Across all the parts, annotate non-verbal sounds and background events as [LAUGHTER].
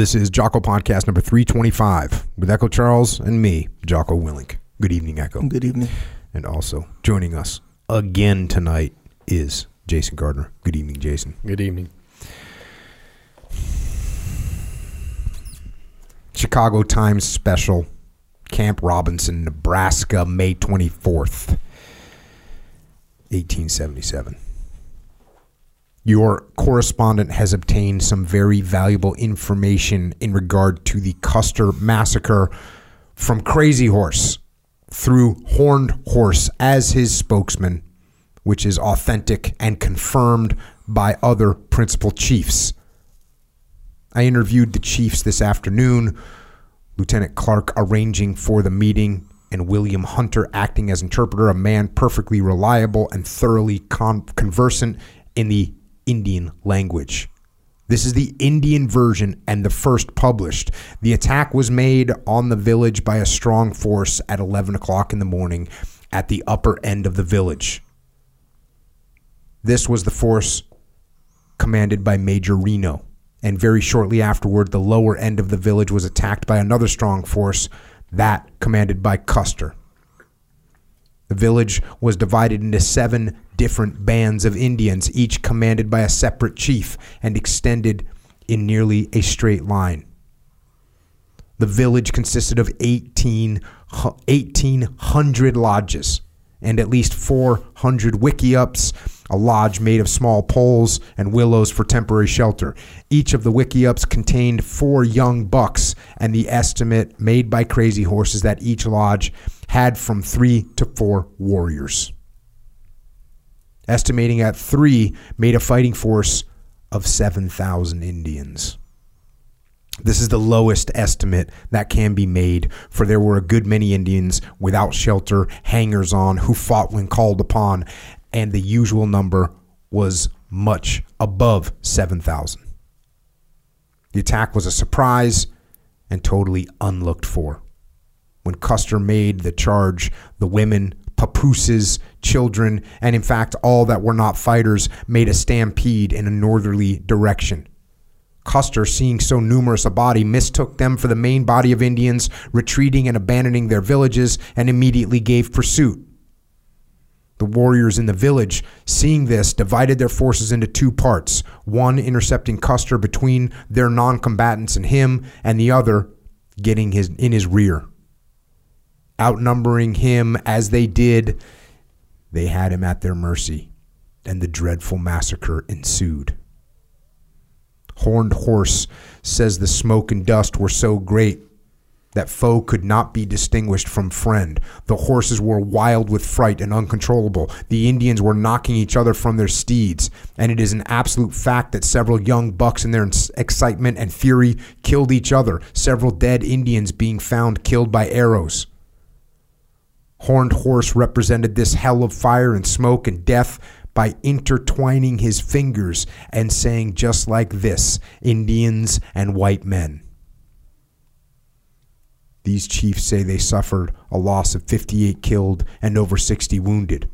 This is Jocko Podcast number 325 with Echo Charles and me, Jocko Willink. Good evening, Echo. Good evening. And also joining us again tonight is Jason Gardner. Good evening, Jason. Good evening. Chicago Times special, Camp Robinson, Nebraska, May 24th, 1877. Your correspondent has obtained some very valuable information in regard to the Custer massacre from Crazy Horse through Horned Horse as his spokesman, which is authentic and confirmed by other principal chiefs. I interviewed the chiefs this afternoon, Lieutenant Clark arranging for the meeting, and William Hunter acting as interpreter, a man perfectly reliable and thoroughly con- conversant in the Indian language. This is the Indian version and the first published. The attack was made on the village by a strong force at 11 o'clock in the morning at the upper end of the village. This was the force commanded by Major Reno and very shortly afterward, the lower end of the village was attacked by another strong force, that commanded by Custer. The village was divided into seven different bands of Indians, each commanded by a separate chief and extended in nearly a straight line. The village consisted of 18, 1,800 lodges and at least 400 wickiups a lodge made of small poles and willows for temporary shelter. Each of the wickiups contained four young bucks, and the estimate made by Crazy Horse is that each lodge had from three to four warriors. Estimating at three made a fighting force of 7,000 Indians. This is the lowest estimate that can be made, for there were a good many Indians without shelter, hangers on, who fought when called upon, and the usual number was much above 7,000. The attack was a surprise and totally unlooked for. When Custer made the charge, the women, papooses, children, and in fact all that were not fighters made a stampede in a northerly direction. Custer, seeing so numerous a body, mistook them for the main body of Indians, retreating and abandoning their villages, and immediately gave pursuit. The warriors in the village, seeing this, divided their forces into two parts one intercepting Custer between their non combatants and him, and the other getting his, in his rear. Outnumbering him as they did, they had him at their mercy, and the dreadful massacre ensued. Horned Horse says the smoke and dust were so great that foe could not be distinguished from friend. The horses were wild with fright and uncontrollable. The Indians were knocking each other from their steeds, and it is an absolute fact that several young bucks in their excitement and fury killed each other, several dead Indians being found killed by arrows. Horned Horse represented this hell of fire and smoke and death by intertwining his fingers and saying just like this Indians and white men. These chiefs say they suffered a loss of 58 killed and over 60 wounded.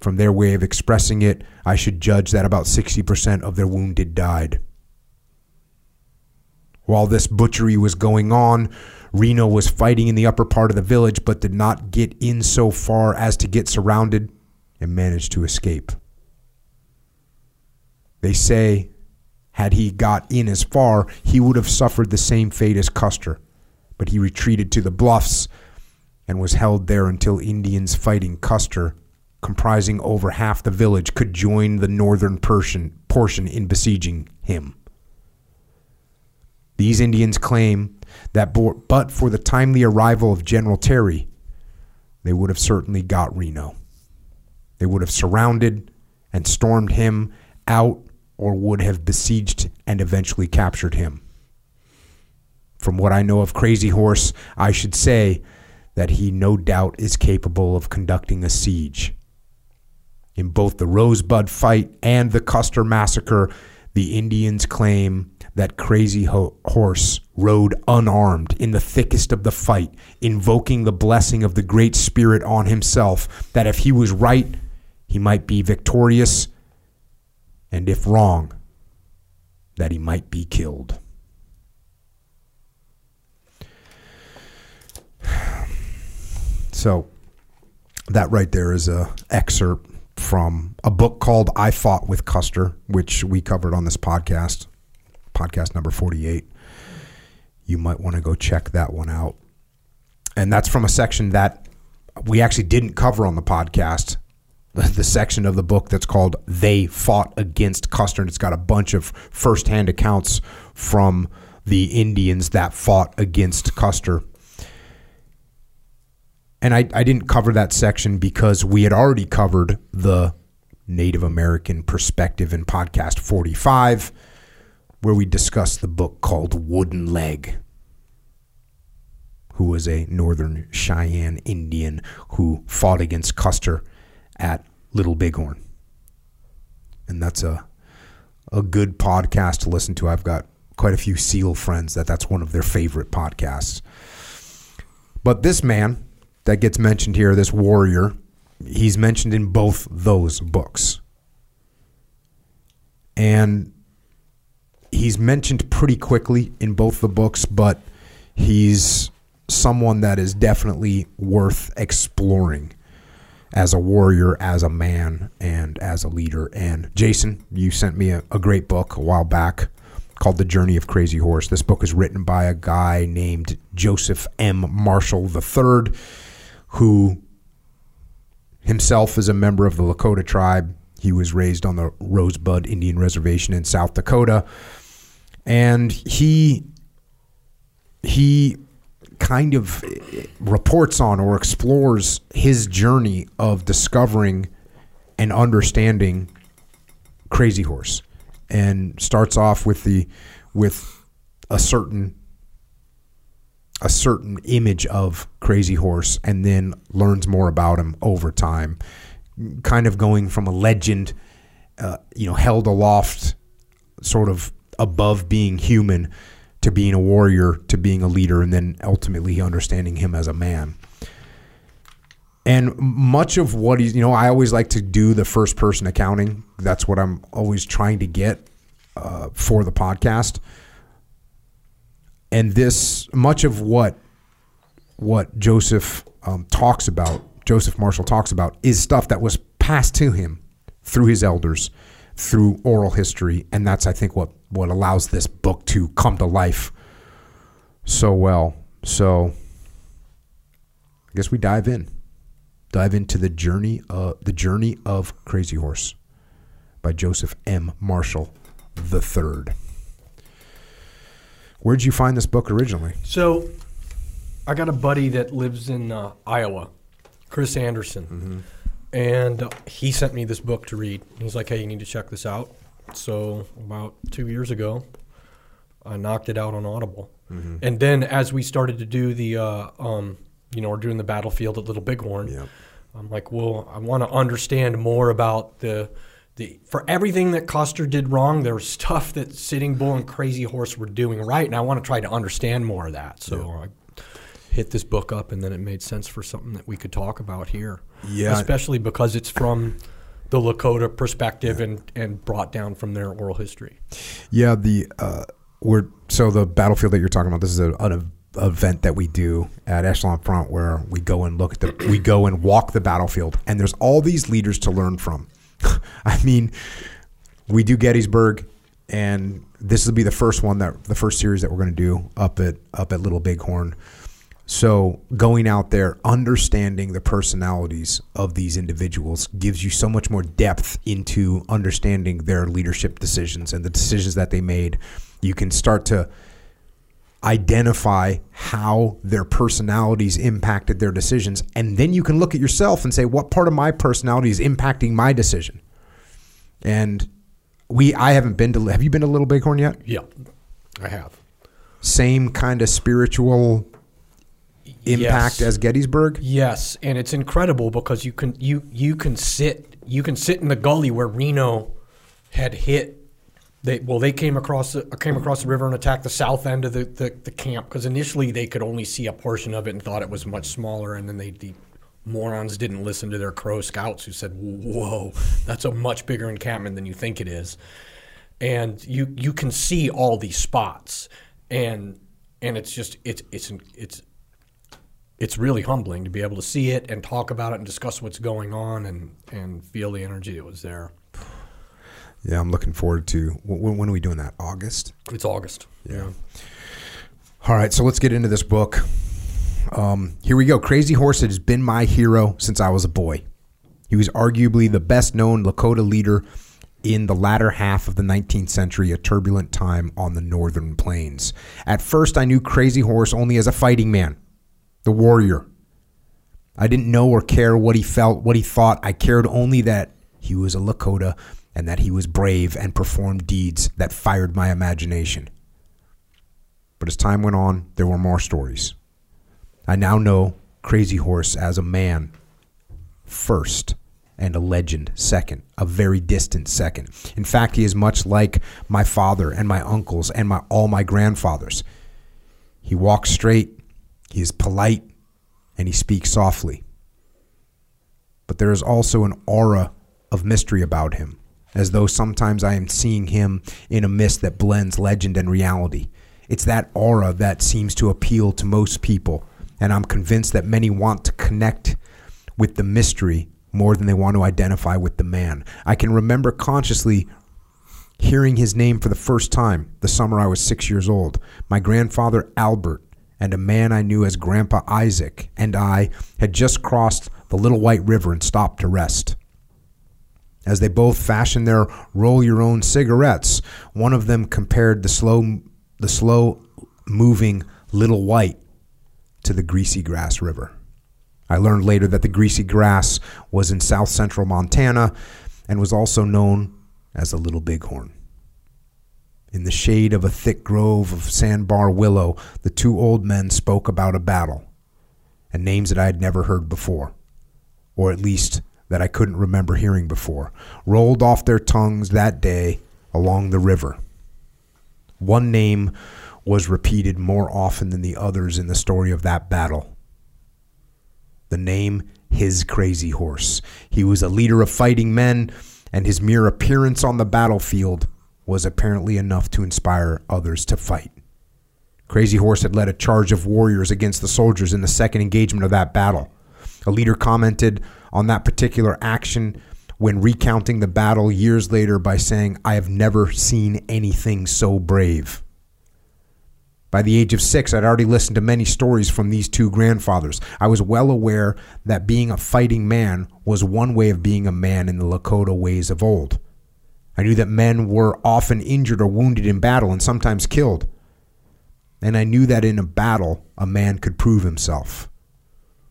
From their way of expressing it, I should judge that about 60% of their wounded died. While this butchery was going on, Reno was fighting in the upper part of the village but did not get in so far as to get surrounded and managed to escape. They say, had he got in as far, he would have suffered the same fate as Custer but he retreated to the bluffs and was held there until Indians fighting Custer, comprising over half the village, could join the northern Persian portion in besieging him. These Indians claim that but for the timely arrival of General Terry, they would have certainly got Reno. They would have surrounded and stormed him out or would have besieged and eventually captured him. From what I know of Crazy Horse, I should say that he no doubt is capable of conducting a siege. In both the Rosebud fight and the Custer massacre, the Indians claim that crazy ho- horse rode unarmed in the thickest of the fight, invoking the blessing of the Great Spirit on himself, that if he was right, he might be victorious, and if wrong, that he might be killed. [SIGHS] So, that right there is a excerpt from a book called I Fought with Custer, which we covered on this podcast podcast number 48. You might want to go check that one out. And that's from a section that we actually didn't cover on the podcast. The, section of the book that's called They Fought Against Custer. And it's got a bunch of firsthand accounts from the Indians that fought against Custer and I, I didn't cover that section because we had already covered the Native American perspective in podcast 45, where we discussed the book called Wooden Leg, who was a Northern Cheyenne Indian who fought against Custer at Little Bighorn. And that's a, a good podcast to listen to. I've got quite a few SEAL friends that that's one of their favorite podcasts. But this man, that gets mentioned here, this warrior, he's mentioned in both those books. And he's mentioned pretty quickly in both the books, but he's someone that is definitely worth exploring as a warrior, as a man, and as a leader. And Jason, you sent me a, a great book a while back called The Journey of Crazy Horse. This book is written by a guy named Joseph M. Marshall III who himself is a member of the Lakota tribe. He was raised on the Rosebud Indian Reservation in South Dakota. And he he kind of reports on or explores his journey of discovering and understanding Crazy Horse and starts off with the with a certain a certain image of Crazy Horse and then learns more about him over time. Kind of going from a legend, uh, you know, held aloft, sort of above being human, to being a warrior, to being a leader, and then ultimately understanding him as a man. And much of what he's, you know, I always like to do the first person accounting. That's what I'm always trying to get uh, for the podcast and this much of what what Joseph um, talks about, Joseph Marshall talks about, is stuff that was passed to him through his elders, through oral history, and that's I think what what allows this book to come to life so well. So I guess we dive in, dive into the journey, uh, the journey of Crazy Horse, by Joseph M. Marshall the Third. Where'd you find this book originally? So, I got a buddy that lives in uh, Iowa, Chris Anderson, Mm-hmm. and uh, he sent me this book to read. He's like, "Hey, you need to check this out." So, about two years ago, I knocked it out on Audible, Mm-hmm. and then as we started to do the, uh, um, you know, we're doing the battlefield at Little Bighorn. Yep. I'm like, well, I want to understand more about the. The, for everything that Custer did wrong, there was stuff that Sitting Bull and Crazy Horse were doing right, and I want to try to understand more of that. So I hit this book up, and then it made sense for something that we could talk about here. Yeah. especially because it's from the Lakota perspective and and brought down from their oral history. Yeah, the uh, we're so the battlefield that you're talking about. This is a, an event that we do at Echelon Front where we go and look at the we go and walk the battlefield, and there's all these leaders to learn from. [LAUGHS] I mean, we do Gettysburg, and this will be the first one that the first series that we're going to do up at up at Little Bighorn. So going out there, understanding the personalities of these individuals gives you so much more depth into understanding their leadership decisions and the decisions that they made. You can start to identify how their personalities impacted their decisions, and then you can look at yourself and say, what part of my personality is impacting my decision? And we, I haven't been to. Have you been to Little Bighorn yet? Yeah, I have. Same kind of spiritual impact Yes. as Gettysburg. Yes, and it's incredible because you can you you can sit you can sit in the gully where Reno had hit. They well they came across the, came across the river and attacked the south end of the, the, the camp because initially they could only see a portion of it and thought it was much smaller and then they the morons didn't listen to their crow scouts who said whoa that's a much bigger encampment than you think it is and you you can see all these spots and and it's just it's it's it's it's really humbling to be able to see it and talk about it and discuss what's going on and and feel the energy that was there. Yeah, I'm looking forward to when, when are we doing that? August. It's August. Yeah. All right, so let's get into this book. Um, here we go. Crazy Horse has been my hero since I was a boy. He was arguably the best known Lakota leader in the latter half of the 19th century, a turbulent time on the northern plains. At first, I knew Crazy Horse only as a fighting man, the warrior. I didn't know or care what he felt, what he thought. I cared only that he was a Lakota and that he was brave and performed deeds that fired my imagination. But as time went on, there were more stories. I now know Crazy Horse as a man first and a legend second, a very distant second. In fact, he is much like my father and my uncles and my all my grandfathers. He walks straight, he is polite, and he speaks softly. But there is also an aura of mystery about him, as though sometimes I am seeing him in a mist that blends legend and reality. It's that aura that seems to appeal to most people, and I'm convinced that many want to connect with the mystery more than they want to identify with the man. I can remember consciously hearing his name for the first time the summer I was six years old. My grandfather Albert and a man I knew as Grandpa Isaac and I had just crossed the Little White River and stopped to rest. As they both fashioned their roll your own cigarettes, one of them compared the slow the slow moving Little White to the Greasy Grass River. I learned later that the Greasy Grass was in south central Montana and was also known as the Little Bighorn. In the shade of a thick grove of sandbar willow, the two old men spoke about a battle and names that I had never heard before, or at least that I couldn't remember hearing before, rolled off their tongues that day along the river. One name was repeated more often than the others in the story of that battle. The name His Crazy Horse. He was a leader of fighting men, and his mere appearance on the battlefield was apparently enough to inspire others to fight. Crazy Horse had led a charge of warriors against the soldiers in the second engagement of that battle. A leader commented on that particular action when recounting the battle years later by saying, I have never seen anything so brave. By the age of six, I'd already listened to many stories from these two grandfathers. I was well aware that being a fighting man was one way of being a man in the Lakota ways of old. I knew that men were often injured or wounded in battle and sometimes killed. And I knew that in a battle, a man could prove himself.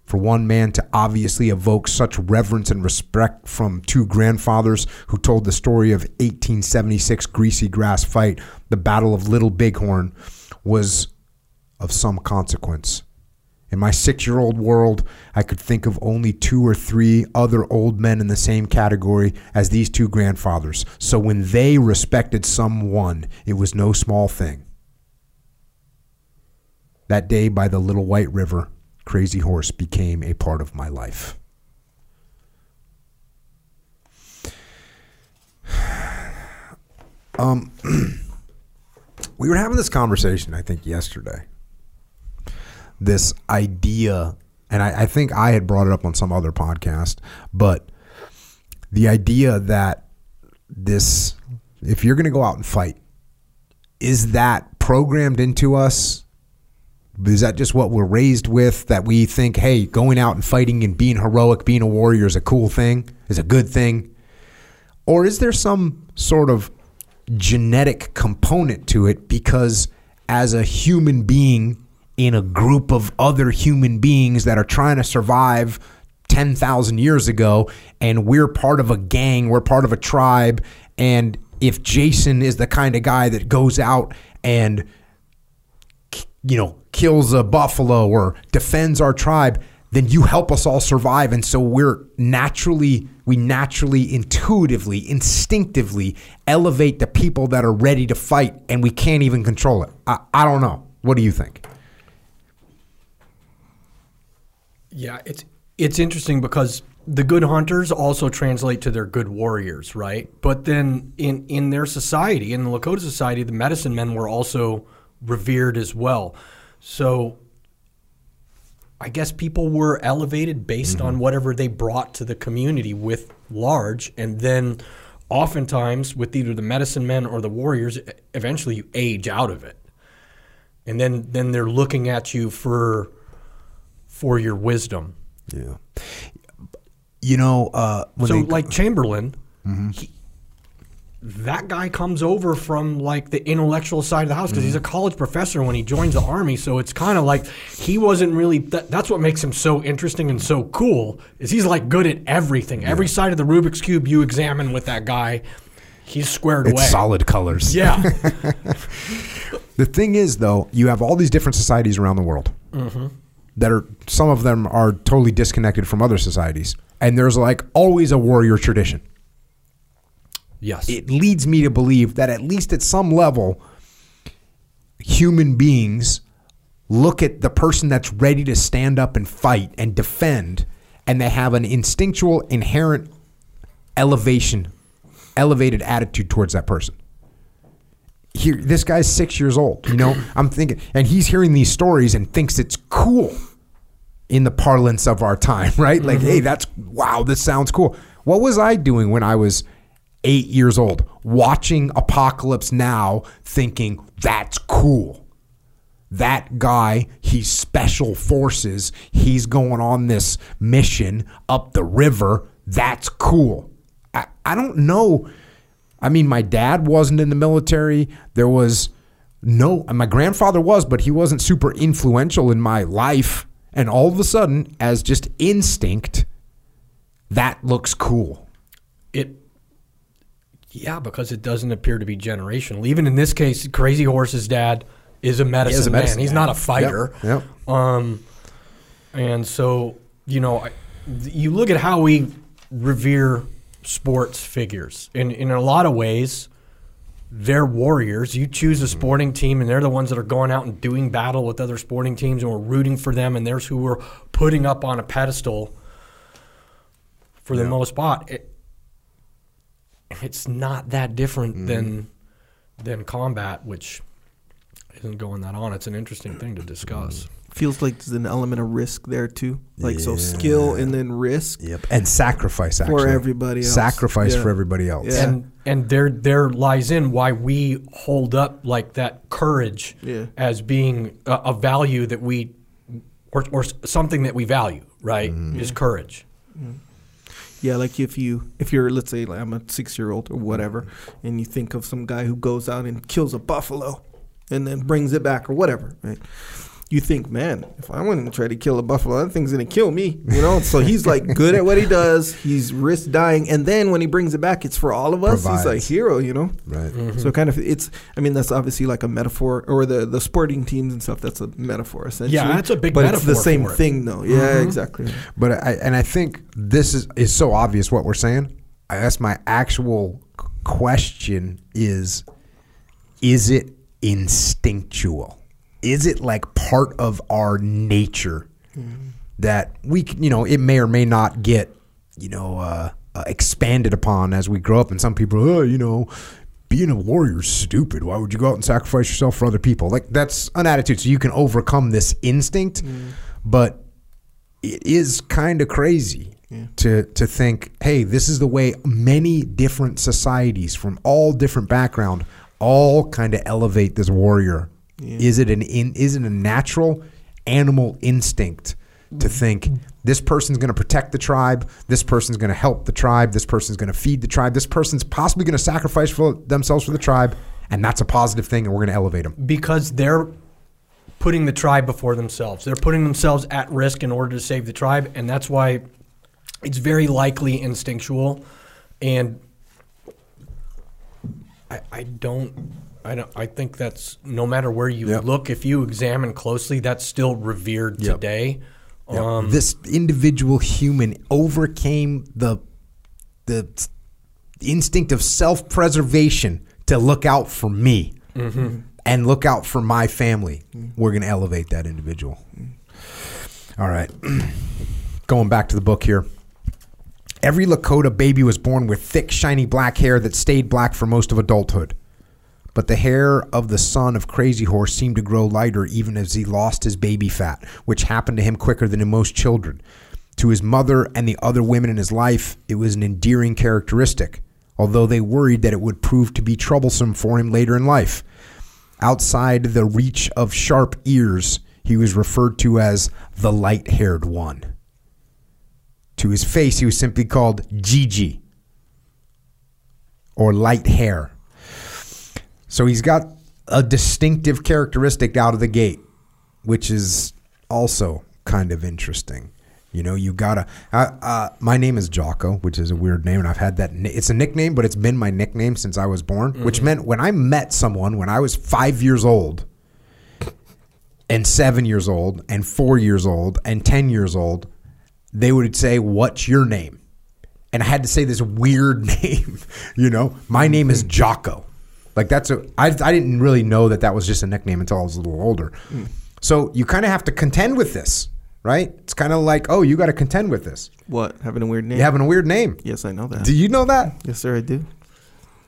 For one man to obviously evoke such reverence and respect from two grandfathers who told the story of 1876 greasy grass fight, the Battle of Little Bighorn, was of some consequence. In my six year old world, I could think of only two or three other old men in the same category as these two grandfathers. So when they respected someone, it was no small thing. That day by the Little White River, Crazy Horse became a part of my life. [SIGHS] Um, [CLEARS THROAT] we were having this conversation, I think, yesterday. This idea, and I, I think I had brought it up on some other podcast, but the idea that this, if you're going to go out and fight, is that programmed into us? Is that just what we're raised with? That we think, hey, going out and fighting and being heroic, being a warrior is a cool thing, is a good thing? Or is there some sort of genetic component to it because as a human being in a group of other human beings that are trying to survive 10,000 years ago and we're part of a gang, we're part of a tribe and if Jason is the kind of guy that goes out and you know kills a buffalo or defends our tribe, then you help us all survive. And so we're naturally we naturally intuitively instinctively elevate the people that are ready to fight and we can't even control it. I, I don't know. What do you think Yeah, it's it's interesting because the good hunters also translate to their good warriors, right? But then in in their society, in the Lakota society, the medicine men were also revered as well. So I guess people were elevated based on mm-hmm. whatever they brought to the community with large, and then oftentimes with either the medicine men or the warriors, eventually you age out of it, and then then they're looking at you for for your wisdom. Yeah. You know, uh, when so they, Mm-hmm. like Chamberlain, he, that guy comes over from like the intellectual side of the house because he's a Mm-hmm. college professor when he joins the army. So it's kind of like he wasn't really. That, that's what makes him so interesting and so cool. Is he's like good at everything. Every side of the Rubik's cube you examine with that guy, he's squared it's away. solid colors. Yeah, [LAUGHS] [LAUGHS] The thing is, though, you have all these different societies around the world that are some of them are totally disconnected from other societies, and there's like always a warrior tradition. yes, It leads me to believe that at least at some level, human beings look at the person that's ready to stand up and fight and defend, and they have an instinctual, inherent elevation, elevated attitude towards that person. Here, this guy's six years old. You know, [CLEARS THROAT] I'm thinking, and he's hearing these stories and thinks it's cool in the parlance of our time, [LAUGHS] right? Like, hey, mm-hmm. that's wow, this sounds cool. What was I doing when I was eight years old? Watching Apocalypse Now, thinking that's cool. That guy, he's special forces. He's going on this mission up the river. That's cool. I, I don't know. I mean, my dad wasn't in the military. There was no, my grandfather was, but he wasn't super influential in my life. And all of a sudden, as just instinct, that looks cool. it. Yeah, because it doesn't appear to be generational. Even in this case, Crazy Horse's dad is a medicine, medicine man. He's not a fighter. Yep, Um, and so you know, I- you look at how we revere sports figures, and in a lot of ways, they're warriors. You choose a mm-hmm. sporting team, and they're the ones that are going out and doing battle with other sporting teams, and we're rooting for them. And there's who we're putting up on a pedestal for the most part. It, it's not that different mm-hmm. than than combat, which isn't going that on. It's an interesting thing to discuss. Mm-hmm. Feels like there's an element of risk there too. Like so, skill and then risk. Yep. And sacrifice actually. everybody else. Sacrifice Yeah. for everybody else. Yeah. and and there there lies in why we hold up like that courage Yeah. as being a, a value that we or, or something that we value right Mm-hmm. is courage Yeah, like if you if you're let's say like I'm a six year old or whatever, Mm-hmm. and you think of some guy who goes out and kills a buffalo, and then brings it back or whatever, right? You think, man, if I went and tried to kill a buffalo, that thing's gonna kill me, you know. So he's like [LAUGHS] good at what he does. He's risk dying, and then when he brings it back, it's for all of us. He's like Provides. hero, you know. Right. Mm-hmm. So kind of it's. I mean, that's obviously like a metaphor, or the the sporting teams and stuff. That's a metaphor essentially. Yeah, that's a big metaphor. But it's the same for it. thing, though. Yeah, exactly. But I and I think this is is so obvious what we're saying. I guess my actual question is is it instinctual? Is it like part of our nature that we you know, it may or may not get, you know, uh, uh, expanded upon as we grow up and some people, oh, you know, being a warrior is stupid. Why would you go out and sacrifice yourself for other people? Like that's an attitude. So you can overcome this instinct, but it is kind of crazy to to think, hey, this is the way many different societies from all different background all kind of elevate this warrior. Is it an in, is it a natural animal instinct to mm-hmm. think this person's going to protect the tribe, this person's going to help the tribe, this person's going to feed the tribe, this person's possibly going to sacrifice for themselves for the tribe, and that's a positive thing, and we're going to elevate them. because they're putting the tribe before themselves. They're putting themselves at risk in order to save the tribe and that's why it's very likely instinctual. And I, I don't I don't I think that's no matter where you Yep. look if you examine closely that's still revered Yep. today um, this individual human overcame the the instinct of self-preservation to look out for me and look out for my family. We're going to elevate that individual. All right. [CLEARS THROAT] Going back to the book here. Every Lakota baby was born with thick, shiny black hair that stayed black for most of adulthood. But the hair of the son of Crazy Horse seemed to grow lighter even as he lost his baby fat, which happened to him quicker than to most children. To his mother and the other women in his life, it was an endearing characteristic, although they worried that it would prove to be troublesome for him later in life. Outside the reach of sharp ears, he was referred to as the light haired one. To his face, he was simply called Gigi or light hair. So he's got a distinctive characteristic out of the gate, which is also kind of interesting. You know, you gotta. Uh, uh, my name is Jocko, which is a weird name, and I've had that. It's a nickname, but it's been my nickname since I was born. Which meant when I met someone when I was five years old, and seven years old, and four years old, and ten years old, they would say, "What's your name?" And I had to say this weird [LAUGHS] name. You know, my name is [LAUGHS] Jocko. Like that's a. I I didn't really know that that was just a nickname until I was a little older. So you kind of have to contend with this, right? It's kind of like, oh, you got to contend with this. What? Having a weird name? You having a weird name. yes, I know that. Do you know that? yes, sir, I do.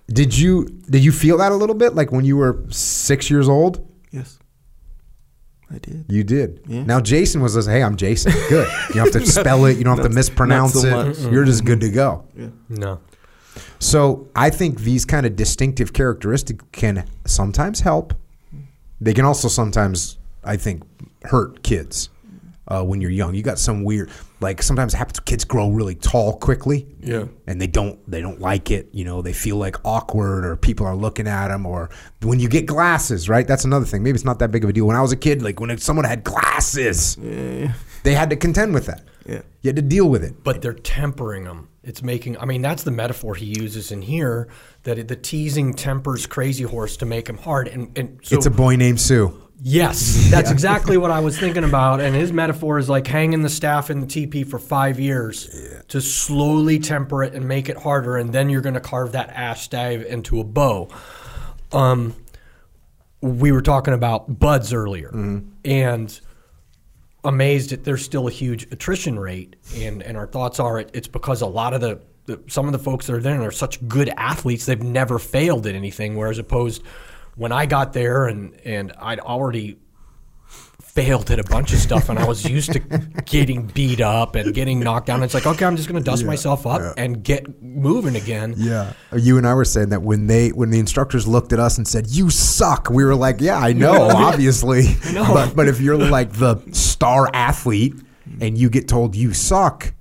Did you did you feel that a little bit like when you were six years old? Yes, I did. You did. Yeah. Now Jason was just, hey, I'm Jason. Good. You don't have to [LAUGHS] spell it. You don't have to mispronounce so it. much. You're just good to go. Yeah. No. So I think these kind of distinctive characteristics can sometimes help. They can also sometimes, I think, hurt kids uh, when you're young. You got some weird, like sometimes it happens. Kids grow really tall quickly, Yeah. and they don't they don't like it. You know, they feel like awkward, or people are looking at them, or when you get glasses, right? That's another thing. Maybe it's not that big of a deal. When I was a kid, like when someone had glasses, Yeah. they had to contend with that. Yeah. You had to deal with it. But they're tempering them. It's making. I mean, that's the metaphor he uses in here. That it, the teasing tempers Crazy Horse to make him hard. And and so it's a boy named Sue. Yes, [LAUGHS] that's exactly what I was thinking about. And his metaphor is like hanging the staff in the teepee for five years to slowly temper it and make it harder, and then you're going to carve that ash stave into a bow. Um, we were talking about BUD/S earlier, and amazed that there's still a huge attrition rate. And and our thoughts are it, it's because a lot of the, the some of the folks that are there are such good athletes they've never failed at anything. Whereas opposed when I got there and and I'd already failed at a bunch of stuff and I was used to getting beat up and getting knocked down. It's like, okay, I'm just gonna dust myself up and get moving again. Yeah, you and I were saying that when they when the instructors looked at us and said you suck, we were like, yeah, I know, [LAUGHS] obviously, [LAUGHS] know. but but if you're like the star athlete and you get told you suck.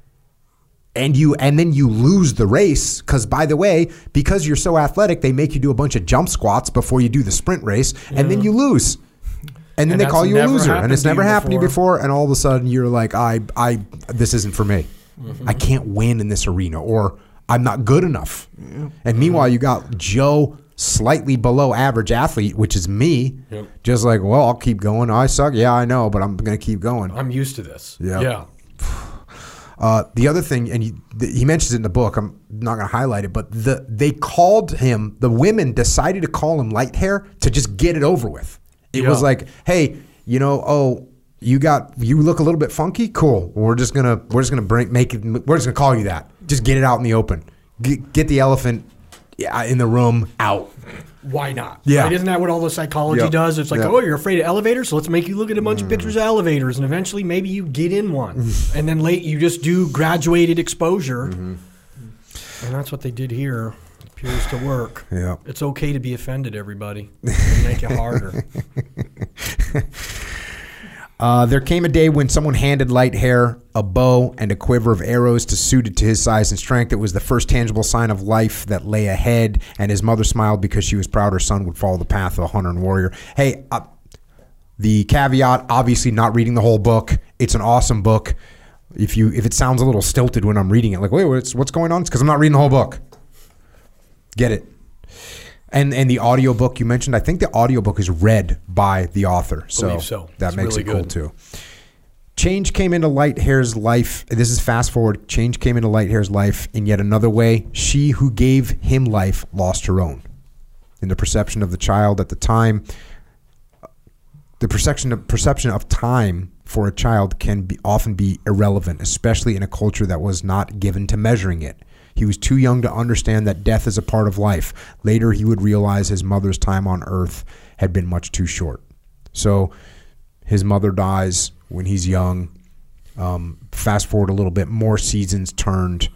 And you and then you lose the race because by the way, because you're so athletic, they make you do a bunch of jump squats before you do the sprint race, and then you lose. And then And they call you a loser, and it's never happened to you before. before. And all of a sudden, you're like, I, I, this isn't for me. Mm-hmm. I can't win in this arena, or I'm not good enough. And meanwhile, you got Joe, slightly below average athlete, which is me, Yep. just like, well, I'll keep going. I suck. Yeah, I know, but I'm going to keep going. I'm used to this. Yeah. Yeah. [SIGHS] Uh, the other thing, and he, he mentions it in the book. I'm not going to highlight it, but the they called him. The women decided to call him light hair to just get it over with. It was like, hey, you know, oh, you got you look a little bit funky. Cool. We're just gonna we're just gonna bring make it. We're just gonna call you that. Just get it out in the open. Get, get the elephant in the room out. Why not? Yeah. Right? Isn't that what all the psychology Yep. does? It's like, Yep. Mm. oh, you're afraid of elevators, so let's make you look at a bunch of pictures of elevators, and eventually maybe you get in one, and then late you just do graduated exposure, Mm-hmm. and that's what they did here. Appears to work. Yeah. It's okay to be offended, everybody. [LAUGHS] It'll make it harder. Uh, there came a day when someone handed Light Hair a bow and a quiver of arrows to suit it to his size and strength. It was the first tangible sign of life that lay ahead, and his mother smiled because she was proud her son would follow the path of a hunter and warrior. Hey, uh, the caveat: obviously, not reading the whole book. It's an awesome book. If you if it sounds a little stilted when I'm reading it, like wait, what's what's going on? It's because I'm not reading the whole book. Get it. And and the audiobook you mentioned, I think the audiobook is read by the author. So, Believe so. that It's makes really it cool good. too. Change came into Light Hair's life. This is fast forward. Change came into Light Hair's life in yet another way. She who gave him life lost her own. In the perception of the child at the time, the perception of, perception of time for a child can be often be irrelevant, especially in a culture that was not given to measuring it. He was too young to understand that death is a part of life. Later, he would realize his mother's time on earth had been much too short. So, his mother dies when he's young. Um, fast forward a little bit, more seasons turned,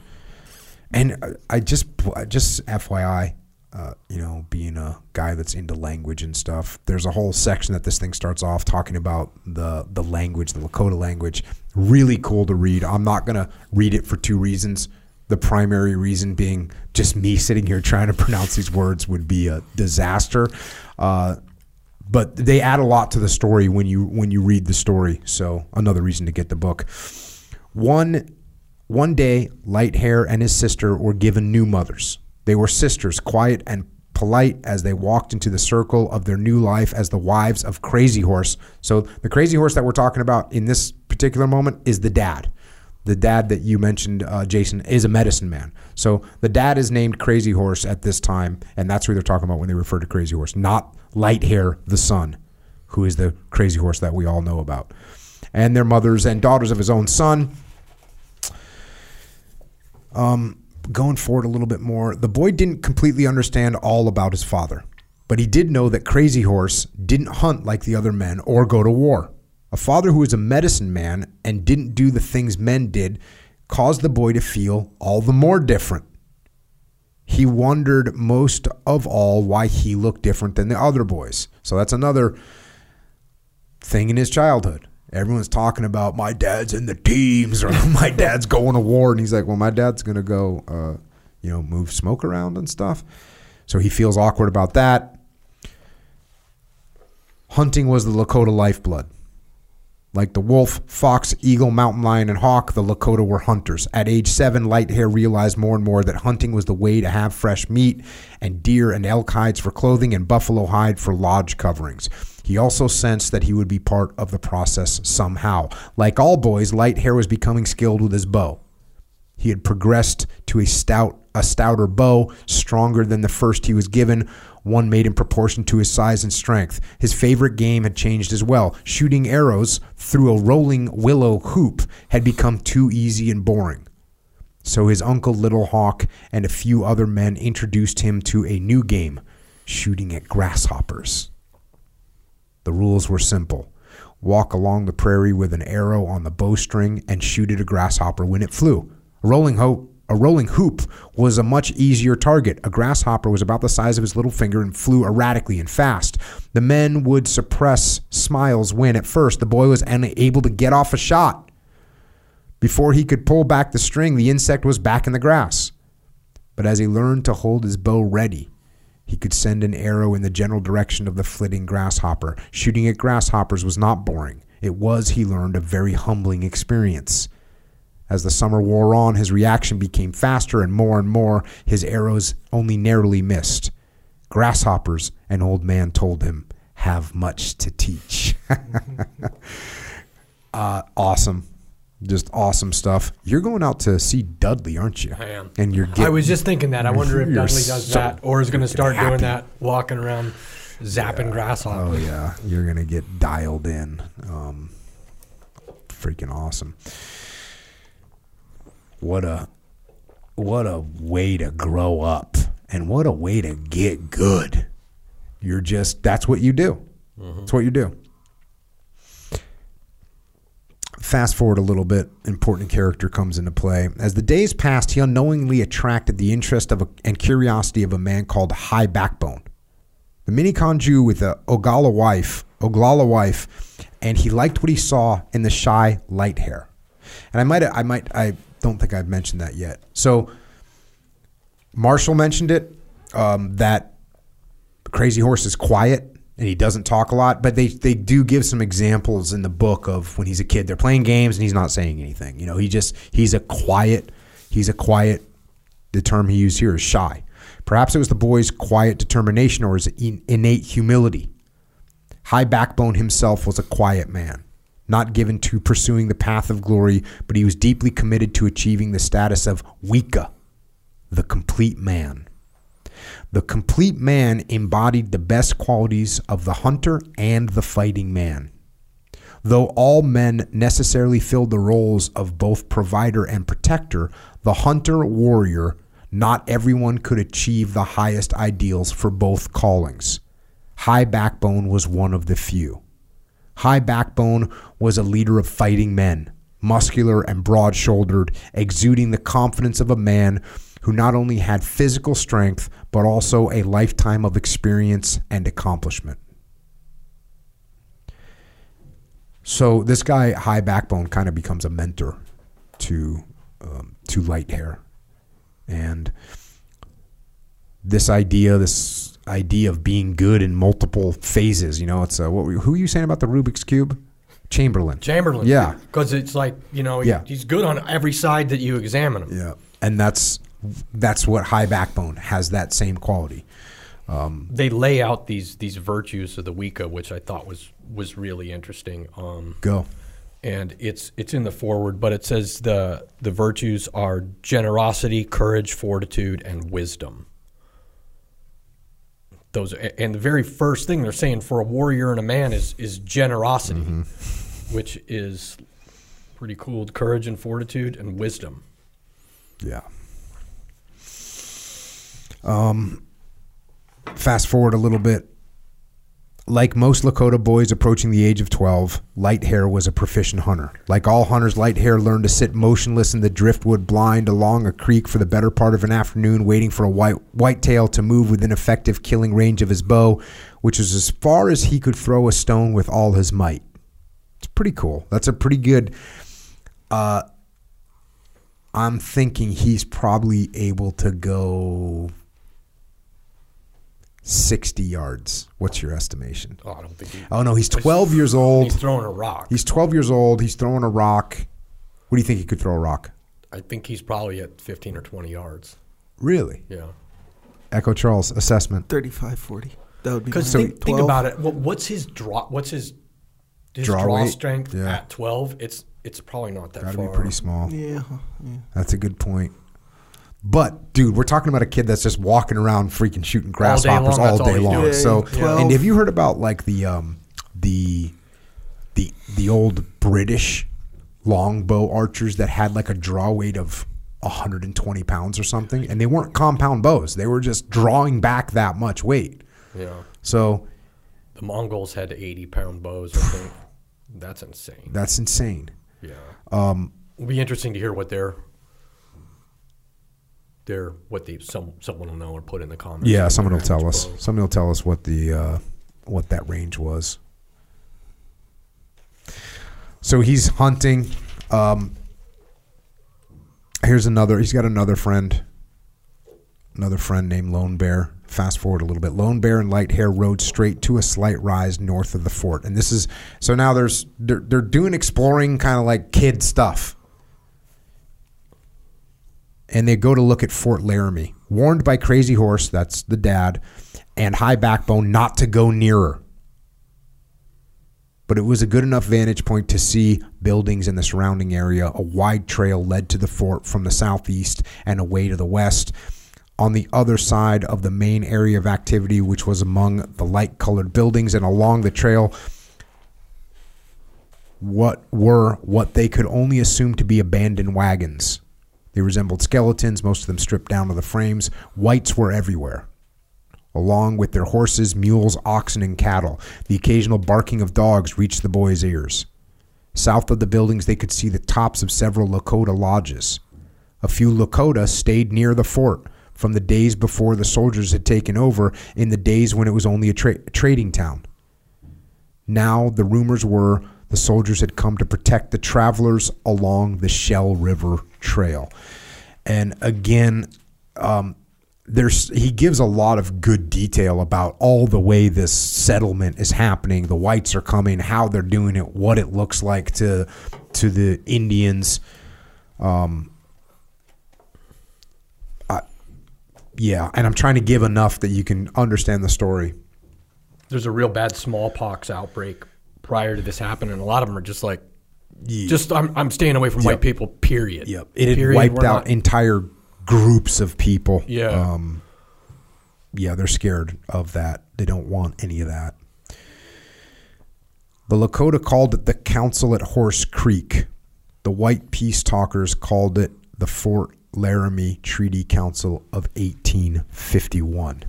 and I- I just, just FYI, uh, you know, being a guy that's into language and stuff, there's a whole section that this thing starts off talking about the the language, the Lakota language. Really cool to read. I'm not gonna read it for two reasons. The primary reason being just me sitting here trying to pronounce these words would be a disaster. Uh, but they add a lot to the story when you when you read the story. So another reason to get the book. One one day, light hair and his sister were given new mothers. They were sisters, quiet and polite as they walked into the circle of their new life as the wives of Crazy Horse. So the Crazy Horse that we're talking about in this particular moment is the dad. The dad that you mentioned, uh, Jason, is a medicine man. So the dad is named Crazy Horse at this time, and that's who they're talking about when they refer to Crazy Horse, not Light Hair, the son, who is the Crazy Horse that we all know about. And their mothers and daughters of his own son. Um, going forward a little bit more, the boy didn't completely understand all about his father, but he did know that Crazy Horse didn't hunt like the other men or go to war. A father who was a medicine man and didn't do the things men did caused the boy to feel all the more different. He wondered most of all why he looked different than the other boys. So that's another thing in his childhood. Everyone's talking about my dad's in the teams or [LAUGHS] my dad's going to war, and he's like, "Well, my dad's gonna go, uh, you know, move smoke around and stuff." So he feels awkward about that. Hunting was the Lakota lifeblood. Like the wolf, fox, eagle, mountain lion, and hawk, the Lakota were hunters. At age seven, Light Hair realized more and more that hunting was the way to have fresh meat, and deer and elk hides for clothing, and buffalo hide for lodge coverings. He also sensed that he would be part of the process somehow. Like all boys, Light Hair was becoming skilled with his bow. He had progressed to a stout, a stouter bow, stronger than the first he was given, one made in proportion to his size and strength. His favorite game had changed as well. Shooting arrows through a rolling willow hoop had become too easy and boring. So his uncle Little Hawk and a few other men introduced him to a new game, shooting at grasshoppers. The rules were simple. Walk along the prairie with an arrow on the bowstring and shoot at a grasshopper when it flew. A rolling hoop, a rolling hoop was a much easier target. A grasshopper was about the size of his little finger and flew erratically and fast. The men would suppress smiles when, at first, the boy was unable to get off a shot. Before he could pull back the string, the insect was back in the grass. But as he learned to hold his bow ready, he could send an arrow in the general direction of the flitting grasshopper. Shooting at grasshoppers was not boring. It was, he learned, a very humbling experience. As the summer wore on, his reaction became faster and more and more. His arrows only narrowly missed. Grasshoppers, an old man told him, have much to teach. [LAUGHS] uh, awesome. Just awesome stuff. You're going out to see Dudley, aren't you? I am. And you're getting I was just thinking that. I wonder if You're Dudley does so that or is going to start happy. doing that, walking around, zapping Oh grasshoppers. Oh, yeah, you're gonna get dialed in. Um, freaking awesome. What a what a way to grow up, and what a way to get good. You're just that's what you do. That's what you do. Fast forward a little bit, important character comes into play. As the days passed, he unknowingly attracted the interest of a, and curiosity of a man called High Backbone the Miniconjou with a Ogala wife, Oglala wife, and he liked what he saw in the shy light hair. And I might, I might, I don't think I've mentioned that yet. So Marshall mentioned it um, that Crazy Horse is quiet and he doesn't talk a lot, but they they do give some examples in the book of when he's a kid. They're playing games and he's not saying anything. You know, he just he's a quiet, he's a quiet. The term he used here is shy. Perhaps it was the boy's quiet determination or his in- innate humility. High Backbone himself was a quiet man, not given to pursuing the path of glory, but he was deeply committed to achieving the status of Wika, the complete man. The complete man embodied the best qualities of the hunter and the fighting man. Though all men necessarily filled the roles of both provider and protector, the hunter warrior Not everyone could achieve the highest ideals for both callings. High Backbone was one of the few. High Backbone was a leader of fighting men, muscular and broad shouldered, exuding the confidence of a man who not only had physical strength, but also a lifetime of experience and accomplishment. So this guy, High Backbone, kind of becomes a mentor to um, to Light Hair, and this idea, this idea of being good in multiple phases. You know, it's uh, what were, who are you saying about the Rubik's cube? Chamberlain. Chamberlain. Yeah. Because it's like, you know, he- Yeah. he's good on every side that you examine him. Yeah, and that's that's what High Backbone has that same quality. They lay out these these virtues of the Wicca, which I thought was was really interesting. Um, Go. and it's it's in the forward, but it says the the virtues are generosity, courage, fortitude, and wisdom. Those and the very first thing they're saying for a warrior and a man is is generosity, which is pretty cool. Courage and fortitude and wisdom. Yeah. Um, fast forward a little bit. Like most Lakota boys approaching the age of 12, Lighthair was a proficient hunter. Like all hunters, Lighthair learned to sit motionless in the driftwood blind along a creek for the better part of an afternoon, waiting for a white whitetail to move within effective killing range of his bow, which was as far as he could throw a stone with all his might. It's pretty cool. That's a pretty good. Uh, I'm thinking he's probably able to go 60 yards. What's your estimation? Oh, I don't think he, Oh no, he's 12 years old. he's throwing a rock. He's 12 years old. He's throwing a rock. What do you think he could throw a rock? I think he's probably at 15 or 20 yards. Really? Yeah. Echo Charles assessment. 35, 40. That would be Because think, think about it. What, what's his draw? What's his his Draw draw, strength Yeah. at 12? It's it's probably not that Got to far. be pretty small. Yeah. yeah. That's a good point. But dude, we're talking about a kid that's just walking around freaking shooting grasshoppers long, all that's all day he's long. doing. So, Yeah, yeah. and have you heard about like the um the the the old British longbow archers that had like a draw weight of 120 pounds or something, and they weren't compound bows; they were just drawing back that much weight. Yeah. So The Mongols had 80 pound bows. I think [SIGHS] that's insane. that's insane. Yeah. Um, It'll be interesting to hear what their their what the some someone will know or put in the comments. Yeah, someone will tell us. Somebody will tell us what the uh, what that range was. So he's hunting. Um, here's another. He's got another friend. Another friend named Lone Bear. Fast forward a little bit. Lone Bear and Light Hair rode straight to a slight rise north of the fort, and this is so now. There's they're, they're doing exploring, kind of like kid stuff and they go to look at Fort Laramie. Warned by Crazy Horse, that's the dad, and High Backbone not to go nearer. But it was a good enough vantage point to see buildings in the surrounding area. A wide trail led to the fort from the southeast and away to the west. On the other side of the main area of activity, which was among the light colored buildings and along the trail, what were what they could only assume to be abandoned wagons. They resembled skeletons, most of them stripped down to the frames. Whites were everywhere, along with their horses, mules, oxen, and cattle. The occasional barking of dogs reached the boys' ears. South of the buildings, they could see the tops of several Lakota lodges. A few Lakota stayed near the fort from the days before the soldiers had taken over, in the days when it was only a tra- trading town. Now, the rumors were the soldiers had come to protect the travelers along the Shell River Trail. And again, um, there's he gives a lot of good detail about all the way this settlement is happening. The whites are coming, how they're doing it, what it looks like to to the Indians. Um, I, yeah, and I'm trying to give enough that you can understand the story. There's a real bad smallpox outbreak prior to this happening. A lot of them are just like, just I'm, I'm staying away from Yep. white people. Period. Yep. It had Period. wiped We're out not- entire groups of people. Yeah. Um, yeah, they're scared of that. They don't want any of that. The Lakota called it the Council at Horse Creek. The white peace talkers called it the Fort Laramie Treaty Council of 1851.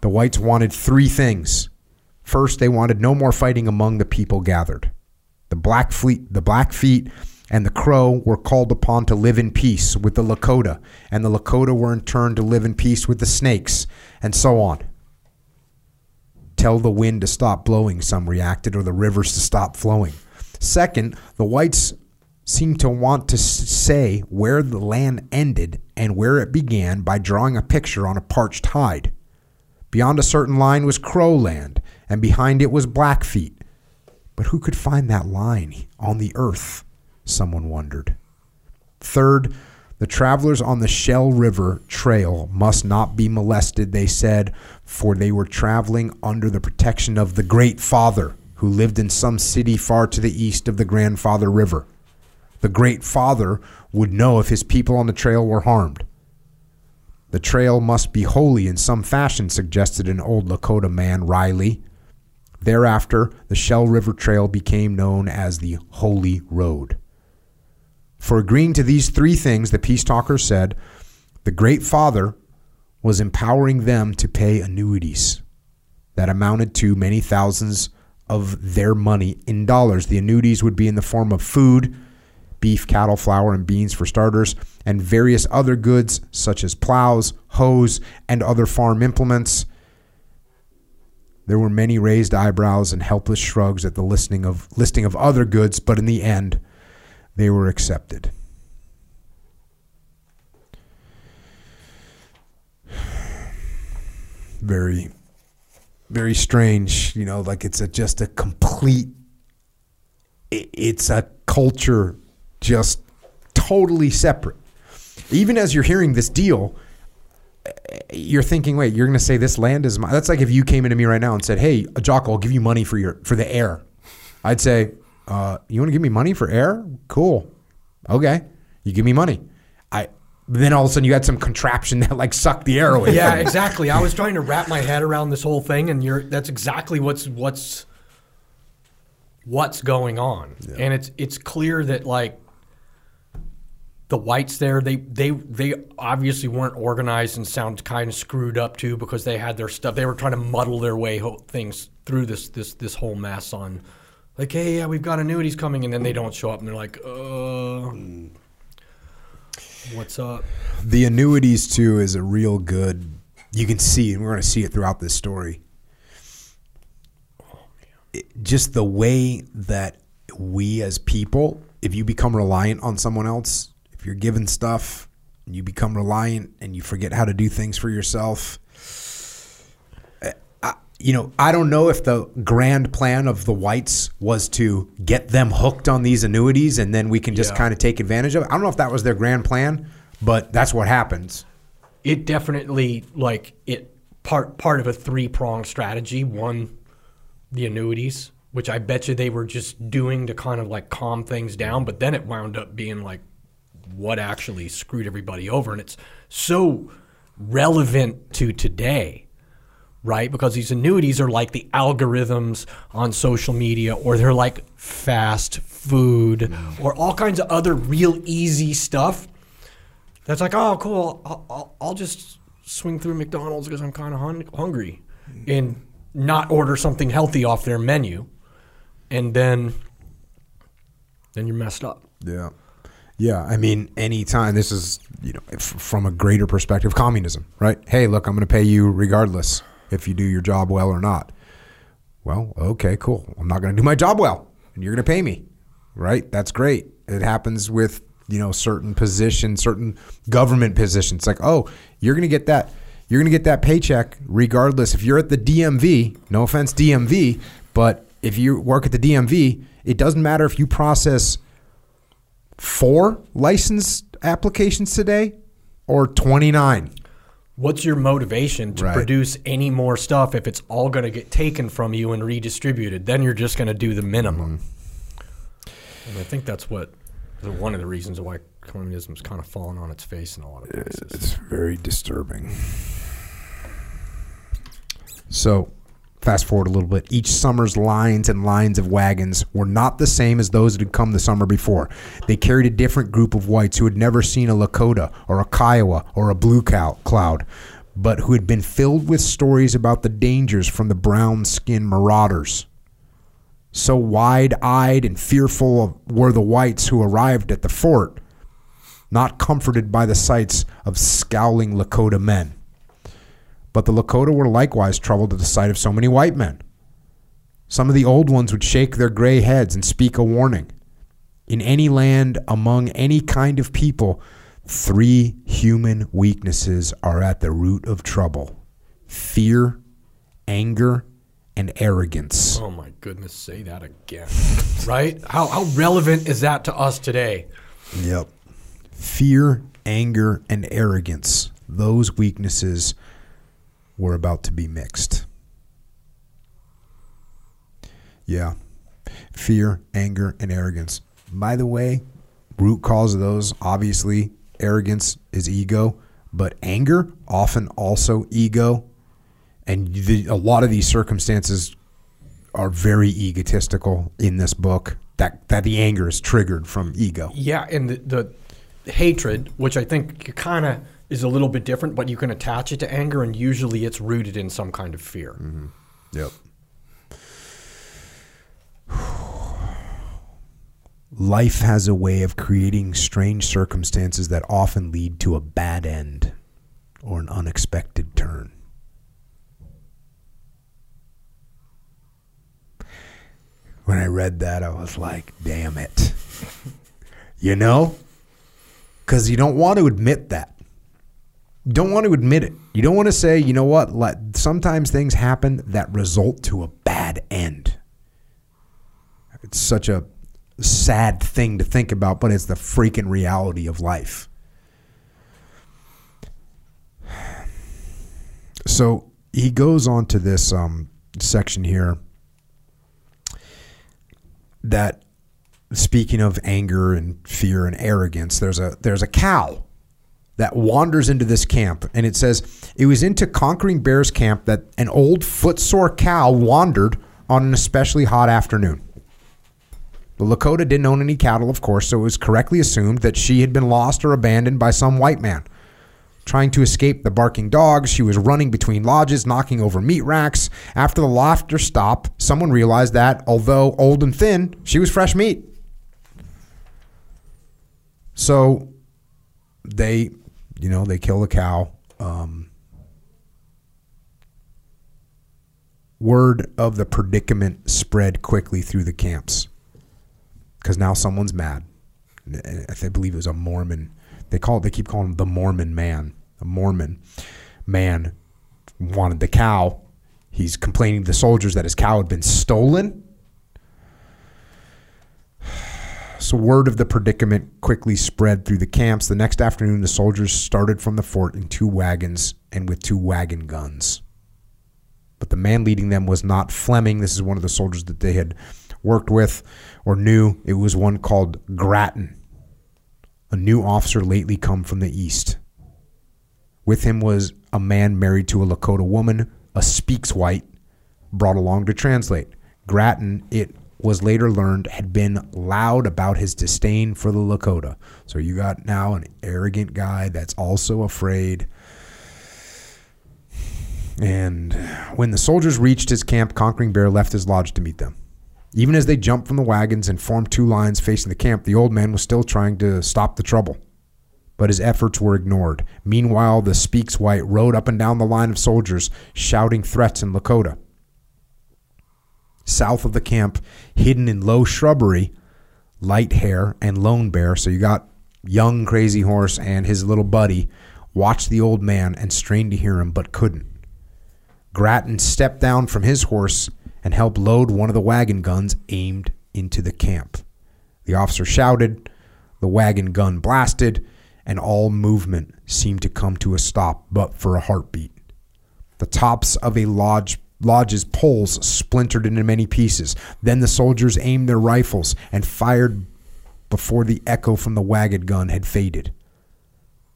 The whites wanted three things. First, they wanted no more fighting among the people gathered. The Blackfeet, the Blackfeet and the Crow were called upon to live in peace with the Lakota, and the Lakota were in turn to live in peace with the Snakes, and so on. Tell the wind to stop blowing, some reacted, or the rivers to stop flowing. Second, the whites seemed to want to say where the land ended and where it began by drawing a picture on a parched hide. Beyond a certain line was Crow land, and behind it was Blackfeet. But who could find that line on the earth? Someone wondered. Third, the travelers on the Shell River Trail must not be molested, they said, for they were traveling under the protection of the Great Father, who lived in some city far to the east of the Grandfather River. The Great Father would know if his people on the trail were harmed. The trail must be holy in some fashion, suggested an old Lakota man, Riley. Thereafter, the Shell River Trail became known as the Holy Road. For agreeing to these three things, the peace talkers said, the Great Father was empowering them to pay annuities that amounted to many thousands of their money in dollars. The annuities would be in the form of food, beef, cattle, flour, and beans for starters, and various other goods such as plows, hoes, and other farm implements. There were many raised eyebrows and helpless shrugs at the listing of listing of other goods, but in the end, they were accepted. [SIGHS] Very, very strange. You know, like it's a, just a complete. It's a culture just totally separate. Even as you're hearing this deal, you're thinking, wait, you're going to say this land is mine. That's like if you came into me right now and said, hey, Jocko, I'll give you money for your for the air. I'd say, uh, you want to give me money for air? Cool. Okay. You give me money. I then all of a sudden you had some contraption [LAUGHS] that like sucked the air away. Yeah, exactly. I was trying to wrap my head around this whole thing, and you're that's exactly what's what's what's going on. And it's it's clear that like the whites there, they they they obviously weren't organized and sound kind of screwed up too because they had their stuff. They were trying to muddle their way ho- things through this this this whole mess on. Like, hey, yeah, we've got annuities coming, and then they don't show up, and they're like, uh, what's up? The annuities too is a real good. You can see, and we're going to see it throughout this story. Just the way that we as people, if you become reliant on someone else, you're given stuff, and you become reliant and you forget how to do things for yourself. eh, I, you know, I don't know if the grand plan of the whites was to get them hooked on these annuities and then we can just Yeah. kind of take advantage of it. I don't know if that was their grand plan, but that's what happens. it definitely like it part part of a three pronged strategy. One, the annuities, which I bet you they were just doing to kind of like calm things down, but then it wound up being like what actually screwed everybody over, and it's so relevant to today. Right, because these annuities are like the algorithms on social media, or they're like fast food, or all kinds of other real easy stuff that's like, oh, cool. I'll, I'll, I'll just swing through McDonald's because I'm kind of hun- hungry, and not order something healthy off their menu, and then then you're messed up. Yeah. Yeah, I mean, anytime this is, you know, from a greater perspective, communism, right? Hey, look, I'm going to pay you regardless if you do your job well or not. Well, okay, cool. I'm not going to do my job well, and you're going to pay me, right? That's great. It happens with, you know, certain positions, certain government positions. Like, oh, you're going to get that. You're going to get that paycheck regardless. If you're at the DMV, no offense, DMV, but if you work at the DMV, it doesn't matter if you process four license applications today or 29. What's your motivation to Right. produce any more stuff if it's all going to get taken from you and redistributed? Then you're just going to do the minimum. Mm-hmm. And I think that's what one of the reasons why communism's kind of fallen on its face in a lot of places. It's very disturbing. So, fast forward a little bit. Each summer's lines and lines of wagons were not the same as those that had come the summer before. They carried a different group of whites who had never seen a Lakota or a Kiowa or a blue cow- cloud, but who had been filled with stories about the dangers from the brown skinned marauders. So wide eyed and fearful were the whites who arrived at the fort, not comforted by the sights of scowling Lakota men. But the Lakota were likewise troubled at the sight of so many white men. Some of the old ones would shake their gray heads and speak a warning. In any land, among any kind of people, three human weaknesses are at the root of trouble fear, anger, and arrogance. Oh my goodness, say that again. [LAUGHS] right? How how relevant is that to us today? Yep. Fear, anger, and arrogance. Those weaknesses were about to be mixed. Yeah. Fear, anger, and arrogance. By the way, root cause of those, obviously, arrogance is ego, but anger, often also ego. And the, a lot of these circumstances are very egotistical in this book. That, that the anger is triggered from ego. Yeah, and the, the hatred, which I think you kind of is a little bit different, but you can attach it to anger, and usually it's rooted in some kind of fear. Mm-hmm. Yep. [SIGHS] Life has a way of creating strange circumstances that often lead to a bad end or an unexpected turn. When I read that, I was like, damn it. [LAUGHS] you know? Because you don't want to admit that. Don't want to admit it. You don't want to say, you know what, let, sometimes things happen that result to a bad end. It's such a sad thing to think about, but it's the freaking reality of life. So he goes on to this um, section here that speaking of anger and fear and arrogance, there's a there's a cow that wanders into this camp, and it says it was into Conquering Bear's camp that an old footsore cow wandered on an especially hot afternoon. The Lakota didn't own any cattle, of course, so it was correctly assumed that she had been lost or abandoned by some white man. Trying to escape the barking dogs, she was running between lodges, knocking over meat racks. After the laughter stopped, someone realized that, although old and thin, she was fresh meat. So they, you know, they kill the cow. Um, word of the predicament spread quickly through the camps because now someone's mad. I believe it was a Mormon. They call it. They keep calling him the Mormon man. A Mormon man wanted the cow. He's complaining to the soldiers that his cow had been stolen. So word of the predicament quickly spread through the camps. The next afternoon, the soldiers started from the fort in two wagons and with two wagon guns. But the man leading them was not Fleming. This is one of the soldiers that they had worked with or knew. It was one called Grattan, a new officer lately come from the east. With him was a man married to a Lakota woman, a speaks white, brought along to translate. Grattan, it was later learned, had been loud about his disdain for the Lakota. So you got now an arrogant guy that's also afraid. And when the soldiers reached his camp, Conquering Bear left his lodge to meet them. Even as they jumped from the wagons and formed two lines facing the camp, the old man was still trying to stop the trouble. But his efforts were ignored. Meanwhile, the Speaks White rode up and down the line of soldiers, shouting threats in Lakota. South of the camp, hidden in low shrubbery, Light Hair and Lone Bear, so you got young Crazy Horse and his little buddy, watched the old man and strained to hear him, but couldn't. Grattan stepped down from his horse and helped load one of the wagon guns aimed into the camp. The officer shouted, the wagon gun blasted, and all movement seemed to come to a stop but for a heartbeat. The tops of a lodge lodge's poles splintered into many pieces. Then the soldiers aimed their rifles and fired before the echo from the wagon gun had faded.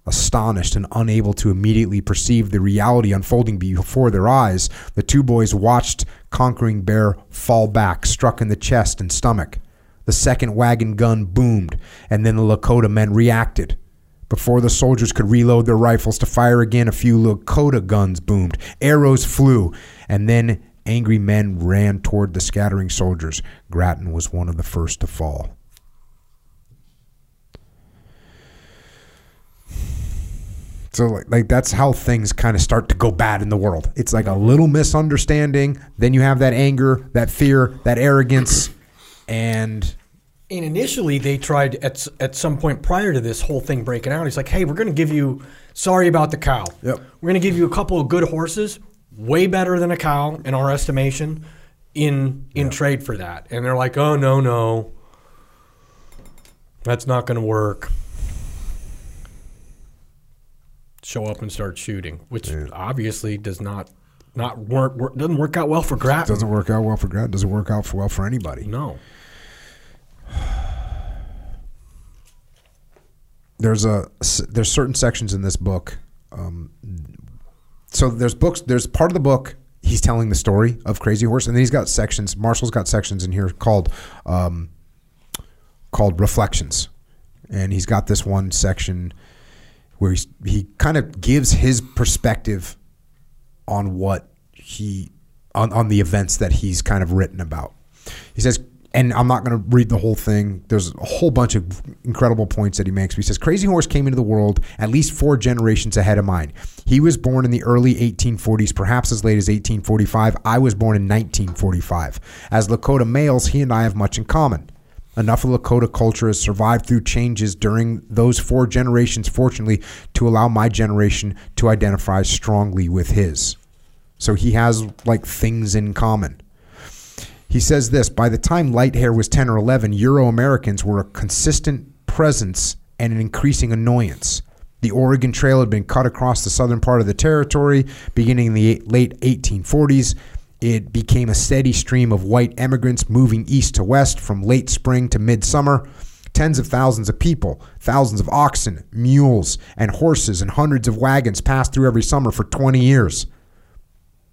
Astonished and unable to immediately perceive the reality unfolding before their eyes, the two boys watched conquering bear fall back, struck in the chest and stomach. The second wagon gun boomed, and then the Lakota men reacted. Before the soldiers could reload their rifles to fire again, a few Lakota guns boomed. Arrows flew, and then angry men ran toward the scattering soldiers. Grattan was one of the first to fall. So like, like that's how things kind of start to go bad in the world. It's like a little misunderstanding, then you have that anger, that fear, that arrogance, and And initially, they tried at at some point prior to this whole thing breaking out. He's like, "Hey, we're going to give you. Sorry about the cow. Yep. We're going to give you a couple of good horses, way better than a cow in our estimation, in in trade for that." And they're like, "Oh no, no, that's not going to work." Show up and start shooting, which obviously does not not work, work doesn't work out well for Grattan. doesn't work out well for Grant. Doesn't work out for well for anybody. no. there's a there's certain sections in this book. Um, so there's books. There's part of the book he's telling the story of Crazy Horse, and then he's got sections. Marshall's got sections in here called um, called reflections, and he's got this one section where he's, he kind of gives his perspective on what he on, on the events that he's kind of written about. He says, and I'm not going to read the whole thing. There's a whole bunch of incredible points that he makes. He says, Crazy Horse came into the world at least four generations ahead of mine. He was born in the early 1840s, perhaps as late as 1845. I was born in 1945. As Lakota males, he and I have much in common. Enough of Lakota culture has survived through changes during those four generations, fortunately, to allow my generation to identify strongly with his. So he has like things in common. He says this by the time light hair was 10 or 11, Euro Americans were a consistent presence and an increasing annoyance. The Oregon Trail had been cut across the southern part of the territory beginning in the late 1840s. It became a steady stream of white emigrants moving east to west from late spring to midsummer. Tens of thousands of people, thousands of oxen, mules, and horses, and hundreds of wagons passed through every summer for 20 years.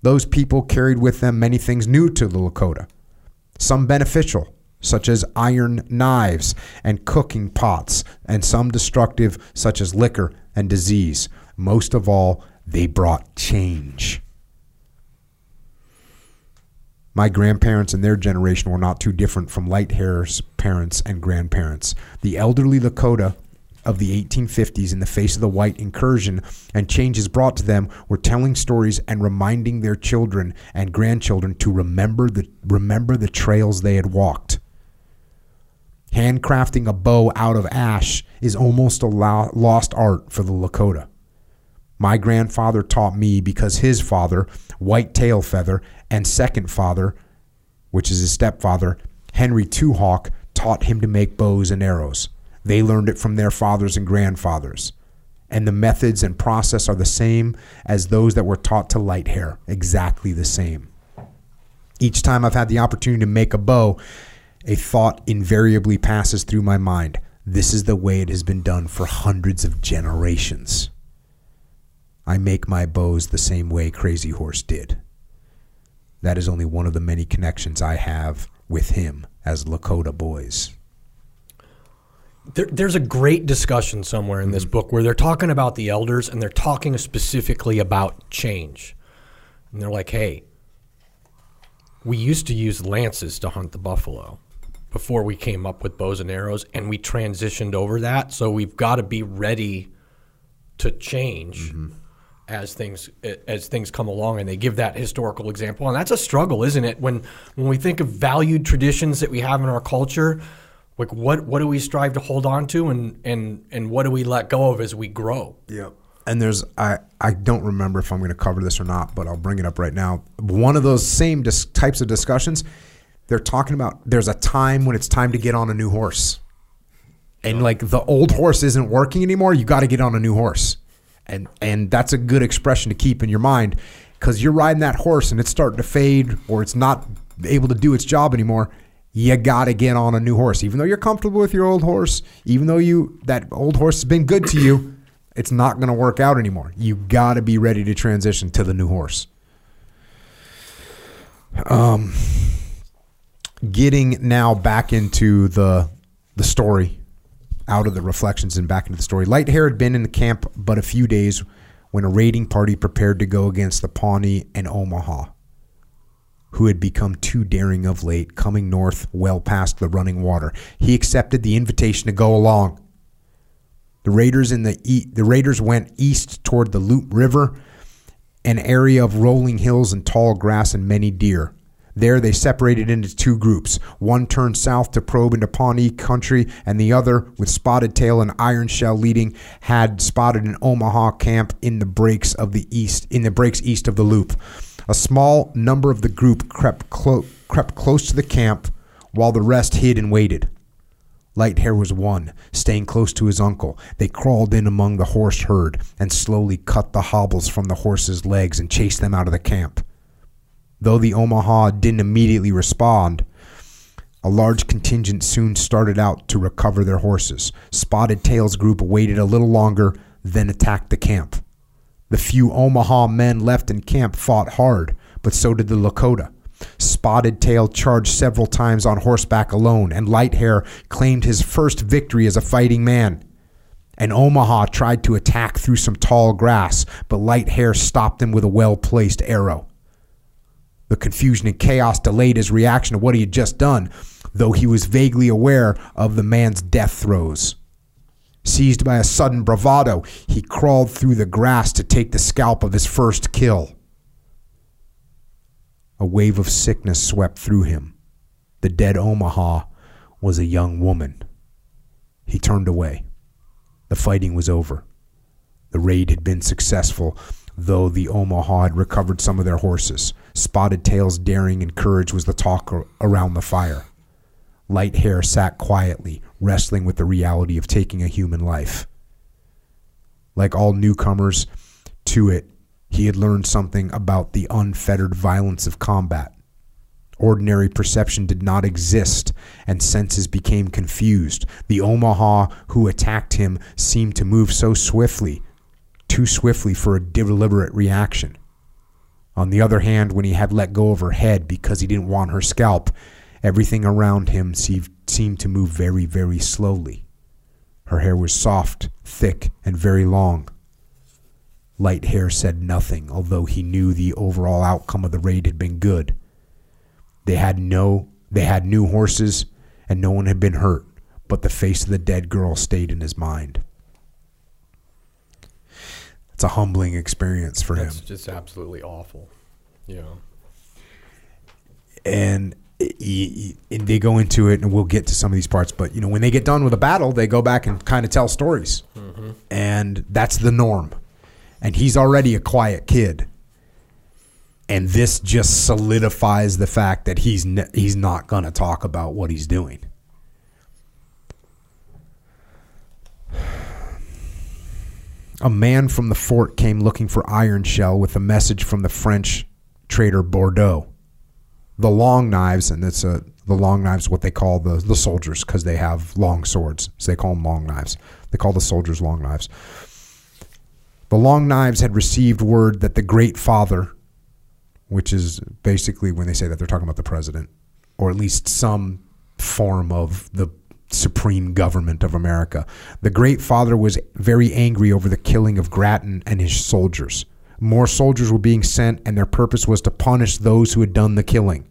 Those people carried with them many things new to the Lakota, some beneficial, such as iron knives and cooking pots, and some destructive, such as liquor and disease. Most of all, they brought change. My grandparents and their generation were not too different from light hair's parents and grandparents. The elderly Lakota of the 1850s, in the face of the white incursion and changes brought to them, were telling stories and reminding their children and grandchildren to remember the remember the trails they had walked. Handcrafting a bow out of ash is almost a lo- lost art for the Lakota. My grandfather taught me because his father, White Tail Feather, and second father, which is his stepfather, Henry Two Hawk, taught him to make bows and arrows. They learned it from their fathers and grandfathers. And the methods and process are the same as those that were taught to light hair, exactly the same. Each time I've had the opportunity to make a bow, a thought invariably passes through my mind. This is the way it has been done for hundreds of generations. I make my bows the same way Crazy Horse did. That is only one of the many connections I have with him as Lakota boys. There, there's a great discussion somewhere in this mm-hmm. book where they're talking about the elders and they're talking specifically about change. And they're like, hey, we used to use lances to hunt the buffalo before we came up with bows and arrows, and we transitioned over that. So we've got to be ready to change mm-hmm. as things as things come along and they give that historical example and that's a struggle isn't it when when we think of valued traditions that we have in our culture like what what do we strive to hold on to and and and what do we let go of as we grow Yep. And there's I I don't remember if I'm going to cover this or not, but I'll bring it up right now. One of those same dis- types of discussions, they're talking about there's a time when it's time to get on a new horse. And like the old horse isn't working anymore, you got to get on a new horse. And and that's a good expression to keep in your mind cuz you're riding that horse and it's starting to fade or it's not able to do its job anymore. You got to get on a new horse. Even though you're comfortable with your old horse, even though you that old horse has been good to you, it's not going to work out anymore. You got to be ready to transition to the new horse. Um, getting now back into the the story out of the reflections and back into the story light hair had been in the camp but a few days when a raiding party prepared to go against the pawnee and omaha who had become too daring of late coming north well past the running water he accepted the invitation to go along the raiders in the e- the raiders went east toward the Loup River an area of rolling hills and tall grass and many deer. There they separated into two groups. One turned south to probe into Pawnee country, and the other, with Spotted Tail and Iron Shell leading, had spotted an Omaha camp in the breaks of the east in the breaks east of the Loup. A small number of the group crept clo- crept close to the camp, while the rest hid and waited. Light Hair was one, staying close to his uncle. They crawled in among the horse herd and slowly cut the hobbles from the horses' legs and chased them out of the camp. Though the Omaha didn't immediately respond, a large contingent soon started out to recover their horses. Spotted Tail's group waited a little longer, then attacked the camp. The few Omaha men left in camp fought hard, but so did the Lakota. Spotted Tail charged several times on horseback alone, and Light Hair claimed his first victory as a fighting man. And Omaha tried to attack through some tall grass, but Light Hair stopped him with a well placed arrow. The confusion and chaos delayed his reaction to what he had just done, though he was vaguely aware of the man's death throes. Seized by a sudden bravado, he crawled through the grass to take the scalp of his first kill. A wave of sickness swept through him. The dead Omaha was a young woman. He turned away. The fighting was over. The raid had been successful, though the Omaha had recovered some of their horses. Spotted Tail's daring and courage was the talk around the fire. Light Hair sat quietly, wrestling with the reality of taking a human life. Like all newcomers to it, he had learned something about the unfettered violence of combat. Ordinary perception did not exist, and senses became confused. The Omaha who attacked him seemed to move so swiftly, too swiftly for a deliberate reaction. On the other hand, when he had let go of her head because he didn't want her scalp, everything around him seemed, to move very, very slowly. Her hair was soft, thick, and very long. Light Hair said nothing, although he knew the overall outcome of the raid had been good. They had no they had new horses and no one had been hurt, but the face of the dead girl stayed in his mind. It's a humbling experience for him. That's just absolutely awful. You know. and, and they go into it and we'll get to some of these parts. But you know when they get done with a battle they go back and kind of tell stories. Mm-hmm. And that's the norm. And he's already a quiet kid. And this just solidifies the fact that he's ne- he's not going to talk about what he's doing. A man from the fort came looking for iron shell with a message from the french trader bordeaux the long knives, and it's a the long knives what they call the the soldiers because they have long swords, so they call them long knives. They call the soldiers long knives. The long knives had received word that the Great Father, which is basically when they say that they're talking about the president, or at least some form of the supreme government of America. The Great Father was very angry over the killing of Grattan and his soldiers. More soldiers were being sent, and their purpose was to punish those who had done the killing.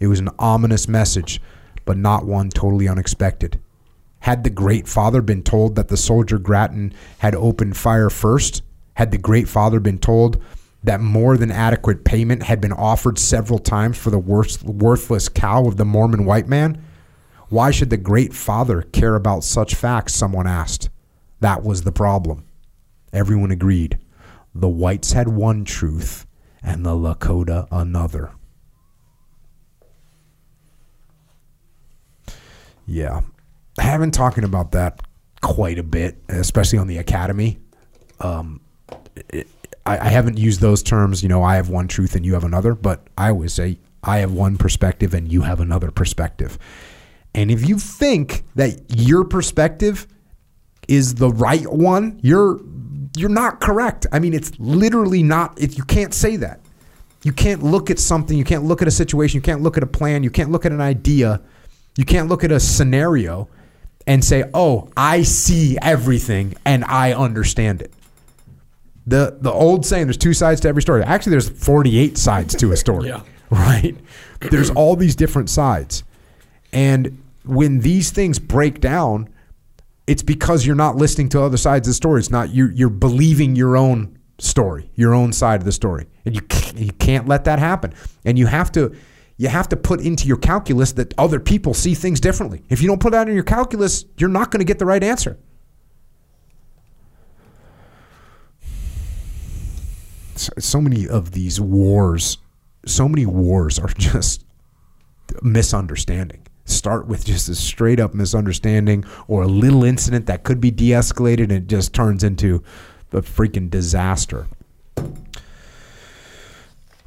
It was an ominous message, but not one totally unexpected. Had the Great Father been told that the soldier Grattan had opened fire first? Had the Great Father been told that more than adequate payment had been offered several times for the worth, worthless cow of the Mormon white man? Why should the Great Father care about such facts? Someone asked. That was the problem. Everyone agreed. The whites had one truth and the Lakota another. Yeah. I have been talking about that quite a bit, especially on the academy. Um, it, I, I haven't used those terms, you know, I have one truth and you have another, but I always say I have one perspective and you have another perspective. And if you think that your perspective is the right one, you're you're not correct. I mean, it's literally not. If you can't say that, You can't look at something, you can't look at a situation, you can't look at a plan, you can't look at an idea, you can't look at a scenario and say, "Oh, I see everything and I understand it." The the old saying there's two sides to every story. Actually, there's 48 sides to a story. Yeah. [LAUGHS] Right? There's all these different sides. And when these things break down, it's because you're not listening to other sides of the story. It's not you you're believing your own story, your own side of the story. And you can't, you can't let that happen. And you have to you have to put into your calculus that other people see things differently. If you don't put that in your calculus, you're not going to get the right answer. So, so many of these wars, so many wars are [LAUGHS] just misunderstanding. Start with just a straight up misunderstanding or a little incident that could be de escalated and it just turns into a freaking disaster.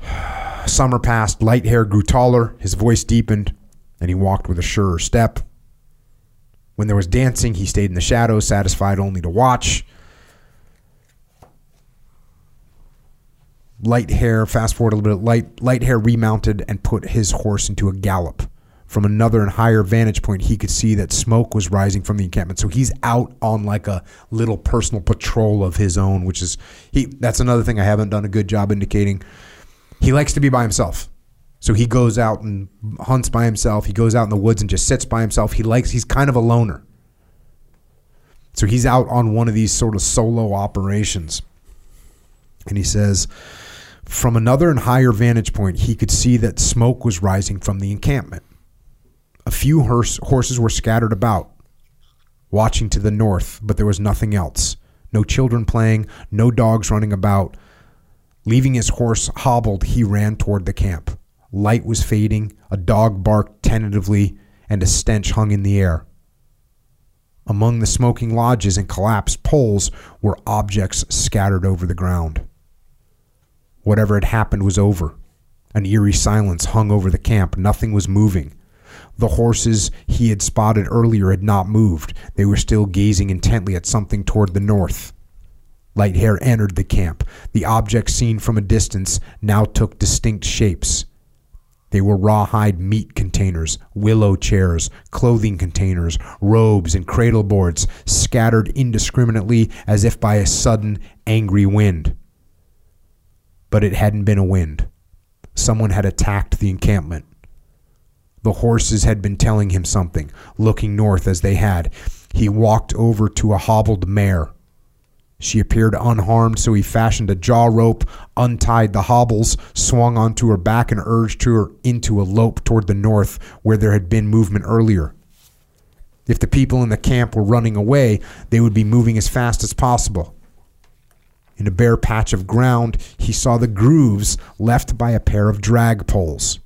[SIGHS] Summer passed, light hair grew taller, his voice deepened, and he walked with a surer step. When there was dancing, he stayed in the shadows, satisfied only to watch. Light hair, fast forward a little bit, light, light hair remounted and put his horse into a gallop. From another and higher vantage point, he could see that smoke was rising from the encampment. So he's out on like a little personal patrol of his own, which is he. That's another thing I haven't done a good job indicating. He likes to be by himself. So he goes out and hunts by himself. He goes out in the woods and just sits by himself. He likes he's kind of a loner. So he's out on one of these sort of solo operations. And he says, from another and higher vantage point, he could see that smoke was rising from the encampment. A few horse, horses were scattered about, watching to the north, but there was nothing else. No children playing, no dogs running about. Leaving his horse hobbled, he ran toward the camp. Light was fading, a dog barked tentatively, and a stench hung in the air. Among the smoking lodges and collapsed poles were objects scattered over the ground. Whatever had happened was over. An eerie silence hung over the camp. Nothing was moving. The horses he had spotted earlier had not moved. They were still gazing intently at something toward the north. Light hair entered the camp. The objects seen from a distance now took distinct shapes. They were rawhide meat containers, willow chairs, clothing containers, robes, and cradle boards scattered indiscriminately as if by a sudden, angry wind. But it hadn't been a wind. Someone had attacked the encampment. The horses had been telling him something, looking north as they had. He walked over to a hobbled mare. She appeared unharmed, so he fashioned a jaw rope, untied the hobbles, swung onto her back, and urged her into a lope toward the north where there had been movement earlier. If the people in the camp were running away, they would be moving as fast as possible. In a bare patch of ground, he saw the grooves left by a pair of drag poles.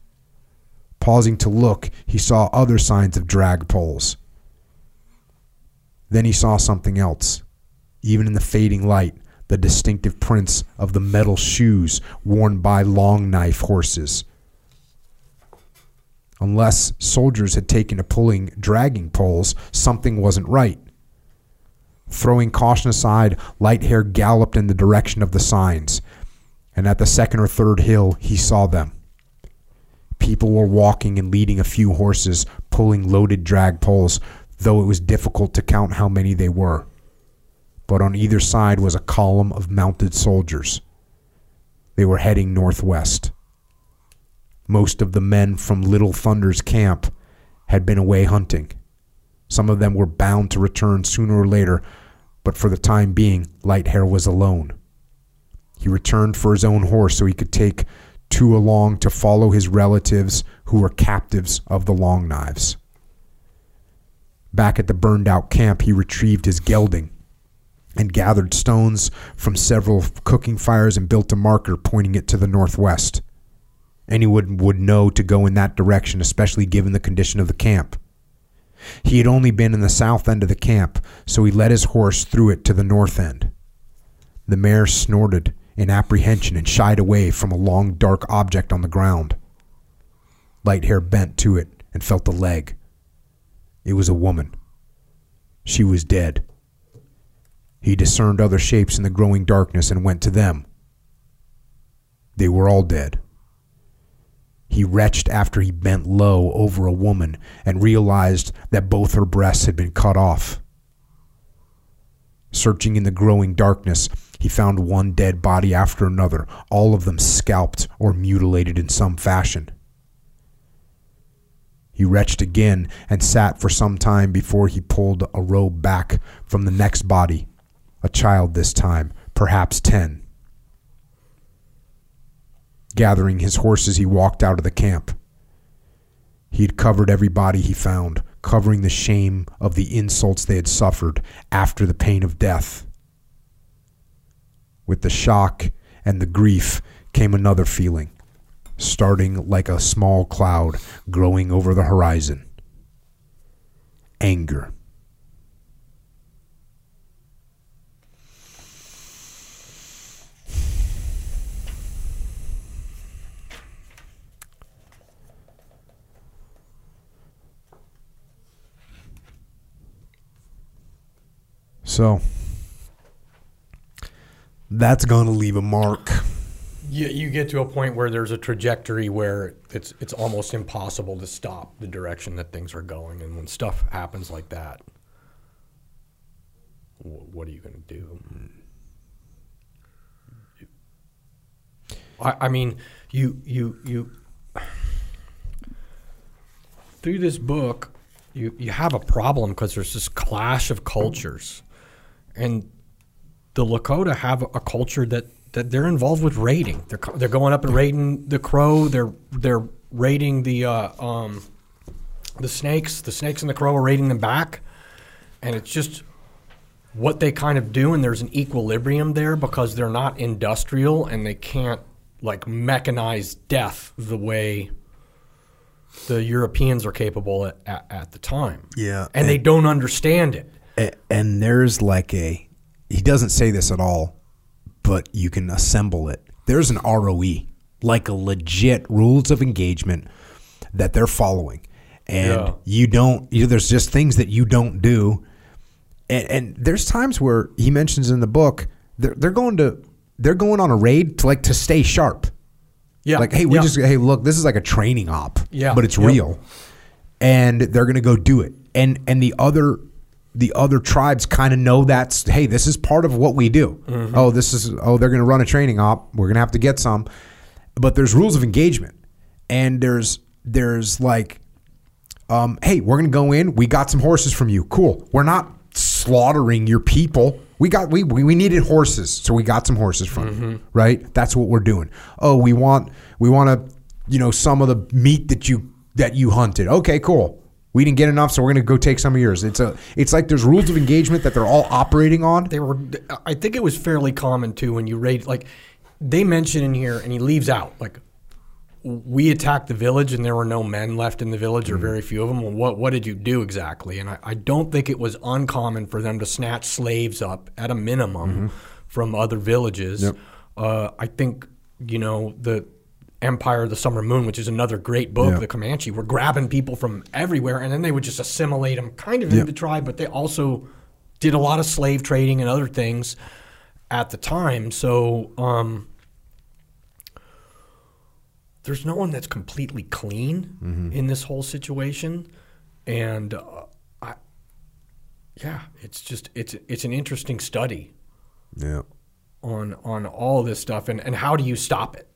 Pausing to look, he saw other signs of drag poles. Then he saw something else. Even in the fading light, the distinctive prints of the metal shoes worn by long knife horses. Unless soldiers had taken to pulling dragging poles, something wasn't right. Throwing caution aside, Lighthair galloped in the direction of the signs, and at the second or third hill, he saw them. People were walking and leading a few horses, pulling loaded drag poles, though it was difficult to count how many they were. But on either side was a column of mounted soldiers. They were heading northwest. Most of the men from Little Thunder's camp had been away hunting. Some of them were bound to return sooner or later, but for the time being, Lighthair was alone. He returned for his own horse so he could take two along to follow his relatives who were captives of the Long Knives. Back at the burned out camp, he retrieved his gelding and gathered stones from several cooking fires and built a marker pointing it to the northwest. Anyone would know to go in that direction, especially given the condition of the camp. He had only been in the south end of the camp, so he led his horse through it to the north end. The mare snorted in apprehension and shied away from a long dark object on the ground. Lighthair bent to it and felt the leg. It was a woman. She was dead. He discerned other shapes in the growing darkness and went to them. They were all dead. He retched after he bent low over a woman and realized that both her breasts had been cut off. Searching in the growing darkness, he found one dead body after another, all of them scalped or mutilated in some fashion. He retched again and sat for some time before he pulled a robe back from the next body, a child this time, perhaps ten. Gathering his horses, he walked out of the camp. He had covered every body he found, covering the shame of the insults they had suffered after the pain of death. With the shock and the grief came another feeling, starting like a small cloud growing over the horizon anger. So that's going to leave a mark. You, you get to a point where there's a trajectory where it's it's almost impossible to stop the direction that things are going, and when stuff happens like that, wh- what are you going to do? I, I mean, you you you through this book, you you have a problem because there's this clash of cultures, and the Lakota have a culture that, that they're involved with raiding. They're they're going up and raiding the Crow. They're they're raiding the uh, um, the snakes. The snakes and the Crow are raiding them back, and it's just what they kind of do. And there's an equilibrium there because they're not industrial and they can't like mechanize death the way the Europeans are capable at, at, at the time. Yeah, and they don't understand it. And there's like a he doesn't say this at all but you can assemble it there's an ROE like a legit rules of engagement that they're following and Yeah. you don't you know, there's just things that you don't do and, and there's times where he mentions in the book they're, they're going to they're going on a raid to like to stay sharp Yeah, like hey we yeah. just hey look this is like a training op Yeah. but it's Yep. real and they're going to go do it and and the other the other tribes kind of know that's hey this is part of what we do. Mm-hmm. oh this is oh they're going to run a training op. We're going to have to get some. But there's rules of engagement. And there's there's like um, hey we're going to go in. We got some horses from you. Cool. We're not slaughtering your people. We got we, we we needed horses so we got some horses from Mm-hmm. you right? That's what we're doing. Oh we want we want to you know some of the meat that you that you hunted. Okay cool we didn't get enough so we're going to go take some of yours. It's a it's like there's rules of engagement that they're all operating on. They were i think it was fairly common too when you raid like they mention in here and he leaves out like we attacked the village and there were no men left in the village or very few of them well, what, what did you do exactly? And I, I don't think it was uncommon for them to snatch slaves up at a minimum from other villages. Uh, i think you know the empire of the summer moon which is another great book Yeah. the comanche were grabbing people from everywhere and then they would just assimilate them kind of into the tribe but they also did a lot of slave trading and other things at the time. So um, there's no one that's completely clean in this whole situation, and uh, I, yeah, it's just it's it's an interesting study yeah on on all this stuff and, and how do you stop it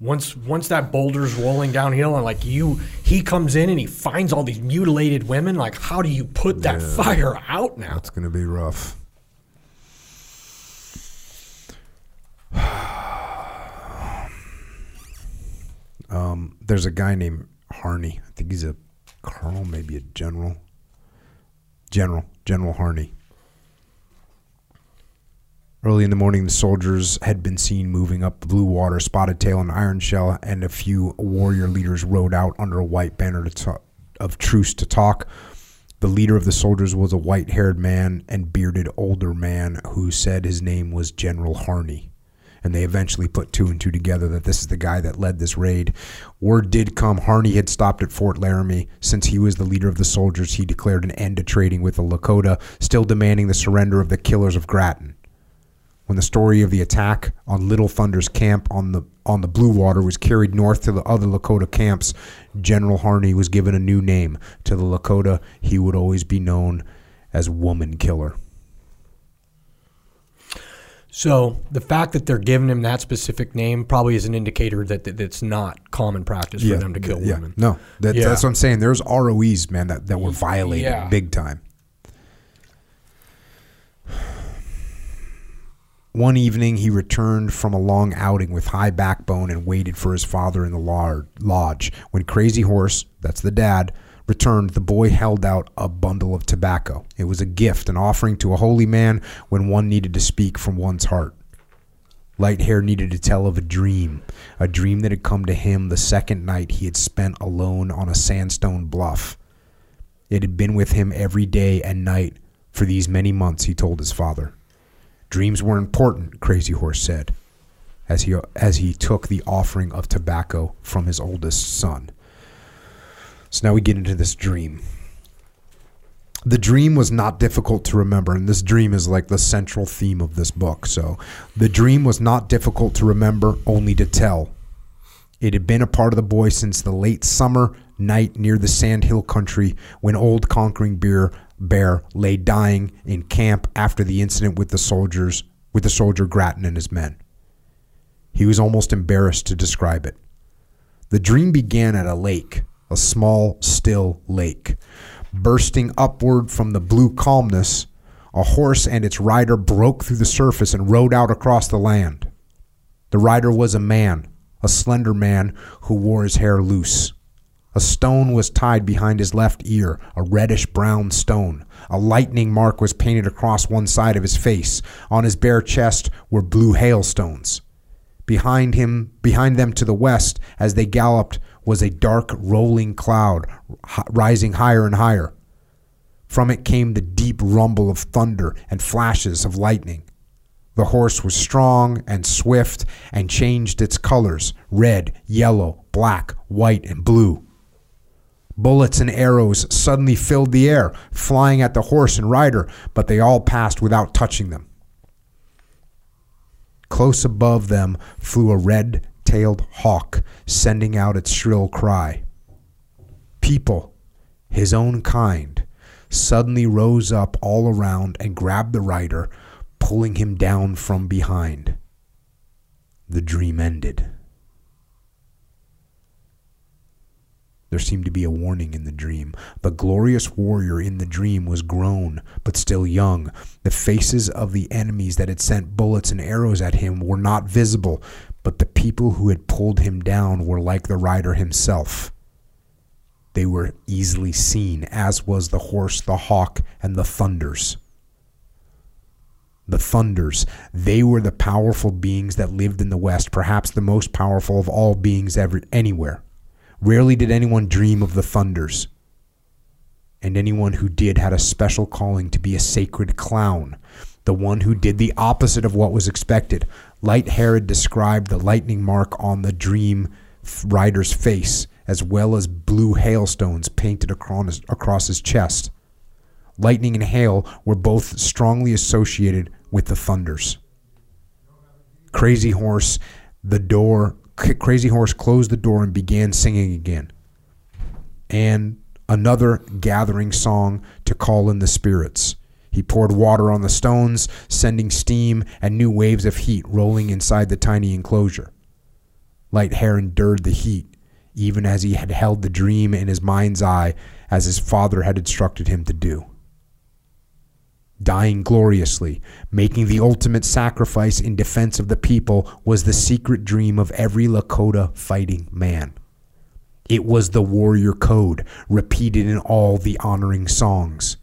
once once that boulder's rolling downhill and like you he comes in and he finds all these mutilated women like how do you put that fire out now That's going to be rough. [SIGHS] um, there's a guy named Harney. I think he's a colonel, maybe a general. General, General Harney. Early in the morning, the soldiers had been seen moving up the Blue Water. Spotted Tail and Iron Shell and a few warrior leaders rode out under a white banner of truce to talk. The leader of the soldiers was a white haired man and bearded older man who said his name was General Harney. And they eventually put two and two together that this is the guy that led this raid. Word did come Harney had stopped at Fort Laramie. Since he was the leader of the soldiers, he declared an end to trading with the Lakota, still demanding the surrender of the killers of Grattan. When the story of the attack on Little Thunder's camp on the on the Blue Water was carried north to the other Lakota camps, General Harney was given a new name. To the Lakota, he would always be known as Woman Killer. So the fact that they're giving him that specific name probably is an indicator that, that it's not common practice for them to kill yeah. women. No, that, Yeah. that's what I'm saying. There's ROEs, man, that, that were violated Yeah. big time. One evening, he returned from a long outing with High Backbone and waited for his father in the lodge. When Crazy Horse, that's the dad, returned, the boy held out a bundle of tobacco. It was a gift, an offering to a holy man when one needed to speak from one's heart. Light Hair needed to tell of a dream, a dream that had come to him the second night he had spent alone on a sandstone bluff. It had been with him every day and night for these many months, he told his father. Dreams were important, Crazy Horse said, as he as he took the offering of tobacco from his oldest son. So now we get into this dream. The dream was not difficult to remember, and this dream is like the central theme of this book. So, the dream was not difficult to remember, only to tell. It had been a part of the boy since the late summer night near the Sandhill country when old Conquering Bear bear lay dying in camp after the incident with the soldiers with the soldier Grattan and his men. He was almost embarrassed to describe it. The dream began at a lake, a small, still lake. Bursting upward from the blue calmness, a horse and its rider broke through the surface and rode out across the land. The rider was a man, a slender man who wore his hair loose. A stone was tied behind his left ear, a reddish brown stone. A lightning mark was painted across one side of his face. On his bare chest were blue hailstones. Behind him, behind them to the west, as they galloped, was a dark rolling cloud rising higher and higher. From it came the deep rumble of thunder and flashes of lightning. The horse was strong and swift and changed its colors red, yellow, black, white, and blue. Bullets and arrows suddenly filled the air, flying at the horse and rider, but they all passed without touching them. Close above them flew a red tailed hawk, sending out its shrill cry. People, his own kind, suddenly rose up all around and grabbed the rider, pulling him down from behind. The dream ended. There seemed to be a warning in the dream. The glorious warrior in the dream was grown, but still young. The faces of the enemies that had sent bullets and arrows at him were not visible, but the people who had pulled him down were like the rider himself. They were easily seen, as was the horse, the hawk, and the thunders. The thunders, they were the powerful beings that lived in the West, perhaps the most powerful of all beings ever anywhere. Rarely did anyone dream of the thunders. And anyone who did had a special calling to be a sacred clown, the one who did the opposite of what was expected. Light Hair described the lightning mark on the dream rider's face, as well as blue hailstones painted across, his chest. Lightning and hail were both strongly associated with the thunders. Crazy Horse, the door, Crazy Horse closed the door and began singing again. And another gathering song to call in the spirits. He poured water on the stones, sending steam and new waves of heat rolling inside the tiny enclosure. Light Hair endured the heat, even as he had held the dream in his mind's eye, as his father had instructed him to do dying gloriously, making the ultimate sacrifice in defense of the people, was the secret dream of every Lakota fighting man. It was the warrior code, repeated in all the honoring songs.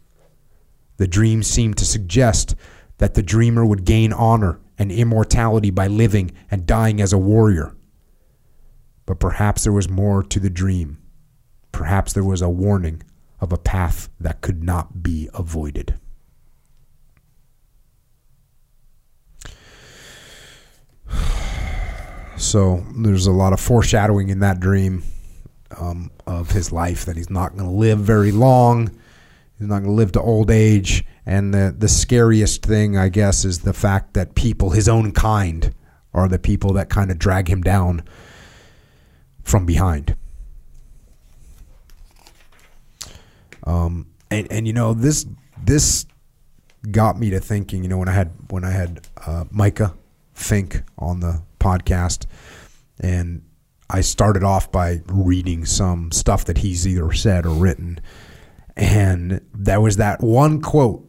The dream seemed to suggest that the dreamer would gain honor and immortality by living and dying as a warrior. But perhaps there was more to the dream. Perhaps there was a warning of a path that could not be avoided. So there's a lot of foreshadowing in that dream um, of his life that he's not going to live very long. He's not going to live to old age, And the the scariest thing, I guess, is the fact that people, his own kind, are the people that kind of drag him down from behind. Um, and and you know this this got me to thinking. You know when I had when I had uh, Micah Fink on the podcast, and I started off by reading some stuff that he's either said or written, and there was that one quote,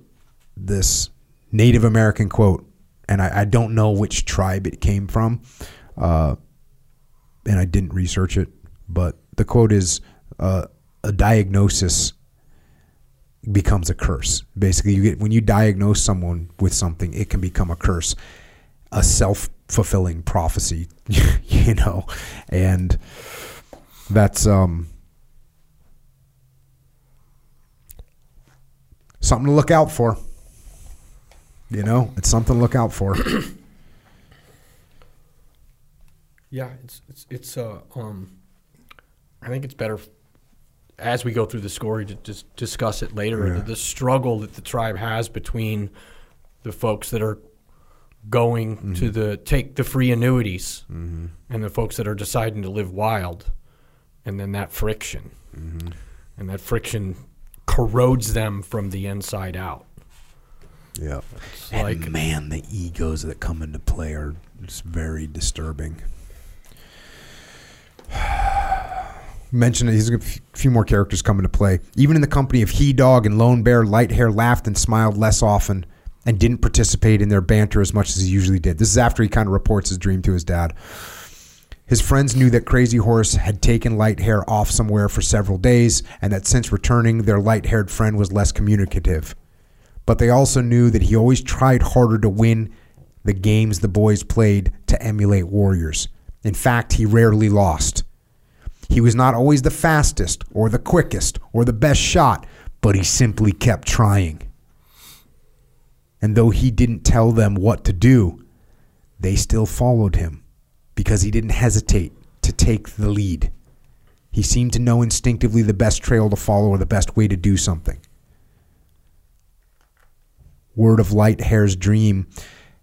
this Native American quote, and I, I don't know which tribe it came from, uh, and I didn't research it, but the quote is uh, a diagnosis becomes a curse. Basically, you get when you diagnose someone with something, it can become a curse, a self fulfilling prophecy, [LAUGHS] you know, and that's um something to look out for. You know, it's something to look out for. [COUGHS] Yeah, it's it's it's uh um I think it's better as we go through the story to just discuss it later Yeah. the, the struggle that the tribe has between the folks that are going mm-hmm. to the take the free annuities mm-hmm. and the folks that are deciding to live wild and then that friction mm-hmm. and that friction corrodes them from the inside out Yeah. it's And like man, the egos that come into play are just very disturbing. [SIGHS] Mentioned that he's got a f- few more characters come into play. Even in the company of He Dog and Lone Bear, Light Hair laughed and smiled less often and didn't participate in their banter as much as he usually did. This is after he kind of reports his dream to his dad. His friends knew that Crazy Horse had taken light hair off somewhere for several days and that since returning, their light haired friend was less communicative but they also knew that he always tried harder to win the games the boys played to emulate Warriors. In fact, he rarely lost. He was not always the fastest or the quickest or the best shot, but he simply kept trying. And though he didn't tell them what to do, they still followed him because he didn't hesitate to take the lead. He seemed to know instinctively the best trail to follow or the best way to do something. Word of Light Hair's dream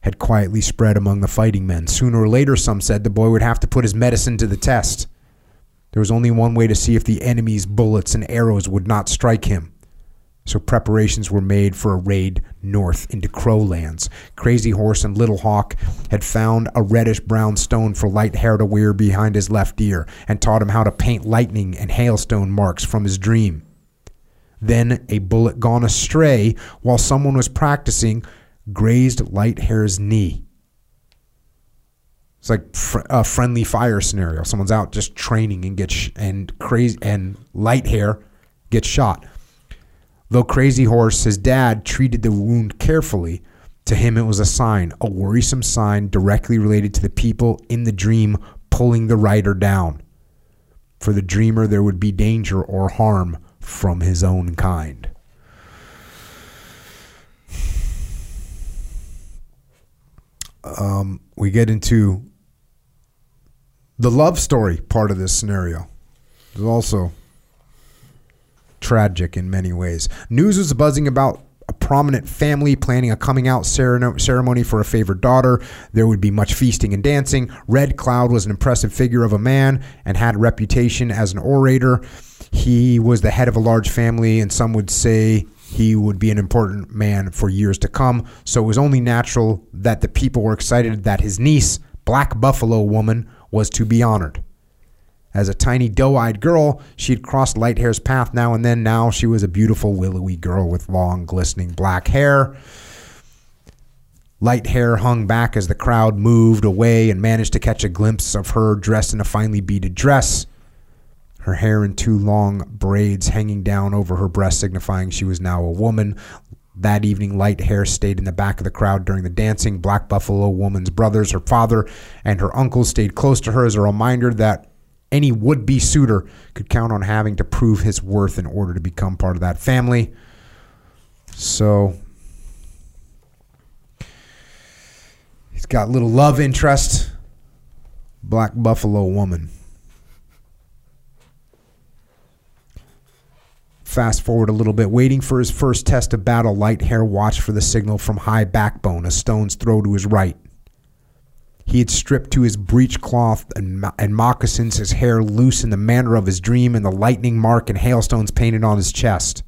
had quietly spread among the fighting men. Sooner or later, some said, the boy would have to put his medicine to the test. There was only one way to see if the enemy's bullets and arrows would not strike him. So preparations were made for a raid north into Crowlands. Crazy Horse and Little Hawk had found a reddish brown stone for Light Hair to wear behind his left ear and taught him how to paint lightning and hailstone marks from his dream. Then a bullet gone astray while someone was practicing grazed light hair's knee. It's like a friendly fire scenario. Someone's out just training and gets sh- and crazy and light hair gets shot. Though Crazy Horse, his dad, treated the wound carefully, to him it was a sign, a worrisome sign directly related to the people in the dream pulling the rider down. For the dreamer, there would be danger or harm from his own kind. Um, we get into the love story part of this scenario. It's also tragic in many ways. News was buzzing about a prominent family planning a coming out ceremony for a favored daughter. There would be much feasting and dancing. Red Cloud was an impressive figure of a man and had a reputation as an orator. He was the head of a large family, and some would say he would be an important man for years to come. So it was only natural that the people were excited that his niece, Black Buffalo Woman, was to be honored. As a tiny doe-eyed girl, she'd crossed Lighthair's path now and then. Now she was a beautiful, willowy girl with long, glistening black hair. Light hair hung back as the crowd moved away and managed to catch a glimpse of her dressed in a finely beaded dress. Her hair in two long braids hanging down over her breast, signifying she was now a woman. That evening, Light Hair stayed in the back of the crowd during the dancing. Black Buffalo Woman's brothers, her father, and her uncle stayed close to her as a reminder that any would be suitor could count on having to prove his worth in order to become part of that family. So he's got little love interest, Black Buffalo Woman. Fast forward a little bit. Waiting for his first test of battle, Light Hair watched for the signal from High Backbone, a stone's throw to his right. He had stripped to his breechcloth and, and moccasins, his hair loose in the manner of his dream, and the lightning mark and hailstones painted on his chest.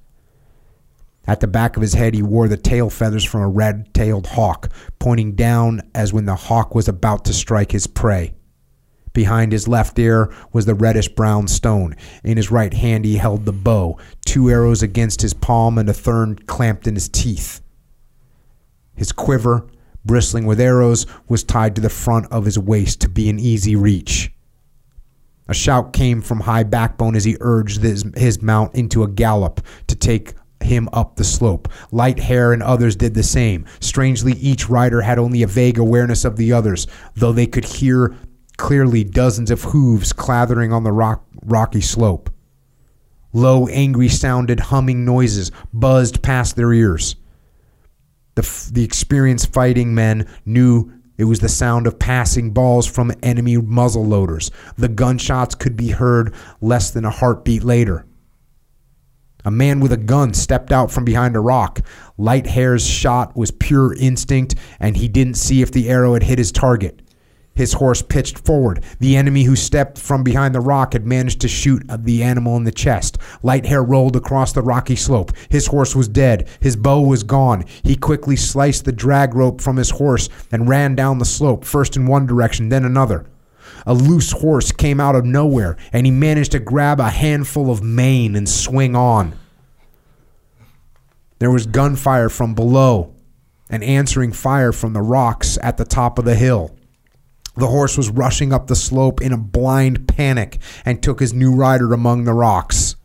At the back of his head, he wore the tail feathers from a red tailed hawk, pointing down as when the hawk was about to strike his prey. Behind his left ear was the reddish brown stone. In his right hand, he held the bow, two arrows against his palm, and a third clamped in his teeth. His quiver, bristling with arrows, was tied to the front of his waist to be in easy reach. A shout came from High Backbone as he urged his, his mount into a gallop to take him up the slope. Light Hair and others did the same. Strangely, each rider had only a vague awareness of the others, though they could hear clearly dozens of hooves clattering on the rock, rocky slope. Low, angry sounded humming noises buzzed past their ears. The, the experienced fighting men knew it was the sound of passing balls from enemy muzzle loaders. The gunshots could be heard less than a heartbeat later. A man with a gun stepped out from behind a rock. Light Hair's shot was pure instinct, and he didn't see if the arrow had hit his target. His horse pitched forward. The enemy who stepped from behind the rock had managed to shoot the animal in the chest. Light Hair rolled across the rocky slope. His horse was dead. His bow was gone. He quickly sliced the drag rope from his horse and ran down the slope, first in one direction, then another. A loose horse came out of nowhere, and he managed to grab a handful of mane and swing on. There was gunfire from below and answering fire from the rocks at the top of the hill. The horse was rushing up the slope in a blind panic and took his new rider among the rocks.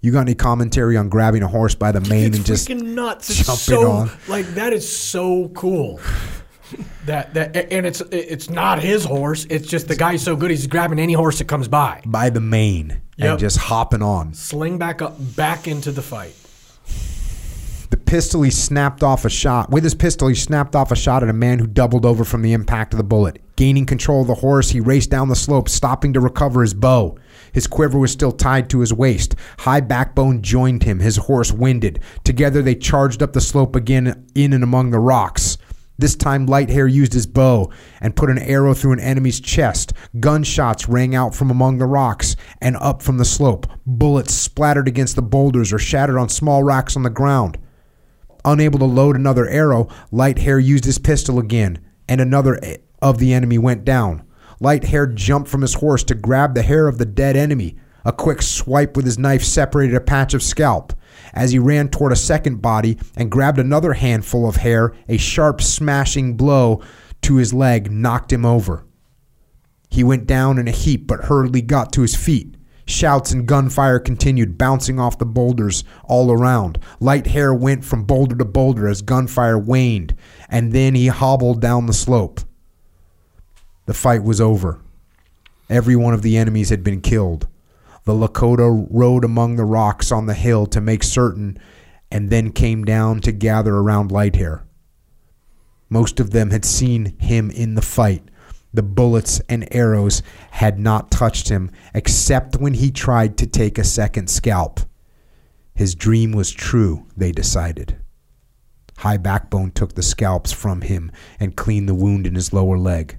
You got any commentary on grabbing a horse by the mane It's and just nuts. It's jumping so on? like that is so cool. that that and it's it's not his horse. It's just the guy's so good. He's grabbing any horse that comes by. by the mane Yep. and just hopping on? Sling back up, back into the fight. Pistol he snapped off a shot. With his pistol, he snapped off a shot at a man who doubled over from the impact of the bullet. Gaining control of the horse, he raced down the slope, stopping to recover his bow. His quiver was still tied to his waist. High Backbone joined him, his horse winded. Together they charged up the slope again in and among the rocks. This time, Lighthair used his bow and put an arrow through an enemy's chest. Gunshots rang out from among the rocks and up from the slope. Bullets splattered against the boulders or shattered on small rocks on the ground. Unable to load another arrow, Light Hair used his pistol again, and another of the enemy went down. Light Hair jumped from his horse to grab the hair of the dead enemy. A quick swipe with his knife separated a patch of scalp. As he ran toward a second body and grabbed another handful of hair, a sharp smashing blow to his leg knocked him over. He went down in a heap but hurriedly got to his feet. Shouts and gunfire continued, bouncing off the boulders all around. Light hair went from boulder to boulder as gunfire waned, and then he hobbled down the slope. The fight was over. Every one of the enemies had been killed. The Lakota rode among the rocks on the hill to make certain, and then came down to gather around Lighthair. Most of them had seen him in the fight. The bullets and arrows had not touched him except when he tried to take a second scalp. His dream was true, they decided. High Backbone took the scalps from him and cleaned the wound in his lower leg.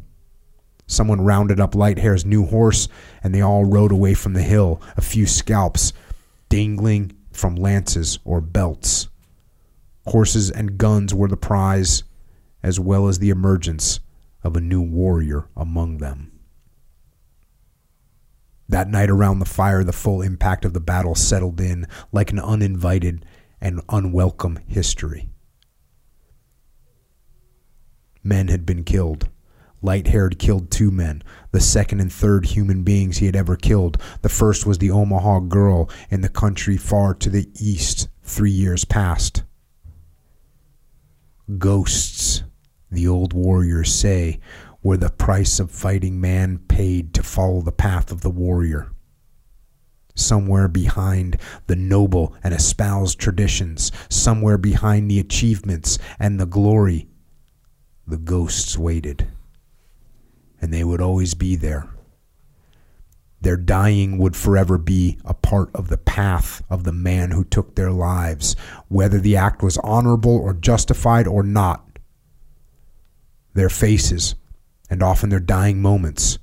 Someone rounded up Lighthair's new horse, and they all rode away from the hill, a few scalps dangling from lances or belts. Horses and guns were the prize, as well as the emergence of a new warrior among them. That night around the fire, the full impact of the battle settled in like an uninvited and unwelcome history. Men had been killed. Light haired killed two men, the second and third human beings he had ever killed. The first was the Omaha girl in the country far to the east, three years past. Ghosts, the old warriors say, were the price of fighting man paid to follow the path of the warrior. Somewhere behind the noble and espoused traditions, somewhere behind the achievements and the glory, the ghosts waited. And they would always be there. Their dying would forever be a part of the path of the man who took their lives, whether the act was honorable or justified or not. Their faces, and often their dying moments,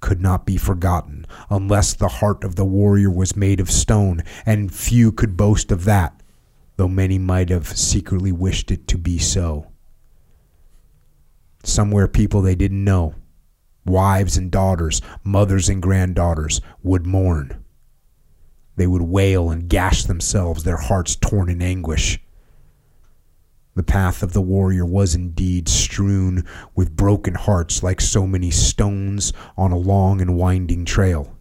could not be forgotten unless the heart of the warrior was made of stone, and few could boast of that, though many might have secretly wished it to be so. Somewhere people they didn't know, wives and daughters, mothers and granddaughters, would mourn. They would wail and gash themselves, their hearts torn in anguish. The path of the warrior was indeed strewn with broken hearts like so many stones on a long and winding trail.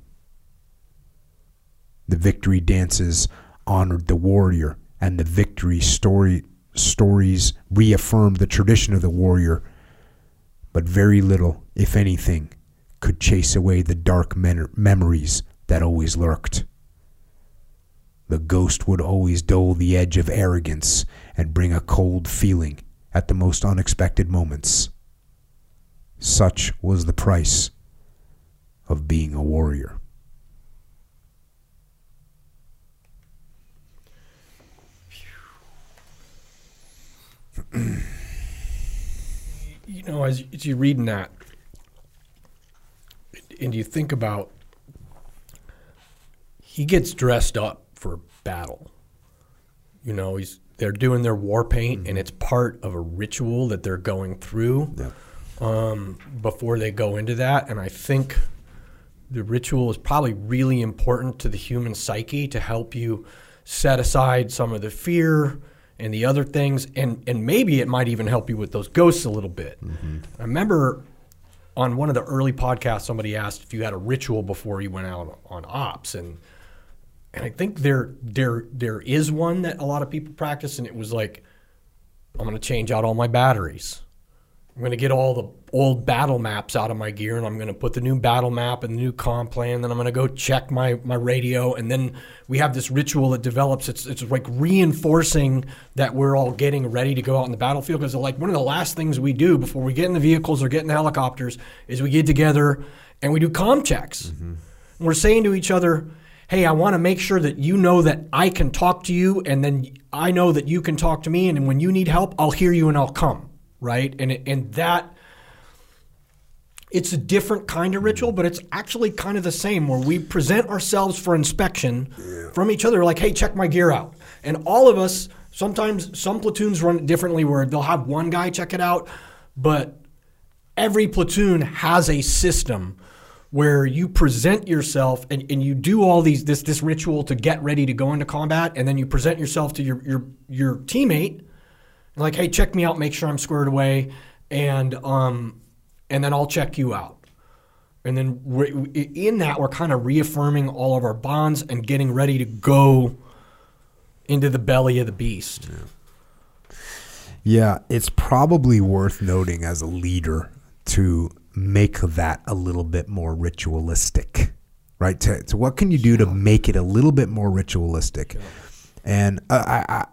The victory dances honored the warrior, and the victory story, stories reaffirmed the tradition of the warrior, but very little, if anything, could chase away the dark men- memories that always lurked. The ghost would always dull the edge of arrogance and bring a cold feeling at the most unexpected moments. Such was the price of being a warrior. you know, as, as you're reading that, and you think about, he gets dressed up for battle. You know, he's they're doing their war paint, and it's part of a ritual that they're going through um, before they go into that. And I think the ritual is probably really important to the human psyche to help you set aside some of the fear and the other things, and and maybe it might even help you with those ghosts a little bit. I remember on one of the early podcasts, somebody asked if you had a ritual before you went out on ops, and and I think there there there is one that a lot of people practice, and it was like, I'm going to change out all my batteries. I'm going to get all the old battle maps out of my gear, and I'm going to put the new battle map and the new comp plan. Then I'm going to go check my my radio, and then we have this ritual that develops. It's it's like reinforcing that we're all getting ready to go out in the battlefield because like one of the last things we do before we get in the vehicles or get in the helicopters is we get together and we do comm checks. Mm-hmm. And we're saying to each other, hey, I want to make sure that you know that I can talk to you, and then I know that you can talk to me, and when you need help, I'll hear you and I'll come, right? And and that it's a different kind of ritual, but it's actually kind of the same where we present ourselves for inspection from each other, like, hey, check my gear out. And all of us, sometimes some platoons run it differently where they'll have one guy check it out, but every platoon has a system where you present yourself and, and you do all these this this ritual to get ready to go into combat and then you present yourself to your your your teammate like hey check me out make sure i'm squared away and um and then i'll check you out. And then in that we're kind of reaffirming all of our bonds and getting ready to go into the belly of the beast. Yeah, it's probably worth noting as a leader to make that a little bit more ritualistic, right? To, to what can you do to make it a little bit more ritualistic? And uh, I, I,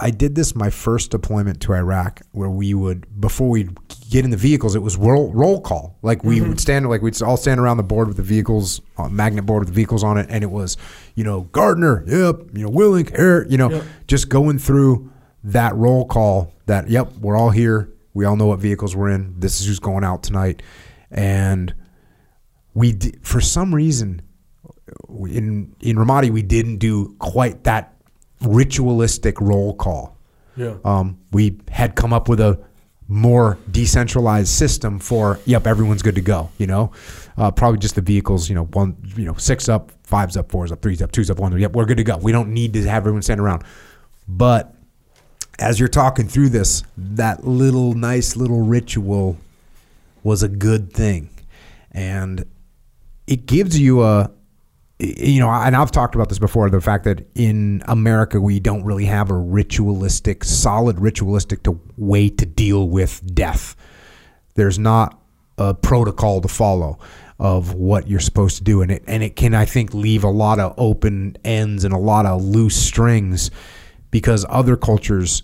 I did this my first deployment to Iraq, where we would before we'd get in the vehicles, it was roll, roll call. Like we would stand, like we'd all stand around the board with the vehicles, uh, magnet board with the vehicles on it, and it was, you know, Gardner, yep, you know, Willink, here, you know, Yep. just going through that roll call. That yep, we're all here. We all know what vehicles we're in. This is who's going out tonight, and we di- for some reason in in Ramadi we didn't do quite that ritualistic roll call. yeah. Um, we had come up with a more decentralized system for yep everyone's good to go you know? Uh, probably just the vehicles you know one you know six up fives up fours up threes up twos up one yep we're good to go. We don't need to have everyone stand around. But as you're talking through this that little nice little ritual was a good thing. And it gives you a you know and i've talked about this before the fact that in america we don't really have a ritualistic solid ritualistic to way to deal with death. There's not a protocol to follow of what you're supposed to do. And it and it can i think leave a lot of open ends and a lot of loose strings because other cultures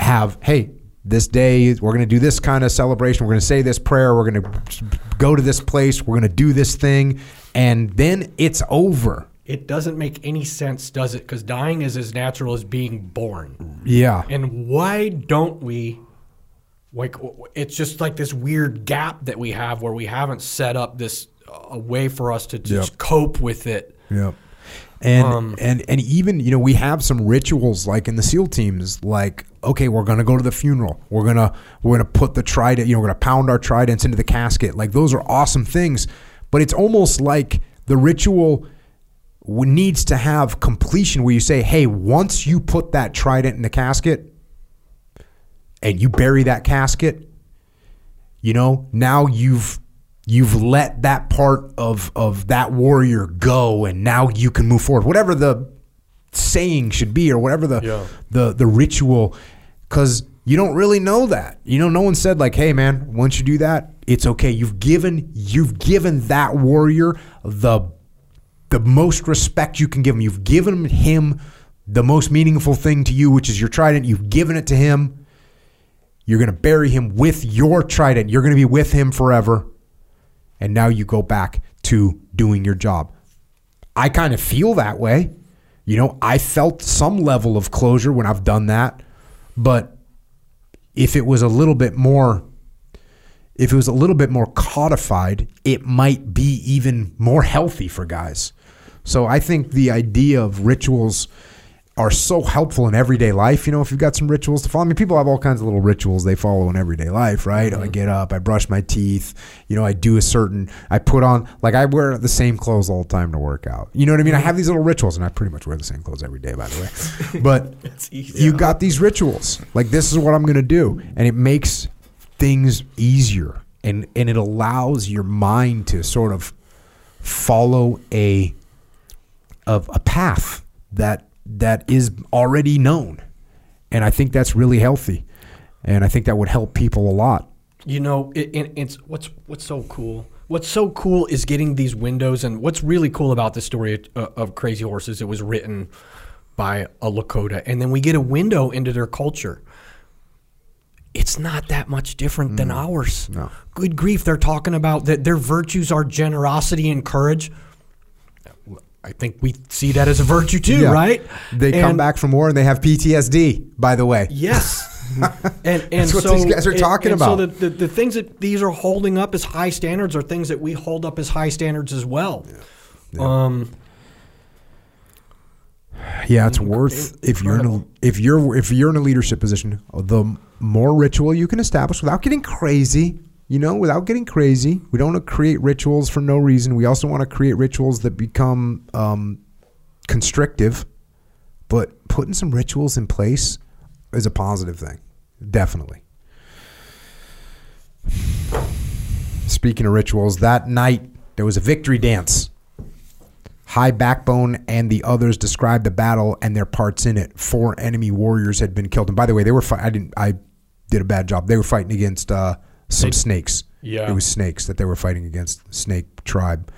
have hey this day we're going to do this kind of celebration. We're going to say this prayer. We're going to go to this place. We're going to do this thing, and then it's over. It doesn't make any sense, does it? Because dying is as natural as being born. Yeah. And why don't we? Like, it's just like this weird gap that we have where we haven't set up this a way for us to just Yep. cope with it. Yep. And Um, and and even you know we have some rituals like in the SEAL teams like okay we're gonna go to the funeral. We're gonna we're gonna put the trident you know we're gonna pound our tridents into the casket. Like those are awesome things. But it's almost like the ritual needs to have completion where you say hey once you put that trident in the casket and you bury that casket you know now you've you've let that part of of that warrior go and now you can move forward. Whatever the saying should be or whatever the Yeah. the the ritual cuz you don't really know that you know no one said like hey man once you do that it's okay you've given you've given that warrior the the most respect you can give him you've given him the most meaningful thing to you which is your trident you've given it to him you're going to bury him with your trident. You're going to be with him forever. And now you go back to doing your job. I kind of feel that way. You know, I felt some level of closure when I've done that. But if it was a little bit more if it was a little bit more codified, it might be even more healthy for guys. So I think the idea of rituals are so helpful in everyday life. You know, if you've got some rituals to follow, I mean, people have all kinds of little rituals they follow in everyday life, right? I mm-hmm. get up, I brush my teeth, you know, I do a certain, I put on, like, I wear the same clothes all the time to work out. You know what I mean? I have these little rituals, and I pretty much wear the same clothes every day, by the way. [LAUGHS] But you got these rituals. Like, this is what I'm going to do. And it makes things easier and, and it allows your mind to sort of follow a of a path that that is already known. And I think that's really healthy. And I think that would help people a lot. You know, it, it, it's what's what's so cool. What's so cool is getting these windows, and what's really cool about the story of, of Crazy Horses, it was written by a Lakota, and then we get a window into their culture. It's not that much different than ours. Mm. No. Good grief, they're talking about that their virtues are generosity and courage. I think we see that as a virtue too, Yeah. right? They come back from war and they have PTSD, by the way. Yes. [LAUGHS] and and so, these guys are and- talking and about. So the, the, the things that these are holding up as high standards are things that we hold up as high standards as well. Um, [SIGHS] Yeah, it's worth if you're in a, if you're if you're in a leadership position, the more ritual you can establish without getting crazy, you know, without getting crazy. We don't want to create rituals for no reason. We also want to create rituals that become um, constrictive. But putting some rituals in place is a positive thing, definitely. Speaking of rituals, that night there was a victory dance. High Backbone and the others described the battle and their parts in it. Four enemy warriors had been killed, and by the way, they were. Fi- I didn't. I did a bad job. They were fighting against uh, some They- snakes. Yeah. it was snakes that they were fighting against. Snake tribe.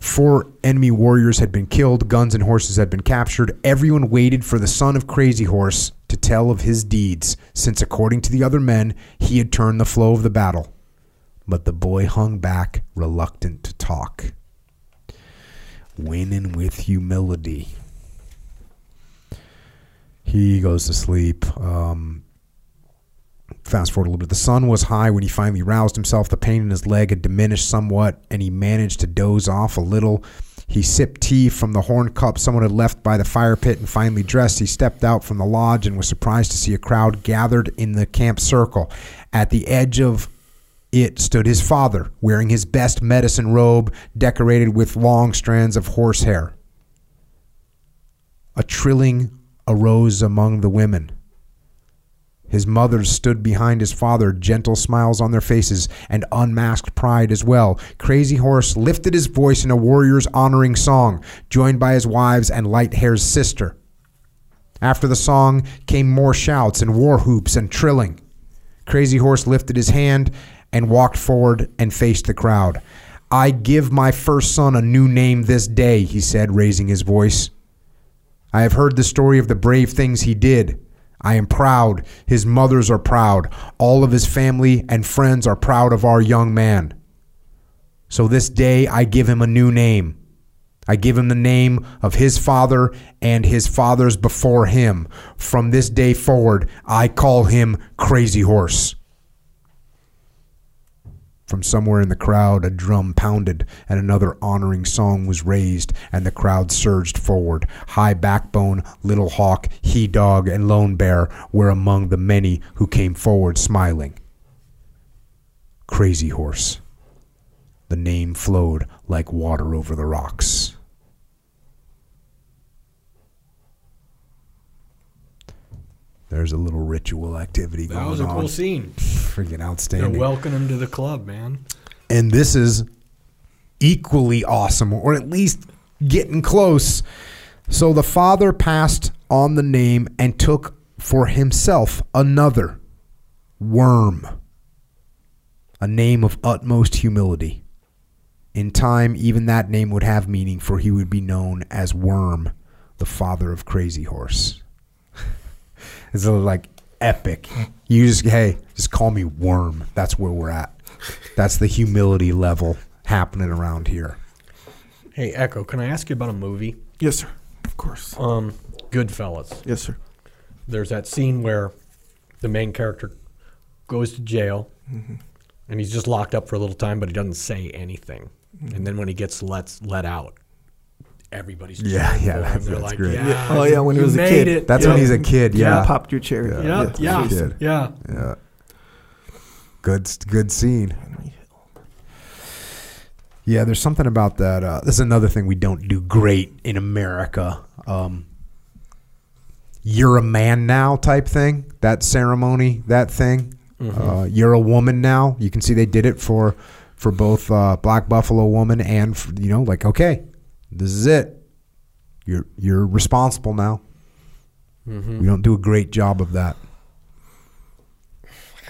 Four enemy warriors had been killed. Guns and horses had been captured. Everyone waited for the son of Crazy Horse to tell of his deeds, since according to the other men, he had turned the flow of the battle. But the boy hung back, reluctant to talk winning with humility. He goes to sleep. Um, fast forward a little bit. The sun was high when he finally roused himself. The pain in his leg had diminished somewhat, and he managed to doze off a little. He sipped tea from the horn cup someone had left by the fire pit and finally dressed. He stepped out from the lodge and was surprised to see a crowd gathered in the camp circle. At the edge of it stood his father, wearing his best medicine robe decorated with long strands of horsehair. A trilling arose among the women. His mothers stood behind his father, gentle smiles on their faces and unmasked pride as well. Crazy Horse lifted his voice in a warrior's honoring song, joined by his wives and Light Hair's sister. After the song came more shouts and war whoops and trilling. Crazy Horse lifted his hand and walked forward and faced the crowd. I give my first son a new name this day, he said, raising his voice. I have heard the story of the brave things he did. I am proud. His mothers are proud. All of his family and friends are proud of our young man. So this day I give him a new name. I give him the name of his father and his fathers before him. From this day forward, I call him Crazy Horse. From somewhere in the crowd, a drum pounded, and another honoring song was raised, and the crowd surged forward. High Backbone, Little Hawk, He Dog, and Lone Bear were among the many who came forward smiling. Crazy Horse. The name flowed like water over the rocks. There's a little ritual activity That going on. That was a on. cool scene. Freaking outstanding. They're welcoming him to the club, man. and this is equally awesome, or at least getting close. So the father passed on the name and took for himself another worm, a name of utmost humility. In time, even that name would have meaning, for he would be known as Worm, the father of Crazy Horse. It's like epic. You just hey, just call me Worm. That's where we're at. That's the humility level happening around here. Hey, Echo, can I ask you about a movie? Yes, sir. Of course. Um, Goodfellas. Yes, sir. There's that scene where the main character goes to jail, and he's just locked up for a little time, but he doesn't say anything. And then when he gets let let out, everybody's Yeah, yeah, that's- They're that's like, great. Yeah, Yeah. Oh, yeah, when he was a kid. It. That's yeah. when he's a kid. Yeah, Popped your cherry. Yeah, yeah, Kid. yeah. yeah. Good, good scene. Yeah, there's something about that. Uh, this is another thing we don't do great in America. Um, you're a man now type thing. That ceremony, that thing. Uh, you're a woman now. You can see they did it for for both uh, Black Buffalo Woman and for, you know, like okay, this is it. You're you're responsible now. We don't do a great job of that.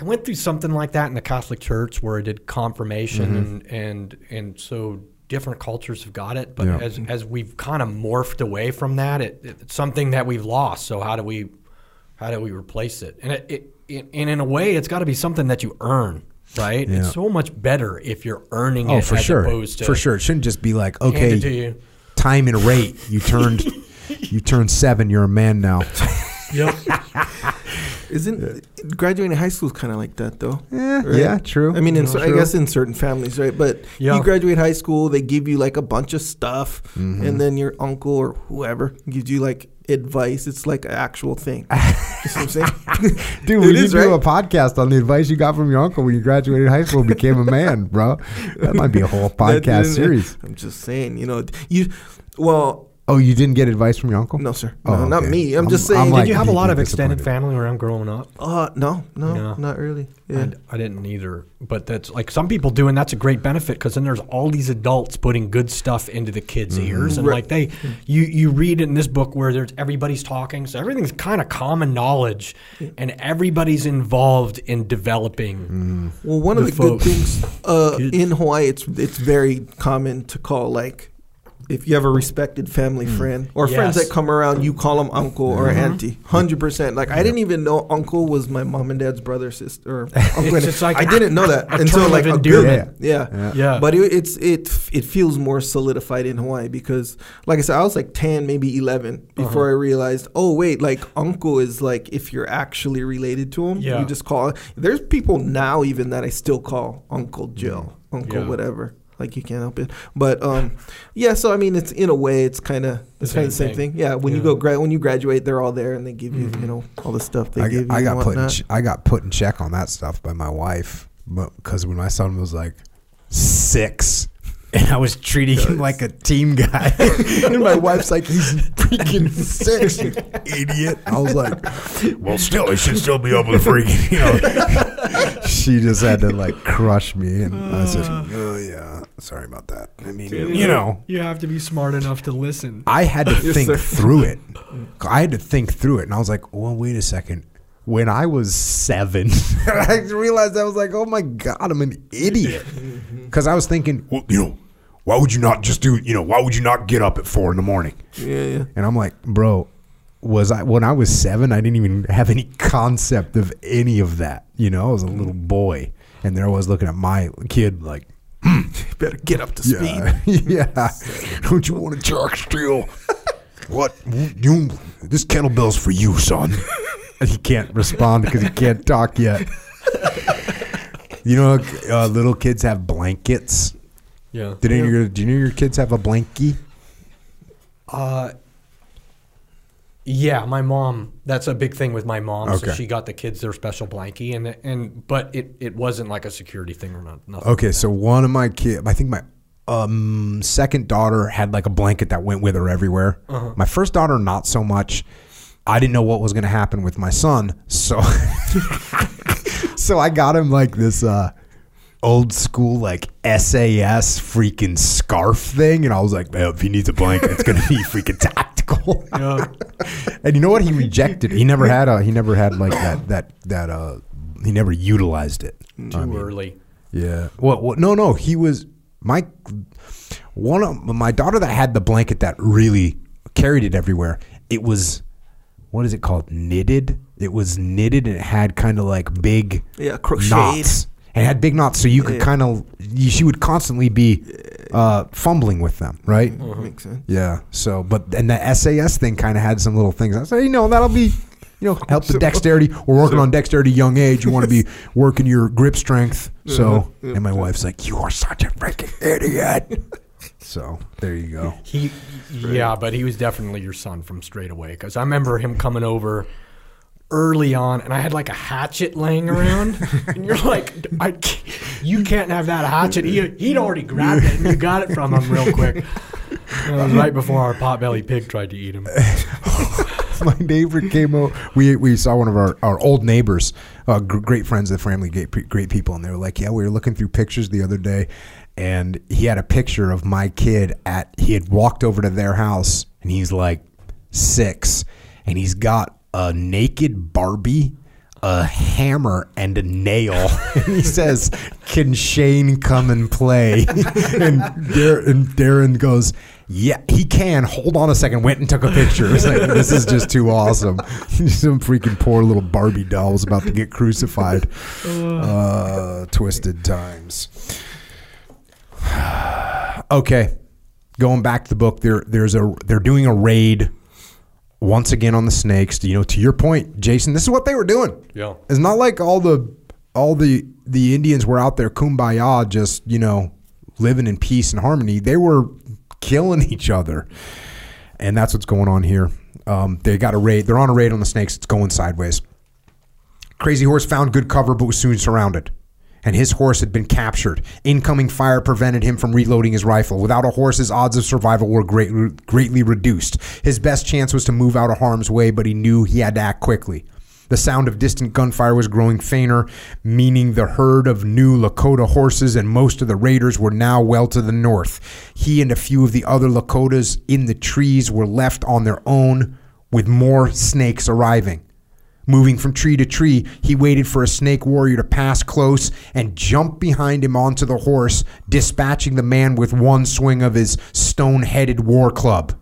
I went through something like that in the Catholic Church where I did confirmation, Mm-hmm. and and and so different cultures have got it. But Yeah. as as we've kind of morphed away from that, it, it's something that we've lost. So how do we how do we replace it? And it, it, it and in a way, it's got to be something that you earn, right? Yeah. It's so much better if you're earning it. Oh, it for as sure. opposed to For sure. It shouldn't just be like, okay. Time and rate. You turned you turned seven, you're a man now. [LAUGHS] Yep. Isn't graduating high school is kind of like that though? Yeah, right? yeah, true. I mean, in, No, cer- I guess in certain families, right? But Yeah. you graduate high school, they give you like a bunch of stuff, Mm-hmm. and then your uncle or whoever gives you like advice. It's like an actual thing. [LAUGHS] you I'm saying? [LAUGHS] Dude, we need to do a podcast on the advice you got from your uncle when you graduated high school and became a man, bro. That might be a whole [LAUGHS] podcast series. I'm just saying, you know, you. Well, Oh, you didn't get advice from your uncle? no, sir. Oh, no, not okay. me. I'm, I'm- just I'm saying. like- Did you have a lot of extended disappointed. family around growing up? uh, no, no, No. not really. Yeah. I, I didn't either. But that's like some people do, and that's a great benefit because then there's all these adults putting good stuff into the kids' ears, and Right. like they, you you read in this book where there's everybody's talking, so everything's kind of common knowledge, and everybody's involved in developing. Well, one of the the good folks. things uh, Kids. in Hawaii, it's it's very common to call like if you have a respected family friend or friends that come around, you call them uncle or auntie. Hundred percent. Like I didn't even know uncle was my mom and dad's brother, sister. [LAUGHS] Uncle. It's just like I didn't know that a until like a good, yeah. Yeah. Yeah. But it, it's it it feels more solidified in Hawaii because, like I said, I was like ten, maybe eleven before I realized. Oh wait, like uncle is like if you're actually related to him, Yeah. you just call. There's people now even that I still call Uncle Joe, Uncle Yeah. whatever. Like you can't help it. But um, yeah. So I mean, it's in a way, it's kind of it's kind of the same thing. Yeah. When you go gra- when you graduate, they're all there and they give you you know all the stuff they I, give you. I got put in, ch- I got put in check on that stuff by my wife because when my son was like six [LAUGHS] and I was treating him like a team guy [LAUGHS] and my wife's like he's freaking six you idiot I was like well still he should still be able to freaking you know [LAUGHS] she just had to like crush me and I said oh yeah sorry about that I mean you know you have to be smart enough to listen. I had to [LAUGHS] think through it. I had to think through it, and I was like, "Well, wait a second. When I was seven, [LAUGHS] I realized I was like, "Oh my god, I'm an idiot." Mm-hmm. Because I was thinking, well, you know, why would you not just do? You know, why would you not get up at four in the morning? Yeah, yeah. And I'm like, bro, was I when I was seven, I didn't even have any concept of any of that. You know, I was a little boy, and there I was looking at my kid like, Better get up to speed. yeah, [LAUGHS] yeah. Don't you want to jerk still? [LAUGHS] what? You? This kettlebell's for you, son. And he can't respond because he can't talk yet. You know, uh, little kids have blankets. Yeah. Did any of your, do you know your kids have a blankie? Uh, yeah, my mom. That's a big thing with my mom. Okay. So she got the kids their special blankie, and and but it, it wasn't like a security thing or not. Nothing. Okay, so one of my kids, I think my um, second daughter had like a blanket that went with her everywhere. My first daughter, not so much. I didn't know what was going to happen with my son, so [LAUGHS] so I got him like this uh, old school like SAS freaking scarf thing, and I was like, man, if he needs a blanket, it's going to be [LAUGHS] freaking tactical. [LAUGHS] and you know what? He rejected. it. He never had a. He never had like that that that uh. He never utilized it. Too early. Yeah. Well, well, no, no. He was my one of my daughter that had the blanket that really carried it everywhere. It was what is it called? Knitted. It was knitted and it had kind of like big Yeah, crocheted. knots. And had big knots, so you could Yeah. kind of she would constantly be uh, fumbling with them, right? Makes sense. Yeah. So, but and the SAS thing kind of had some little things. I say, you know, that'll be, you know, help the dexterity. We're working on dexterity young age. You want to be [LAUGHS] working your grip strength. So, and my wife's like, you are such a freaking idiot. [LAUGHS] so there you go. He, yeah, but he was definitely your son from straight away because I remember him coming over early on, and I had like a hatchet laying around, [LAUGHS] and you're like, I, can't- you can't have that hatchet. He, he'd already grabbed it, and you got it from him real quick. And it was right before our potbelly pig tried to eat him. [LAUGHS] my neighbor came out. We we saw one of our, our old neighbors, uh, gr- great friends of the family, great, great people, and they were like, "Yeah, we were looking through pictures the other day, and he had a picture of my kid at. He had walked over to their house, and he's like six, and he's got a naked Barbie." A hammer and a nail. [LAUGHS] and he says, "Can Shane come and play?" [LAUGHS] and, Dar- and Darren goes, "Yeah, he can." Hold on a second. Went and took a picture. It's like this is just too awesome. [LAUGHS] Some freaking poor little Barbie doll was about to get crucified. Uh, twisted times. [SIGHS] okay, going back to the book. There, there's a they're doing a raid once again on the snakes. You know, to your point, Jason, this is what they were doing. Yeah. It's not like all the all the the Indians were out there kumbaya, just you know, living in peace and harmony. They were killing [LAUGHS] each other, and that's what's going on here. Um, they got a raid. They're on a raid on the snakes. It's going sideways. Crazy Horse found good cover, but was soon surrounded. And his horse had been captured. Incoming fire prevented him from reloading his rifle. Without a horse, his odds of survival were great, greatly reduced. His best chance was to move out of harm's way, but he knew he had to act quickly. The sound of distant gunfire was growing fainter, meaning the herd of new Lakota horses and most of the raiders were now well to the north. He and a few of the other Lakotas in the trees were left on their own, with more snakes arriving. Moving from tree to tree, he waited for a snake warrior to pass close and jump behind him onto the horse, dispatching the man with one swing of his stone headed war club.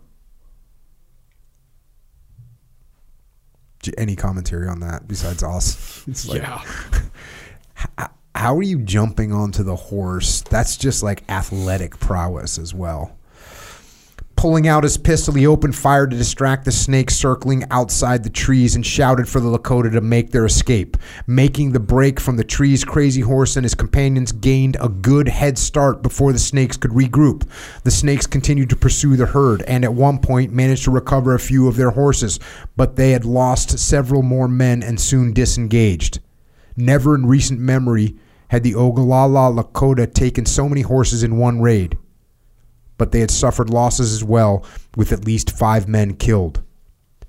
Any commentary on that besides us? It's like, yeah. [LAUGHS] how are you jumping onto the horse? That's just like athletic prowess as well. Pulling out his pistol, he opened fire to distract the snakes circling outside the trees and shouted for the Lakota to make their escape. Making the break from the trees, Crazy Horse and his companions gained a good head start before the snakes could regroup. The snakes continued to pursue the herd and at one point managed to recover a few of their horses, but they had lost several more men and soon disengaged. Never in recent memory had the Oglala Lakota taken so many horses in one raid, but they had suffered losses as well, with at least five men killed.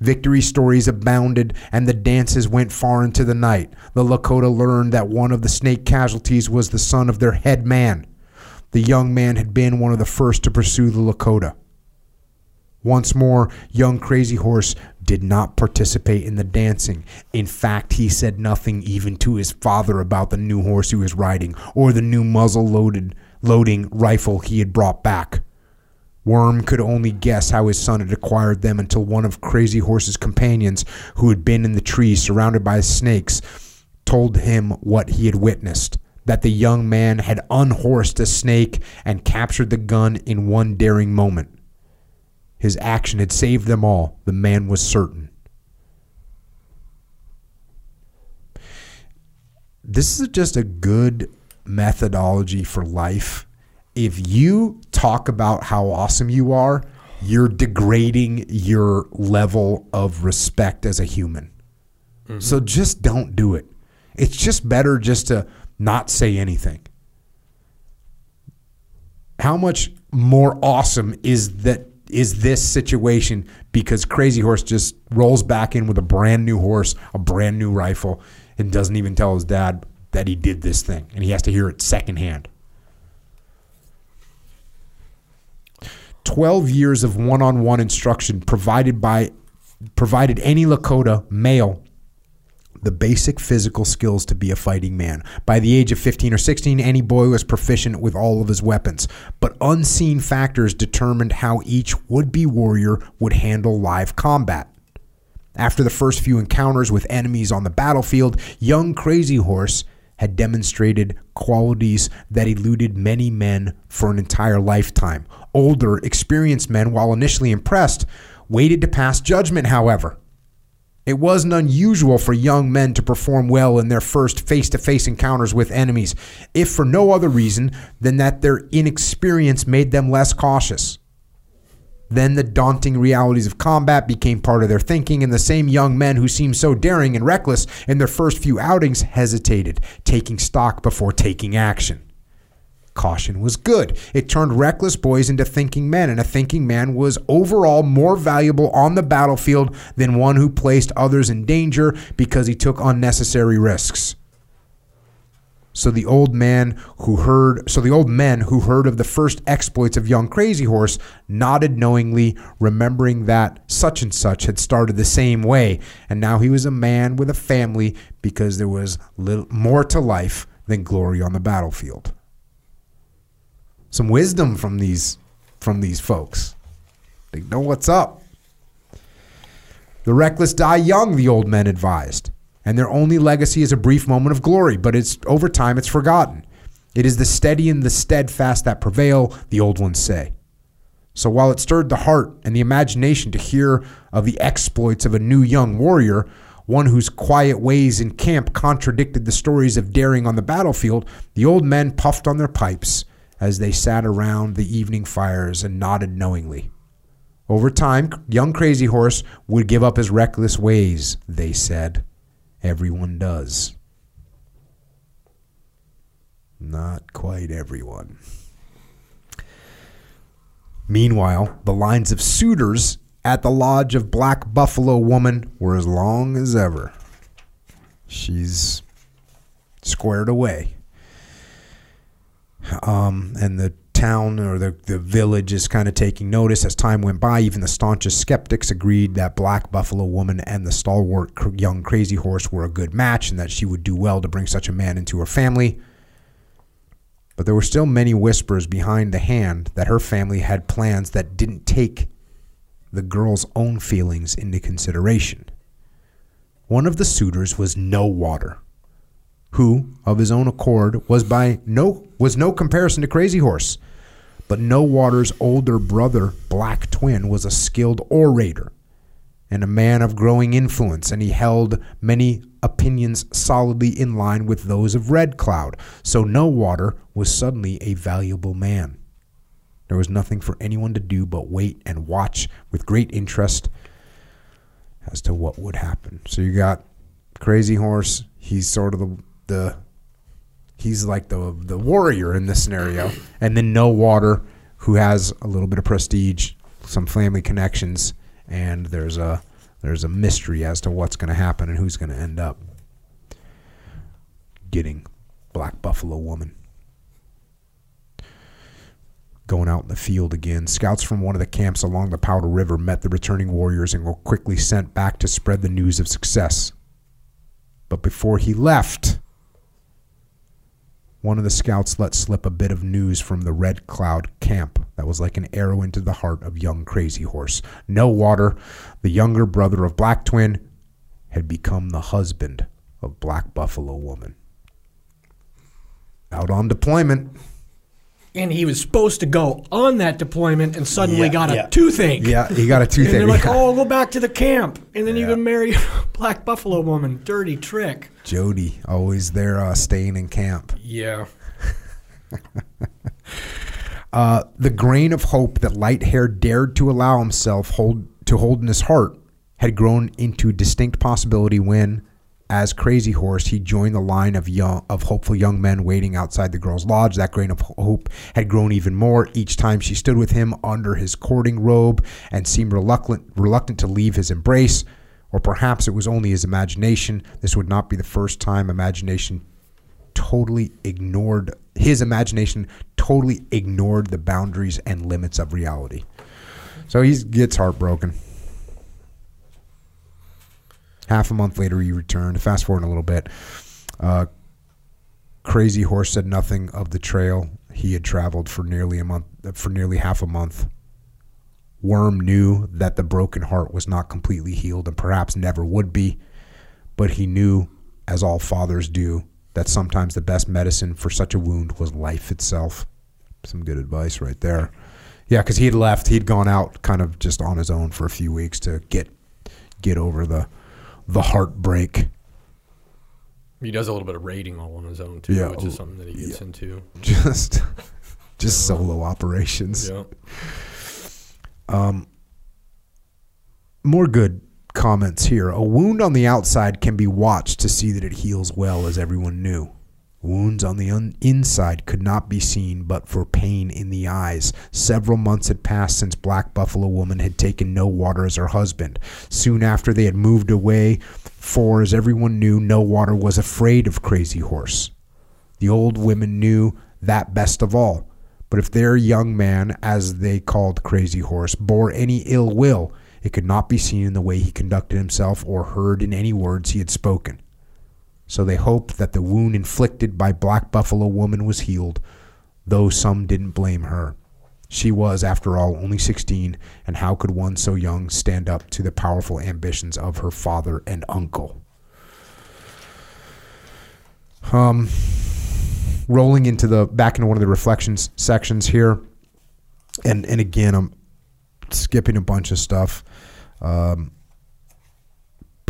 Victory stories abounded, and the dances went far into the night. The Lakota learned that one of the snake casualties was the son of their head man. The young man had been one of the first to pursue the Lakota. Once more, young Crazy Horse did not participate in the dancing. In fact, he said nothing even to his father about the new horse he was riding or the new muzzle loaded loading rifle he had brought back. Worm could only guess how his son had acquired them until one of Crazy Horse's companions, who had been in the tree surrounded by snakes, told him what he had witnessed that the young man had unhorsed a snake and captured the gun in one daring moment. His action had saved them all, the man was certain. This is just a good methodology for life. If you talk about how awesome you are, you're degrading your level of respect as a human. Mm-hmm. So just don't do it. It's just better just to not say anything. How much more awesome is that is this situation because Crazy Horse just rolls back in with a brand new horse, a brand new rifle, and doesn't even tell his dad that he did this thing, and he has to hear it secondhand. 12 years of one-on-one instruction provided by provided any Lakota male the basic physical skills to be a fighting man. By the age of 15 or 16, any boy was proficient with all of his weapons, but unseen factors determined how each would-be warrior would handle live combat. After the first few encounters with enemies on the battlefield, young Crazy Horse had demonstrated qualities that eluded many men for an entire lifetime. Older, experienced men, while initially impressed, waited to pass judgment, however. It wasn't unusual for young men to perform well in their first face to face encounters with enemies, if for no other reason than that their inexperience made them less cautious. Then the daunting realities of combat became part of their thinking, and the same young men who seemed so daring and reckless in their first few outings hesitated, taking stock before taking action. Caution was good. It turned reckless boys into thinking men, and a thinking man was overall more valuable on the battlefield than one who placed others in danger because he took unnecessary risks. So the old man who heard so the old men who heard of the first exploits of young Crazy Horse nodded knowingly, remembering that such and such had started the same way, and now he was a man with a family because there was little more to life than glory on the battlefield. Some wisdom from these from these folks. They know what's up. The reckless die young, the old men advised and their only legacy is a brief moment of glory, but it's over time it's forgotten. It is the steady and the steadfast that prevail, the old ones say. So while it stirred the heart and the imagination to hear of the exploits of a new young warrior, one whose quiet ways in camp contradicted the stories of daring on the battlefield, the old men puffed on their pipes as they sat around the evening fires and nodded knowingly. Over time, young Crazy Horse would give up his reckless ways, they said. Everyone does. Not quite everyone. Meanwhile, the lines of suitors at the lodge of Black Buffalo Woman were as long as ever. She's squared away. Um, and the town or the, the village is kind of taking notice as time went by. Even the staunchest skeptics agreed that Black Buffalo Woman and the stalwart young Crazy Horse were a good match and that she would do well to bring such a man into her family. But there were still many whispers behind the hand that her family had plans that didn't take the girl's own feelings into consideration. One of the suitors was No Water, who, of his own accord, was by no was no comparison to Crazy Horse. But No Water's older brother, Black Twin, was a skilled orator and a man of growing influence, and he held many opinions solidly in line with those of Red Cloud. So No Water was suddenly a valuable man. There was nothing for anyone to do but wait and watch with great interest as to what would happen. So you got Crazy Horse. He's sort of the, the he's like the the warrior in this scenario, and then No Water, who has a little bit of prestige, some family connections, and there's a there's a mystery as to what's going to happen and who's going to end up getting Black Buffalo Woman. Going out in the field again, scouts from one of the camps along the Powder River met the returning warriors and were quickly sent back to spread the news of success. But before he left, one of the scouts let slip a bit of news from the Red Cloud camp that was like an arrow into the heart of young Crazy Horse. No Water, the younger brother of Black Twin, had become the husband of Black Buffalo Woman. Out on deployment. And he was supposed to go on that deployment and suddenly Yeah, got a yeah. toothache. Yeah, he got a toothache. And they're like, oh, go back to the camp. And then you Yeah. can marry [LAUGHS] a black buffalo woman. Dirty trick. Jody, always there uh, staying in camp. Yeah. [LAUGHS] Uh, the grain of hope that Light Hair dared to allow himself hold to hold in his heart had grown into distinct possibility when, as Crazy Horse, he joined the line of young of hopeful young men waiting outside the girl's lodge. That grain of hope had grown even more each time she stood with him under his courting robe and seemed reluctant reluctant to leave his embrace. Or perhaps it was only his imagination. This would not be the first time imagination totally ignored his imagination totally ignored the boundaries and limits of reality so he gets heartbroken half a month later he returned fast forward a little bit uh, crazy horse said nothing of the trail he had traveled for nearly a month for nearly half a month worm knew that the broken heart was not completely healed and perhaps never would be but he knew as all fathers do that sometimes the best medicine for such a wound was life itself. Some good advice right there. Yeah, because he had left. He'd gone out kind of just on his own for a few weeks to get get over the the heartbreak. He does a little bit of raiding all on his own, too, Yeah. which is oh, something that he gets into. Just [LAUGHS] just solo operations. Yeah. Um, more good comments here. A wound on the outside can be watched to see that it heals well, as everyone knew. Wounds on the un- inside could not be seen but for pain in the eyes. Several months had passed since Black Buffalo Woman had taken No Water as her husband. Soon after, they had moved away, for as everyone knew, No Water was afraid of Crazy Horse. The old women knew that best of all. But if their young man, as they called Crazy Horse, bore any ill will, it could not be seen in the way he conducted himself or heard in any words he had spoken. So they hoped that the wound inflicted by Black Buffalo Woman was healed, though some didn't blame her. She was, after all, only 16, and how could one so young stand up to the powerful ambitions of her father and uncle? Um, rolling into the back into one of the reflections sections here, and and again, I'm skipping a bunch of stuff, um,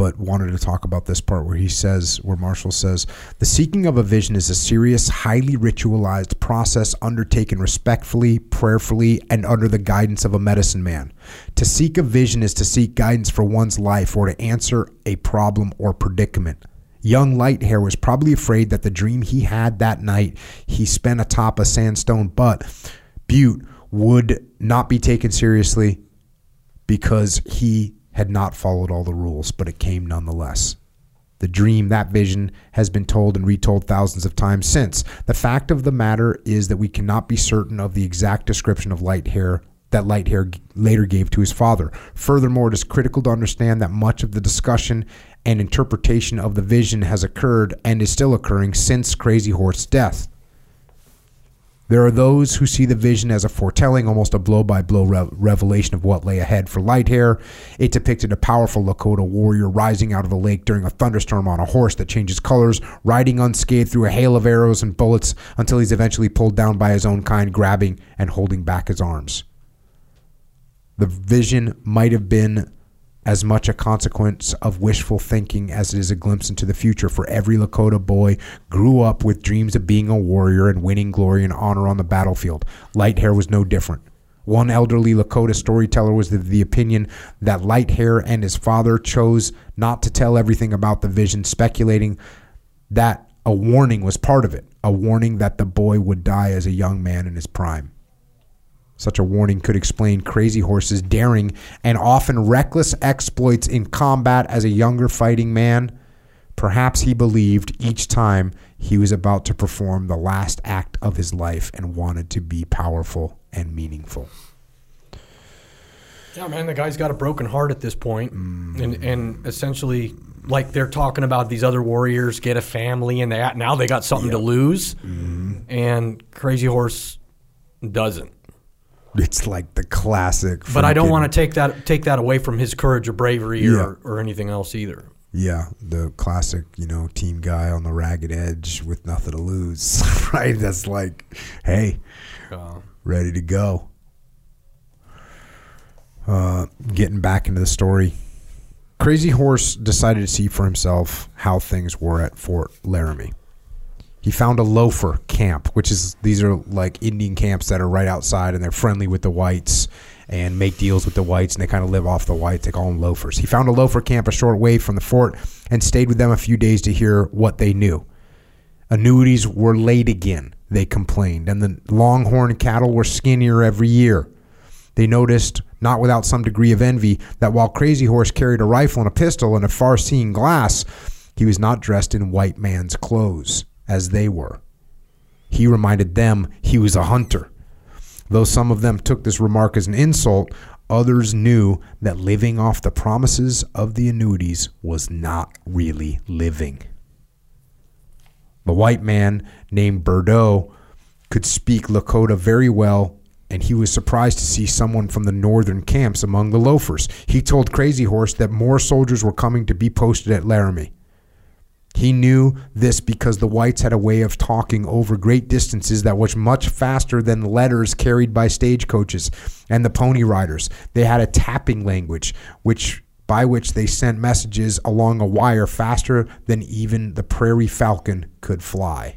but wanted to talk about this part where he says, where Marshall says, the seeking of a vision is a serious, highly ritualized process undertaken respectfully, prayerfully, and under the guidance of a medicine man. To seek a vision is to seek guidance for one's life or to answer a problem or predicament. Young Light Hair was probably afraid that the dream he had that night he spent atop a sandstone butte, butte would not be taken seriously because he had not followed all the rules, but it came nonetheless. The dream, that vision, has been told and retold thousands of times since. The fact of the matter is that we cannot be certain of the exact description of Light Hair that Light Hair later gave to his father. Furthermore, it is critical to understand that much of the discussion and interpretation of the vision has occurred and is still occurring since Crazy Horse's death. There are those who see the vision as a foretelling, almost a blow by blow revelation of what lay ahead for Light Hair. It depicted a powerful Lakota warrior rising out of a lake during a thunderstorm on a horse that changes colors, riding unscathed through a hail of arrows and bullets until he's eventually pulled down by his own kind, grabbing and holding back his arms. The vision might have been as much a consequence of wishful thinking as it is a glimpse into the future for every Lakota boy grew up with dreams of being a warrior and winning glory and honor on the battlefield. Light Hair was no different. One elderly Lakota storyteller was of the opinion that Light Hair and his father chose not to tell everything about the vision, speculating that a warning was part of it, a warning that the boy would die as a young man in his prime. Such a warning could explain Crazy Horse's daring and often reckless exploits in combat as a younger fighting man. Perhaps he believed each time he was about to perform the last act of his life and wanted to be powerful and meaningful. Yeah, man, the guy's got a broken heart at this point. Mm. and and essentially, like they're talking about these other warriors get a family, and they now they got something to lose, Mm-hmm. and Crazy Horse doesn't. It's like the classic. But I don't want to take that take that away from his courage or bravery Yeah. or, or anything else either. Yeah, the classic, you know, team guy on the ragged edge with nothing to lose, [LAUGHS] right? That's like, hey, Uh, ready to go. Uh, getting back into the story, Crazy Horse decided to see for himself how things were at Fort Laramie. He found a loafer camp, which is these are like Indian camps that are right outside and they're friendly with the whites and make deals with the whites and they kind of live off the whites. They call them loafers. He found a loafer camp a short way from the fort and stayed with them a few days to hear what they knew. Annuities were late again, they complained, and the longhorn cattle were skinnier every year. They noticed, not without some degree of envy, that while Crazy Horse carried a rifle and a pistol and a far seeing glass, he was not dressed in white man's clothes, as they were. He reminded them he was a hunter. Though some of them took this remark as an insult, others knew that living off the promises of the annuities was not really living. The white man named Bordeaux could speak Lakota very well, and he was surprised to see someone from the northern camps among the loafers. He told Crazy Horse that more soldiers were coming to be posted at Laramie. He knew this because the whites had a way of talking over great distances that was much faster than letters carried by stagecoaches and the pony riders. They had a tapping language which by which they sent messages along a wire faster than even the prairie falcon could fly.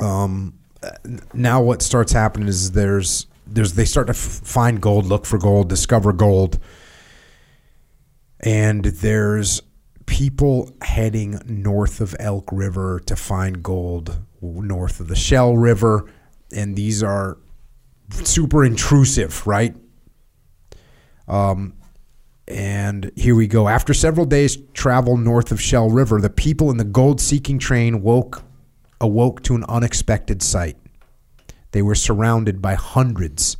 Um, now what starts happening is there's there's they start to f- find gold, look for gold, discover gold, and there's people heading north of Elk River to find gold, north of the Shell River, and these are super intrusive, right? Um, and here we go. After several days travel north of Shell River, the people in the gold-seeking train woke awoke to an unexpected sight. They were surrounded by hundreds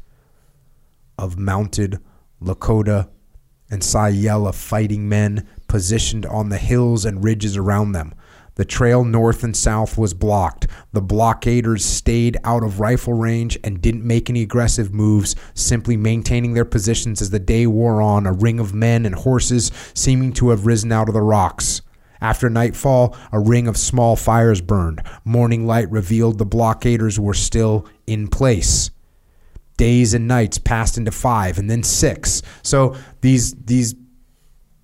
of mounted Lakota and Sahiyela fighting men positioned on the hills and ridges around them. The trail north and south was blocked. The blockaders stayed out of rifle range and didn't make any aggressive moves, simply maintaining their positions as the day wore on, a ring of men and horses seeming to have risen out of the rocks. After nightfall, a ring of small fires burned. Morning light revealed the blockaders were still in place. Days and nights passed into five and then six. So these these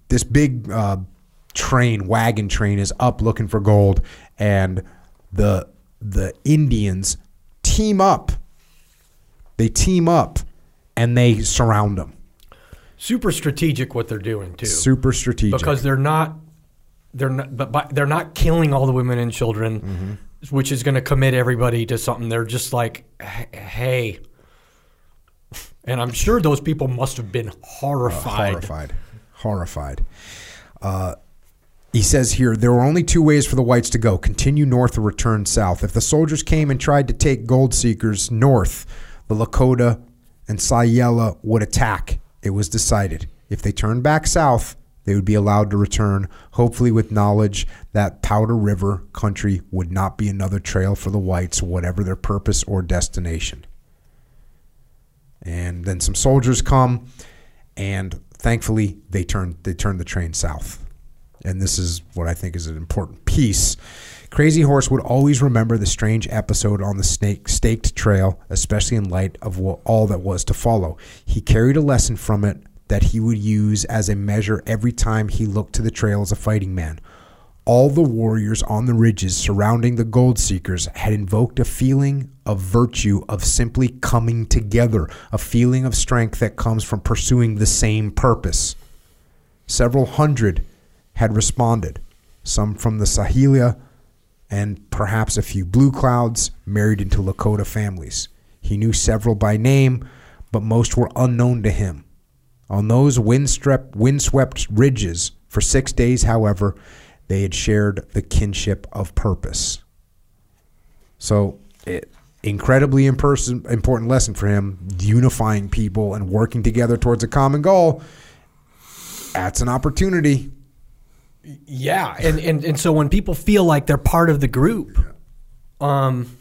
this big uh, train, wagon train, is up looking for gold, and the the Indians team up. They team up, and they surround them. super strategic what they're doing too, Super strategic. because they're not they're not but by, they're not killing all the women and children, Mm-hmm. which is going to commit everybody to something. They're just like, hey. And I'm sure those people must have been horrified. horrified, horrified. Uh, he says here there were only two ways for the whites to go: continue north or return south. If the soldiers came and tried to take gold seekers north, the Lakota and Sahiyela would attack. It was decided. If they turned back south, they would be allowed to return, hopefully with knowledge that Powder River country would not be another trail for the whites, whatever their purpose or destination. And then some soldiers come and thankfully they turn they turn the train south. And this is what i think is an important piece. Crazy horse would always remember the strange episode on the snake staked trail especially in light of what, all that was to follow. He carried a lesson from it that he would use as a measure every time he looked to the trail as a fighting man all the warriors on the ridges surrounding the gold seekers had invoked a feeling of virtue of simply coming together, a feeling of strength that comes from pursuing the same purpose. Several hundred had responded, some from the Sahiyela and perhaps a few blue clouds married into Lakota families. He knew several by name, but most were unknown to him. On those windswept, windswept ridges for six days, however, they had shared the kinship of purpose. So, it, incredibly important lesson for him, unifying people and working together towards a common goal. That's an opportunity. Yeah, and, and and so when people feel like they're part of the group, um,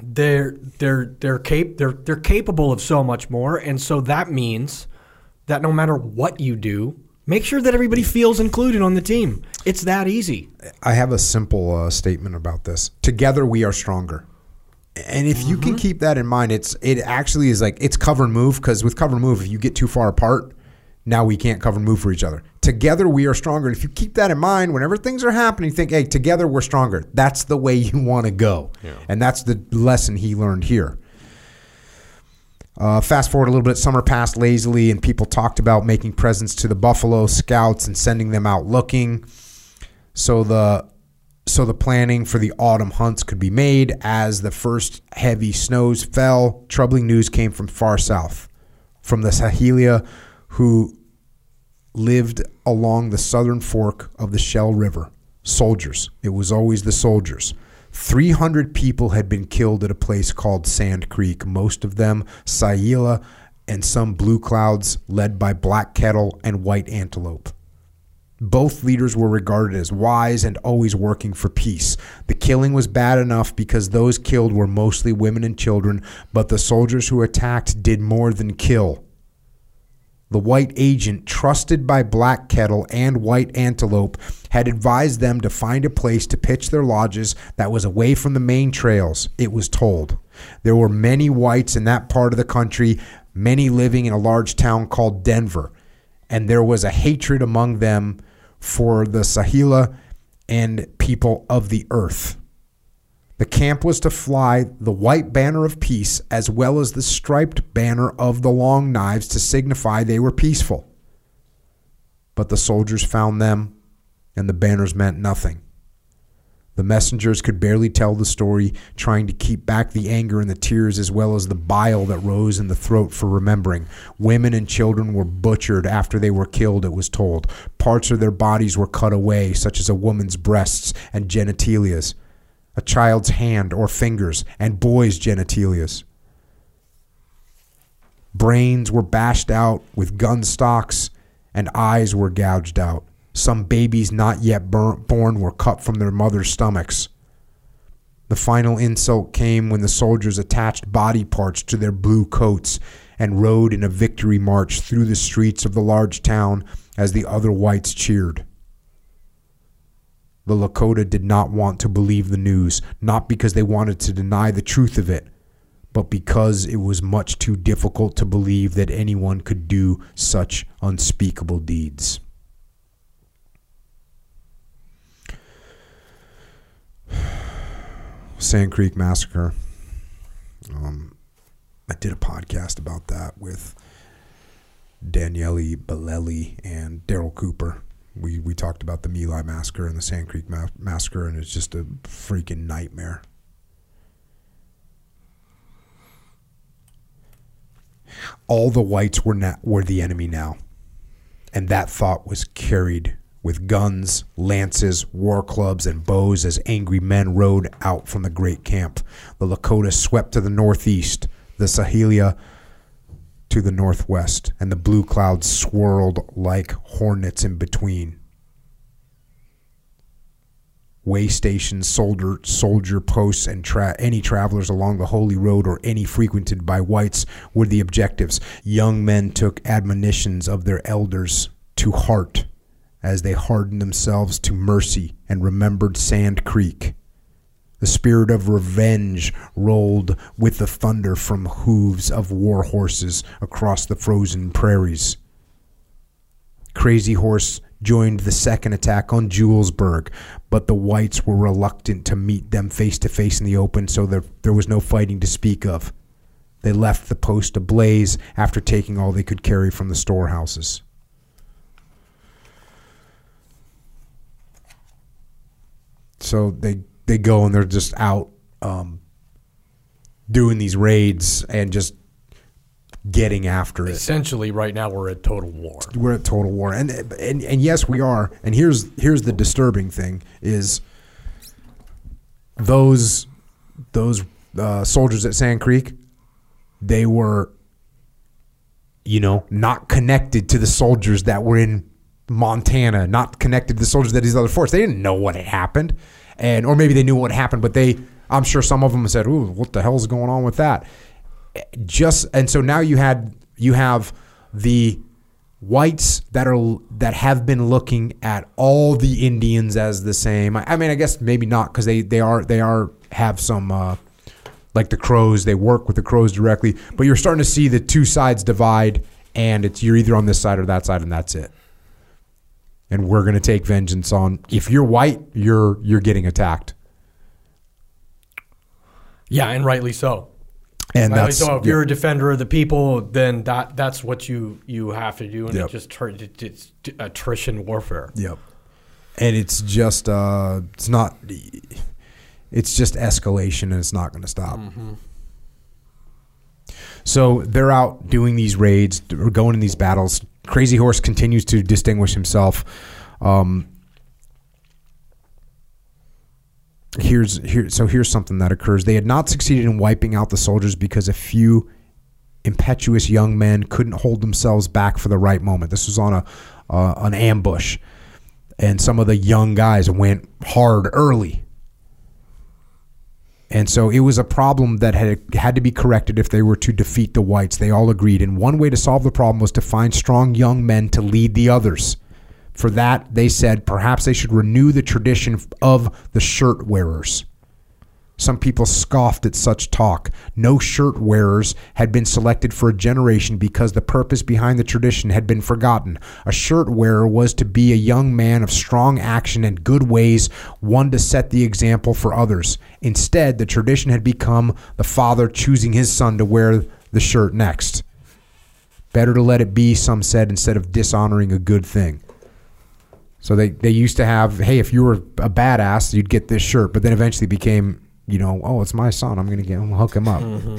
they're they're they're cap- they're they're capable of so much more, and so that means that no matter what you do, make sure that everybody feels included on the team. It's that easy. I have a simple uh, statement about this. Together we are stronger. And if you can keep that in mind, it's it actually is like it's cover and move because with cover and move, if you get too far apart, now we can't cover and move for each other. Together we are stronger. And if you keep that in mind, whenever things are happening, you think, hey, together we're stronger. That's the way you want to go. And that's the lesson he learned here. Uh, fast forward a little bit, summer passed lazily, and people talked about making presents to the Buffalo Scouts and sending them out looking. So the so the planning for the autumn hunts could be made as the first heavy snows fell. Troubling news came from far south, from the Sahiyela, who lived along the southern fork of the Shell River. Soldiers. It was always the soldiers. 300 people had been killed at a place called Sand Creek, most of them Sahiyela and some blue clouds led by Black Kettle and White Antelope. Both leaders were regarded as wise and always working for peace. The killing was bad enough because those killed were mostly women and children, but the soldiers who attacked did more than kill. The white agent, trusted by Black Kettle and White Antelope, had advised them to find a place to pitch their lodges that was away from the main trails, it was told. There were many whites in that part of the country, many living in a large town called Denver, and there was a hatred among them for the Sahiyela and people of the earth. The camp was to fly the white banner of peace as well as the striped banner of the long knives to signify they were peaceful. But the soldiers found them, and the banners meant nothing. The messengers could barely tell the story, trying to keep back the anger and the tears as well as the bile that rose in the throat for remembering. Women and children were butchered after they were killed, it was told. Parts of their bodies were cut away, such as a woman's breasts and genitalias a child's hand or fingers, and boys' genitalias. Brains were bashed out with gun stocks, and eyes were gouged out. Some babies not yet born were cut from their mothers' stomachs. The final insult came when the soldiers attached body parts to their blue coats and rode in a victory march through the streets of the large town as the other whites cheered. The Lakota did not want to believe the news, not because they wanted to deny the truth of it, but because it was much too difficult to believe that anyone could do such unspeakable deeds. [SIGHS] Sand Creek Massacre. Um, I did a podcast about that with Daniele Bolelli and Darryl Cooper. We we talked about the My Lai massacre and the Sand Creek ma- massacre, and it's just a freaking nightmare. All the whites were were the enemy now, and that thought was carried with guns, lances, war clubs, and bows as angry men rode out from the great camp. The Lakota swept to the northeast, the Sahiyela to the northwest, and the blue clouds swirled like hornets in between. Way stations, soldier, soldier posts, and tra- any travelers along the holy road or any frequented by whites were the objectives. Young men took admonitions of their elders to heart as they hardened themselves to mercy and remembered Sand Creek. The spirit of revenge rolled with the thunder from hooves of war horses across the frozen prairies. Crazy Horse joined the second attack on Julesburg, but the whites were reluctant to meet them face to face in the open, so there, there was no fighting to speak of. They left the post ablaze after taking all they could carry from the storehouses. So they they go and they're just out um, doing these raids and just getting after it. Essentially, right now we're at total war. We're at total war, and and and yes, we are. And here's here's the disturbing thing: is those those uh, soldiers at Sand Creek, they were, you know, not connected to the soldiers that were in Montana, not connected to the soldiers that these other forts. They didn't know what had happened, and or maybe they knew what happened, but they, I'm sure some of them said, "Ooh, what the hell's going on with that?" Just and so now you had you have the whites that are that have been looking at all the Indians as the same. I, I mean, I guess maybe not because they they are they are have some. Uh, like the crows they work with the crows directly but you're starting to see the two sides divide and it's you're either on this side or that side and that's it and we're going to take vengeance on if you're white you're you're getting attacked Yeah, and rightly so. and Rightly that's so. If yeah. you're a defender of the people, then that that's what you you have to do, and Yep. it just turned it, it's attrition warfare. Yep. And it's just uh it's not it's just escalation and it's not going to stop. So they're out doing these raids, or going in these battles. Crazy Horse continues to distinguish himself. Um Here's here so here's something that occurs. They had not succeeded in wiping out the soldiers because a few impetuous young men couldn't hold themselves back for the right moment. This was on a uh, an ambush, and some of the young guys went hard early, and so it was a problem that had had to be corrected if they were to defeat the whites. They all agreed, and one way to solve the problem was to find strong young men to lead the others. For that, they said perhaps they should renew the tradition of the shirt wearers. Some people scoffed at such talk. No shirt wearers had been selected for a generation because the purpose behind the tradition had been forgotten. A shirt wearer was to be a young man of strong action and good ways, one to set the example for others. Instead, the tradition had become the father choosing his son to wear the shirt next. Better to let it be, some said, instead of dishonoring a good thing. So they, they used to have, hey, if you were a badass, you'd get this shirt, but then eventually became, you know, oh, it's my son. I'm gonna get him, hook him up. Mm-hmm.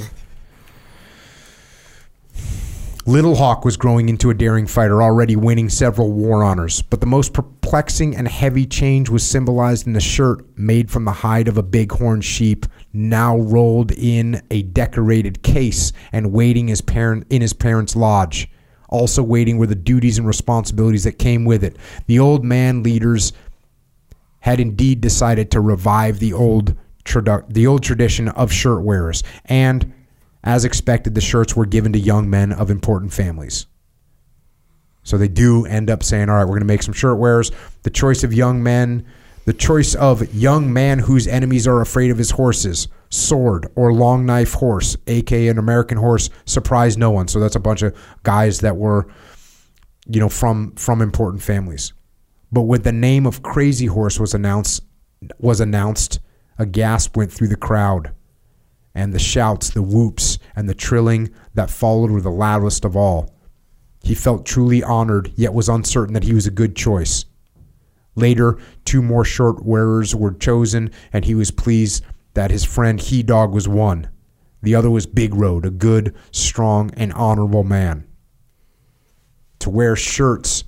Little Hawk was growing into a daring fighter, already winning several war honors. But the most perplexing and heavy change was symbolized in the shirt made from the hide of a bighorn sheep, now rolled in a decorated case and waiting his parent in his parents' lodge. Also waiting were the duties and responsibilities that came with it. The old man leaders had indeed decided to revive the old tradu- the old tradition of shirt wearers, and as expected, the shirts were given to young men of important families. So they do end up saying, "All right, we're going to make some shirt wearers." The choice of young men, the choice of young man whose enemies are afraid of his horses, sword or long knife horse, aka an American horse, surprised no one. So that's a bunch of guys that were, you know, from from important families. But when the name of Crazy Horse was announced, was announced, a gasp went through the crowd, and the shouts, the whoops, and the trilling that followed were the loudest of all. He felt truly honored, yet was uncertain that he was a good choice. Later, two more shirt wearers were chosen, and he was pleased that his friend He Dog was one. The other was Big Road, a good, strong, and honorable man. To wear shirts,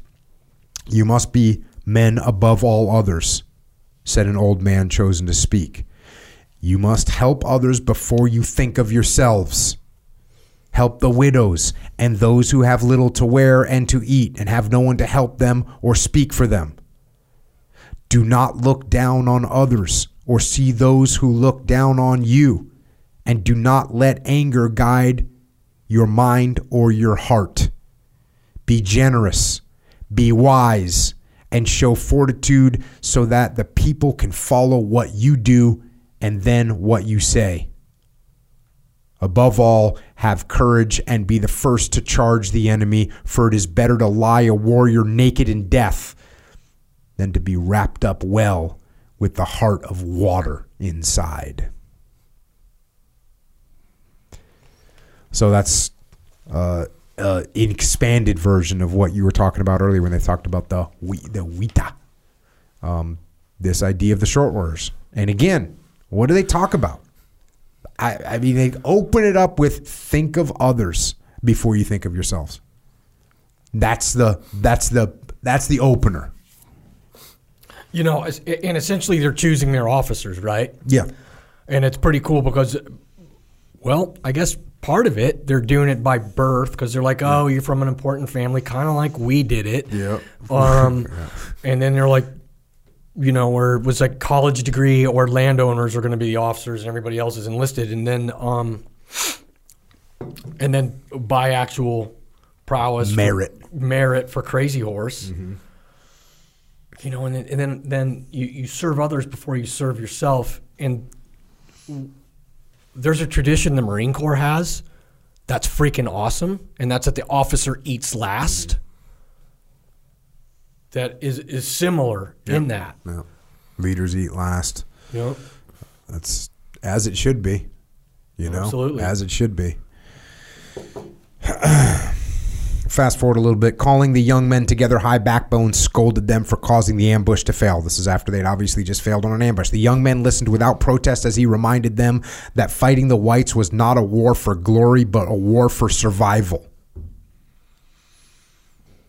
you must be men above all others, said an old man chosen to speak. You must help others before you think of yourselves. Help the widows and those who have little to wear and to eat and have no one to help them or speak for them. Do not look down on others or see those who look down on you, and do not let anger guide your mind or your heart. Be generous, be wise, and show fortitude so that the people can follow what you do and then what you say. Above all, have courage and be the first to charge the enemy, for it is better to lie a warrior naked in death than to be wrapped up well with the heart of water inside. So that's uh, uh, an expanded version of what you were talking about earlier when they talked about the we, the Wita, um, this idea of the short orders. And again, what do they talk about? I, I mean, they open it up with think of others before you think of yourselves. That's the that's the that's the opener. You know, and essentially they're choosing their officers, right? Yeah. And it's pretty cool because, well, I guess part of it, they're doing it by birth because they're like, oh, you're from an important family, kind of like we did it. Yep. Um, [LAUGHS] and then they're like, you know, or it was like college degree or landowners are going to be the officers and everybody else is enlisted, and then um, and then by actual prowess, for- Merit. merit for Crazy Horse. You know, and then, and then then you, you serve others before you serve yourself, and there's a tradition the Marine Corps has that's freaking awesome, and that's that the officer eats last. That is is similar in that. Yeah. Leaders eat last. Know, That's as it should be. You know, Absolutely. as it should be. [CLEARS THROAT] Fast forward a little bit. Calling the young men together, High Backbone scolded them for causing the ambush to fail. This is after they'd obviously just failed on an ambush. The young men listened without protest as he reminded them that fighting the whites was not a war for glory, but a war for survival.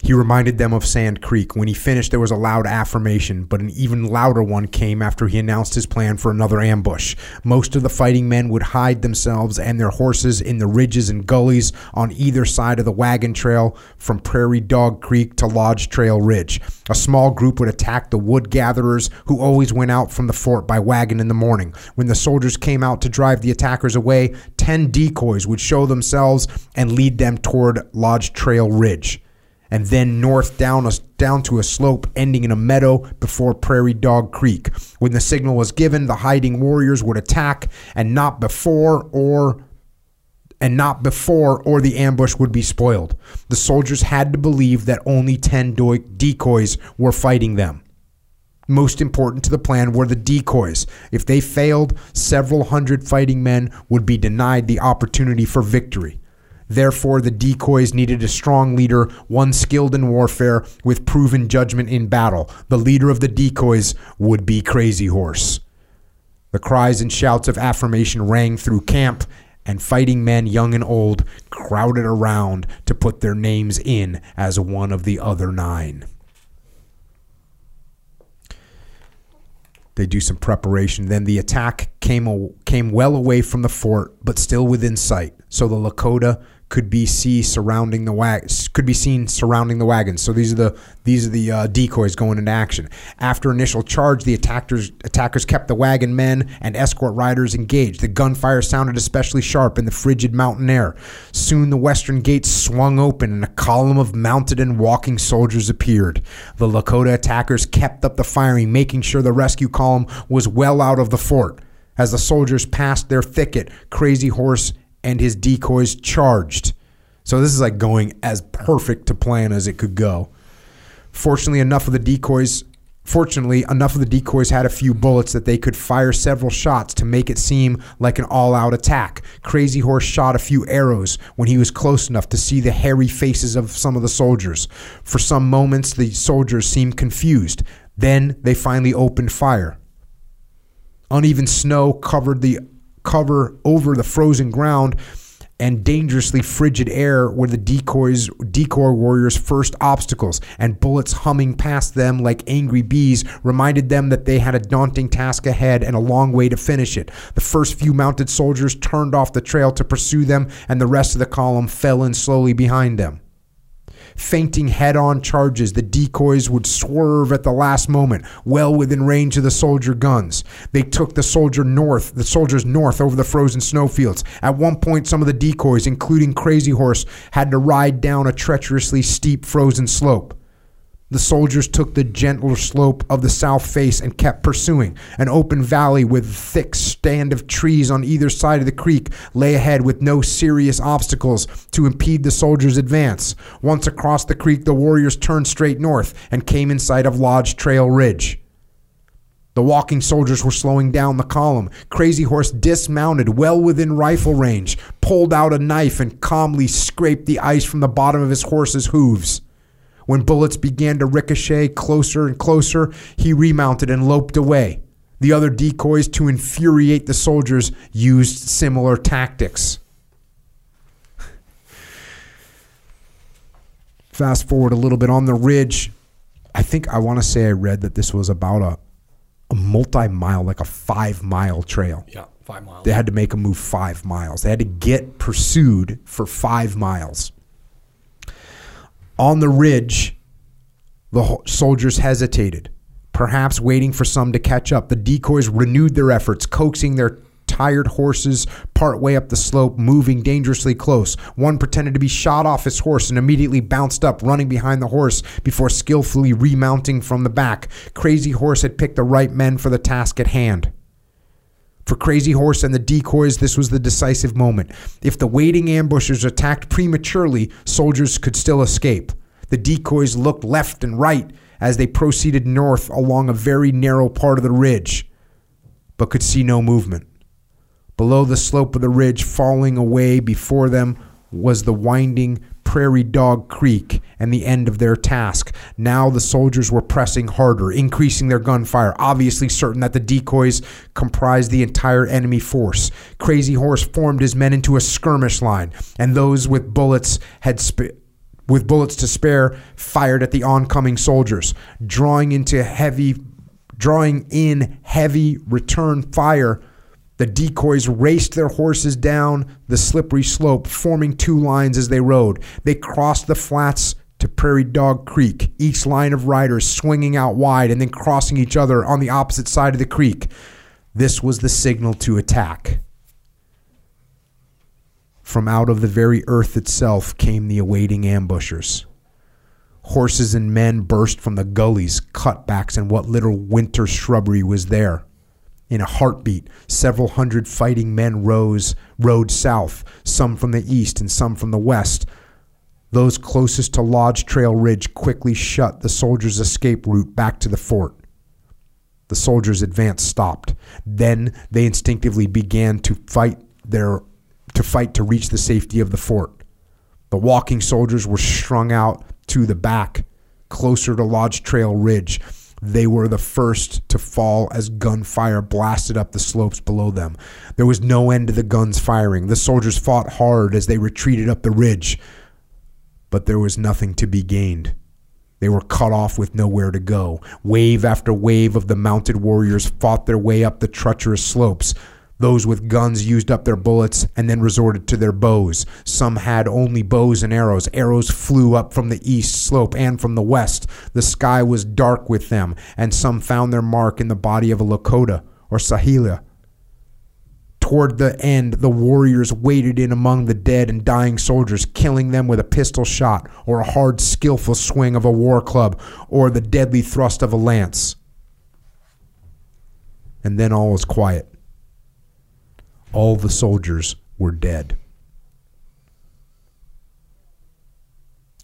He reminded them of Sand Creek. When he finished, there was a loud affirmation, but an even louder one came after he announced his plan for another ambush. Most of the fighting men would hide themselves and their horses in the ridges and gullies on either side of the wagon trail from Prairie Dog Creek to Lodge Trail Ridge. A small group would attack the wood gatherers who always went out from the fort by wagon in the morning. When the soldiers came out to drive the attackers away, 10 decoys would show themselves and lead them toward Lodge Trail Ridge and then north down a, down to a slope ending in a meadow before Prairie Dog Creek. When the signal was given, the hiding warriors would attack, and not before or and not before or the ambush would be spoiled. The soldiers had to believe that only 10 doi- decoys were fighting them. Most important to the plan were the decoys. If they failed, several hundred fighting men would be denied the opportunity for victory. Therefore, the decoys needed a strong leader, one skilled in warfare with proven judgment in battle. The leader of the decoys would be Crazy Horse. The cries and shouts of affirmation rang through camp, and fighting men, young and old, crowded around to put their names in as one of the other nine. They do some preparation. Then the attack came came well away from the fort, but still within sight. So the Lakota could be see surrounding the wag- could be seen surrounding the wagons. So these are the these are the uh, decoys going into action. After initial charge, the attackers attackers kept the wagon men and escort riders engaged. The gunfire sounded especially sharp in the frigid mountain air. Soon the western gates swung open and a column of mounted and walking soldiers appeared. The Lakota attackers kept up the firing, making sure the rescue column was well out of the fort. As the soldiers passed their thicket, Crazy Horse and his decoys charged. So this is like going as perfect to plan as it could go. Fortunately, enough of the decoys Fortunately, enough of the decoys had a few bullets that they could fire several shots to make it seem like an all out attack. Crazy Horse shot a few arrows when he was close enough to see the hairy faces of some of the soldiers. For some moments, the soldiers seemed confused. Then they finally opened fire. Uneven snow covered the cover over the frozen ground, and dangerously frigid air were the decoys decoy warriors' first obstacles, and bullets humming past them like angry bees reminded them that they had a daunting task ahead and a long way to finish it. The first few mounted soldiers turned off the trail to pursue them, and the rest of the column fell in slowly behind them. Feinting head on charges, the decoys would swerve at the last moment, well within range of the soldier guns. They took the soldier north, the soldiers north over the frozen snowfields. At one point, some of the decoys, including Crazy Horse, had to ride down a treacherously steep frozen slope. The soldiers took the gentler slope of the south face and kept pursuing. An open valley with thick stand of trees on either side of the creek lay ahead with no serious obstacles to impede the soldiers' advance. Once across the creek, the warriors turned straight north and came in sight of Lodge Trail Ridge. The walking soldiers were slowing down the column. Crazy Horse dismounted well within rifle range, pulled out a knife, and calmly scraped the ice from the bottom of his horse's hooves. When bullets began to ricochet closer and closer, he remounted and loped away. The other decoys, to infuriate the soldiers, used similar tactics. Fast forward a little bit on the ridge. I think I want to say I read that this was about a a multi-mile, like a five-mile trail. Yeah, five miles. They had to make a move five miles. They had to get pursued for five miles. On the ridge, the soldiers hesitated, perhaps waiting for some to catch up. The decoys renewed their efforts, coaxing their tired horses partway up the slope, moving dangerously close. One pretended to be shot off his horse and immediately bounced up, running behind the horse before skillfully remounting from the back. Crazy Horse had picked the right men for the task at hand. For Crazy Horse and the decoys, this was the decisive moment. If the waiting ambushers attacked prematurely, soldiers could still escape. The decoys looked left and right as they proceeded north along a very narrow part of the ridge, but could see no movement. Below the slope of the ridge, falling away before them, was the winding Prairie Dog Creek and the end of their task. Now the soldiers were pressing harder, increasing their gunfire, obviously certain that the decoys comprised the entire enemy force. Crazy Horse formed his men into a skirmish line, and those with bullets had sp- with bullets to spare fired at the oncoming soldiers, drawing into heavy drawing in heavy return fire. The decoys raced their horses down the slippery slope, forming two lines as they rode. They crossed the flats to Prairie Dog Creek, each line of riders swinging out wide and then crossing each other on the opposite side of the creek. This was the signal to attack. From out of the very earth itself came the awaiting ambushers. Horses and men burst from the gullies, cutbacks, and what little winter shrubbery was there. In a heartbeat, several hundred fighting men rose, rode south, some from the east and some from the west. Those closest to Lodge Trail Ridge quickly shut the soldiers' escape route back to the fort. The soldiers' advance stopped. Then they instinctively began to fight their to fight to reach the safety of the fort. The walking soldiers were strung out to the back, closer to Lodge Trail Ridge. They were the first to fall as gunfire blasted up the slopes below them. There was no end to the guns firing. The soldiers fought hard as they retreated up the ridge, but there was nothing to be gained. They were cut off with nowhere to go. Wave after wave of the mounted warriors fought their way up the treacherous slopes. Those with guns used up their bullets and then resorted to their bows. Some had only bows and arrows. Arrows flew up from the east slope and from the west. The sky was dark with them, and some found their mark in the body of a Lakota or Sahiyela. Toward the end, the warriors waded in among the dead and dying soldiers, killing them with a pistol shot or a hard, skillful swing of a war club or the deadly thrust of a lance. And then all was quiet all the soldiers were dead.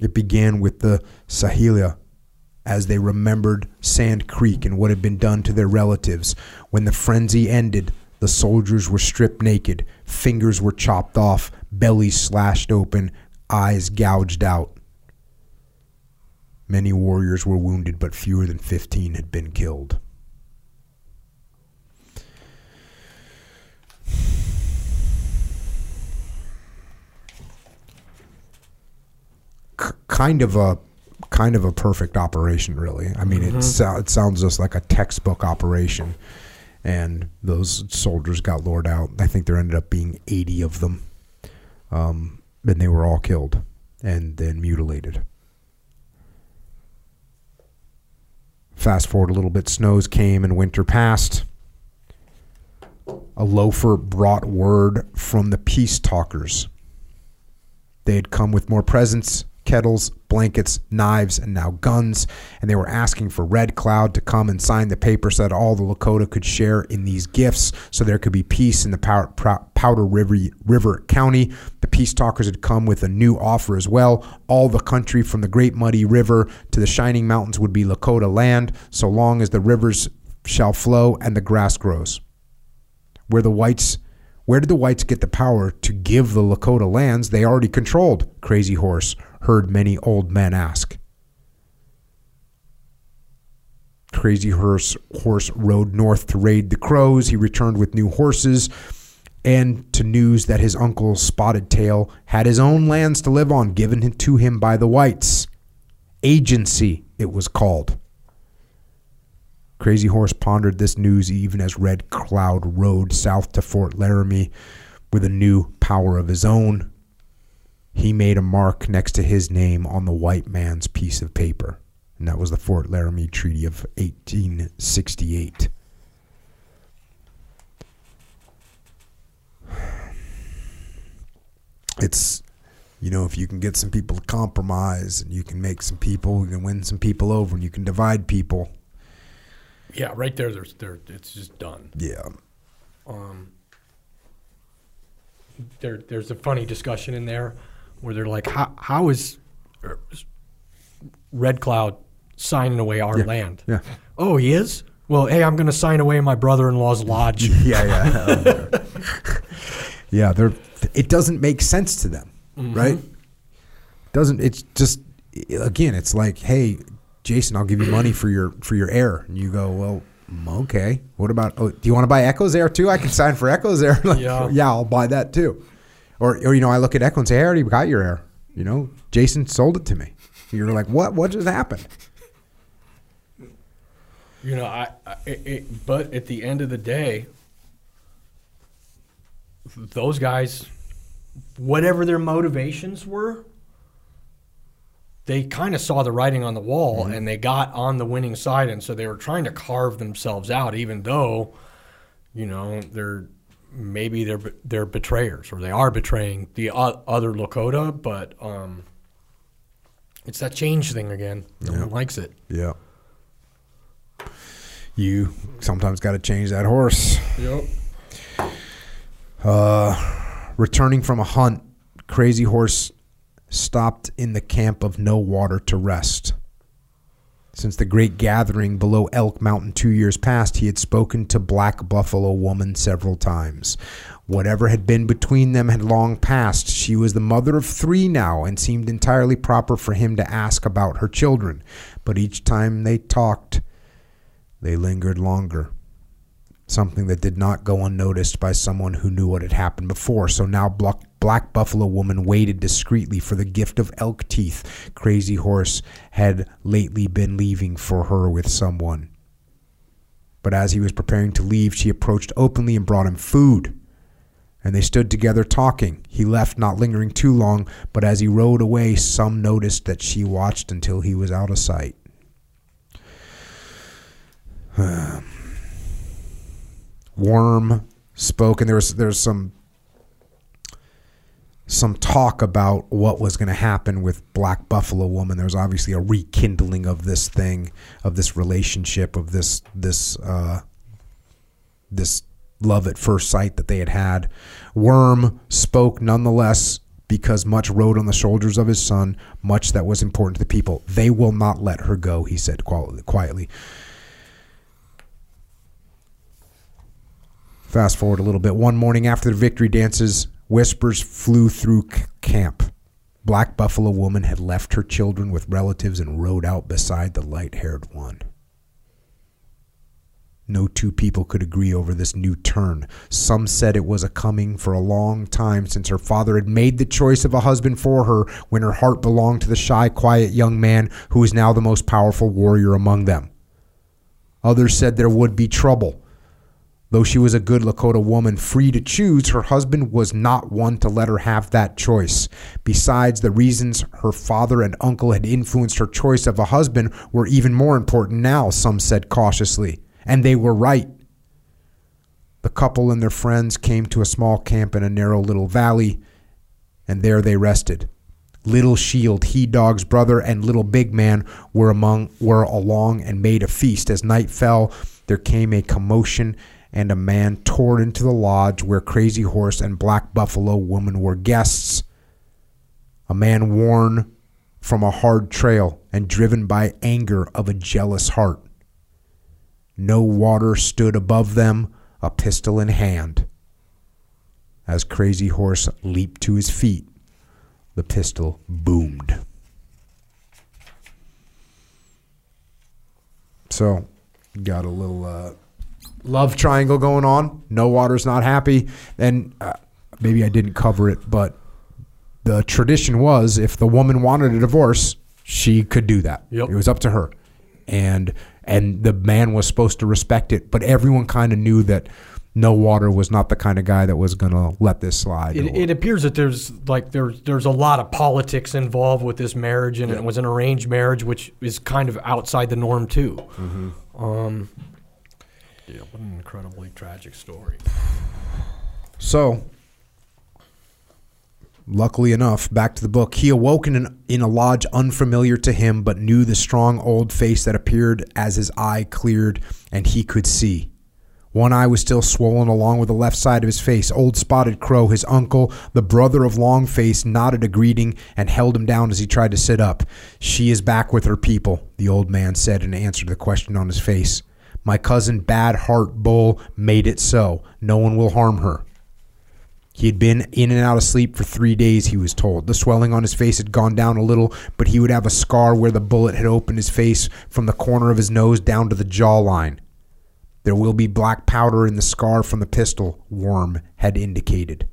It began with the Sahiyela as they remembered Sand Creek and what had been done to their relatives. When the frenzy ended, the soldiers were stripped naked, fingers were chopped off, bellies slashed open, eyes gouged out. Many warriors were wounded, but fewer than 15 had been killed. Kind of a kind of a perfect operation, really. I mean, it, so, it sounds just like a textbook operation. And those soldiers got lured out. I think there ended up being 80 of them. Um, and they were all killed and then mutilated. Fast forward a little bit, snows came and winter passed. A loafer brought word from the peace talkers. They had come with more presents, kettles, blankets, knives, and now guns, and they were asking for Red Cloud to come and sign the paper so that all the Lakota could share in these gifts so there could be peace in the Pow- Pow- Powder River, River County. The peace talkers had come with a new offer as well. All the country from the Great Muddy River to the Shining Mountains would be Lakota land so long as the rivers shall flow and the grass grows. Where the whites where did the whites get the power to give the Lakota lands they already controlled? Crazy Horse heard many old men ask. Crazy Horse, horse rode north to raid the Crows. He returned with new horses and to news that his uncle Spotted Tail had his own lands to live on given to him by the whites. Agency, it was called. Crazy Horse pondered this news even as Red Cloud rode south to Fort Laramie with a new power of his own. He made a mark next to his name on the white man's piece of paper, and that was the Fort Laramie Treaty of 1868. It's, you know, if you can get some people to compromise and you can make some people, you can win some people over and you can divide people. Yeah, right there. There's there. It's just done. Yeah. Um, there, there's a funny discussion in there where they're like, "How, how is er, Red Cloud signing away our Yeah. land?" Yeah. Oh, he is. Well, hey, I'm going to sign away my brother-in-law's lodge. [LAUGHS] Yeah, yeah. yeah, they're it doesn't make sense to them, right? Doesn't it's just again, it's like, hey, Jason, I'll give you money for your for your air, and you go, well, mm, okay. What about? Oh, do you want to buy Echo's Air too? I can sign for Echo's Air. [LAUGHS] Like, Yeah. yeah, I'll buy that too. Or or you know, I look at Echo and say, hey, I already got your air. You know, Jason sold it to me. You're like, what? What just happened? You know, I, I it, it, but at the end of the day, those guys, whatever their motivations were, they kind of saw the writing on the wall mm-hmm. and they got on the winning side, and so they were trying to carve themselves out, even though, you know, they're maybe they're they're betrayers or they are betraying the other Lakota, but um, it's that change thing again. No Yeah. one likes it. Yeah. You sometimes got to change that horse. Yep. Uh, returning from a hunt, Crazy Horse stopped in the camp of No Water to rest. Since the great gathering below Elk Mountain two years past, he had spoken to Black Buffalo Woman several times. Whatever had been between them had long passed. She was the mother of three now and seemed entirely proper for him to ask about her children. But each time they talked, they lingered longer something that did not go unnoticed by someone who knew what had happened before. So now Black, Buffalo Woman waited discreetly for the gift of elk teeth. Crazy Horse had lately been leaving for her with someone. But as he was preparing to leave, she approached openly and brought him food. And they stood together talking. He left, not lingering too long, but as he rode away, some noticed that she watched until he was out of sight. [SIGHS] [SIGHS] Worm spoke, and there was there's some some talk about what was going to happen with Black Buffalo Woman. There was obviously a rekindling of this thing, of this relationship, of this this uh, this love at first sight that they had had. Worm spoke nonetheless because much rode on the shoulders of his son, much that was important to the people. They will not let her go, he said quietly. Fast forward a little bit. One morning after the victory dances, whispers flew through c- camp. Black Buffalo woman had left her children with relatives and rode out beside the light haired one. No two people could agree over this new turn. Some said it was a coming for a long time since her father had made the choice of a husband for her when her heart belonged to the shy, quiet young man who is now the most powerful warrior among them. Others said there would be trouble. Though she was a good Lakota woman, free to choose, her husband was not one to let her have that choice. Besides, the reasons her father and uncle had influenced her choice of a husband were even more important now, some said cautiously. And they were right. The couple and their friends came to a small camp in a narrow little valley, and there they rested. Little Shield, He Dog's brother, and Little Big Man were among were along and made a feast. As night fell, there came a commotion, and a man tore into the lodge where Crazy Horse and Black Buffalo Woman were guests. A man worn from a hard trail and driven by anger of a jealous heart. No water stood above them, a pistol in hand. As Crazy Horse leaped to his feet, the pistol boomed. So, got a little uh, love triangle going on. No water's not happy. And uh, maybe I didn't cover it, but the tradition was if the woman wanted a divorce, she could do that. Yep. It was up to her. And and the man was supposed to respect it, but everyone kind of knew that no water was not the kind of guy that was going to let this slide. It, it appears that there's like there's there's a lot of politics involved with this marriage, and it was an arranged marriage, which is kind of outside the norm too. Um, yeah, what an incredibly tragic story. So, luckily enough, back to the book. He awoke in, an, in a lodge unfamiliar to him, but knew the strong old face that appeared as his eye cleared and he could see. One eye was still swollen along with the left side of his face. Old Spotted Crow, his uncle, the brother of Longface, nodded a greeting and held him down as he tried to sit up. She is back with her people, the old man said in answer to the question on his face. My cousin Bad Heart Bull made it so. No one will harm her. He had been in and out of sleep for three days, he was told. The swelling on his face had gone down a little, but he would have a scar where the bullet had opened his face from the corner of his nose down to the jawline. There will be black powder in the scar from the pistol, Worm had indicated.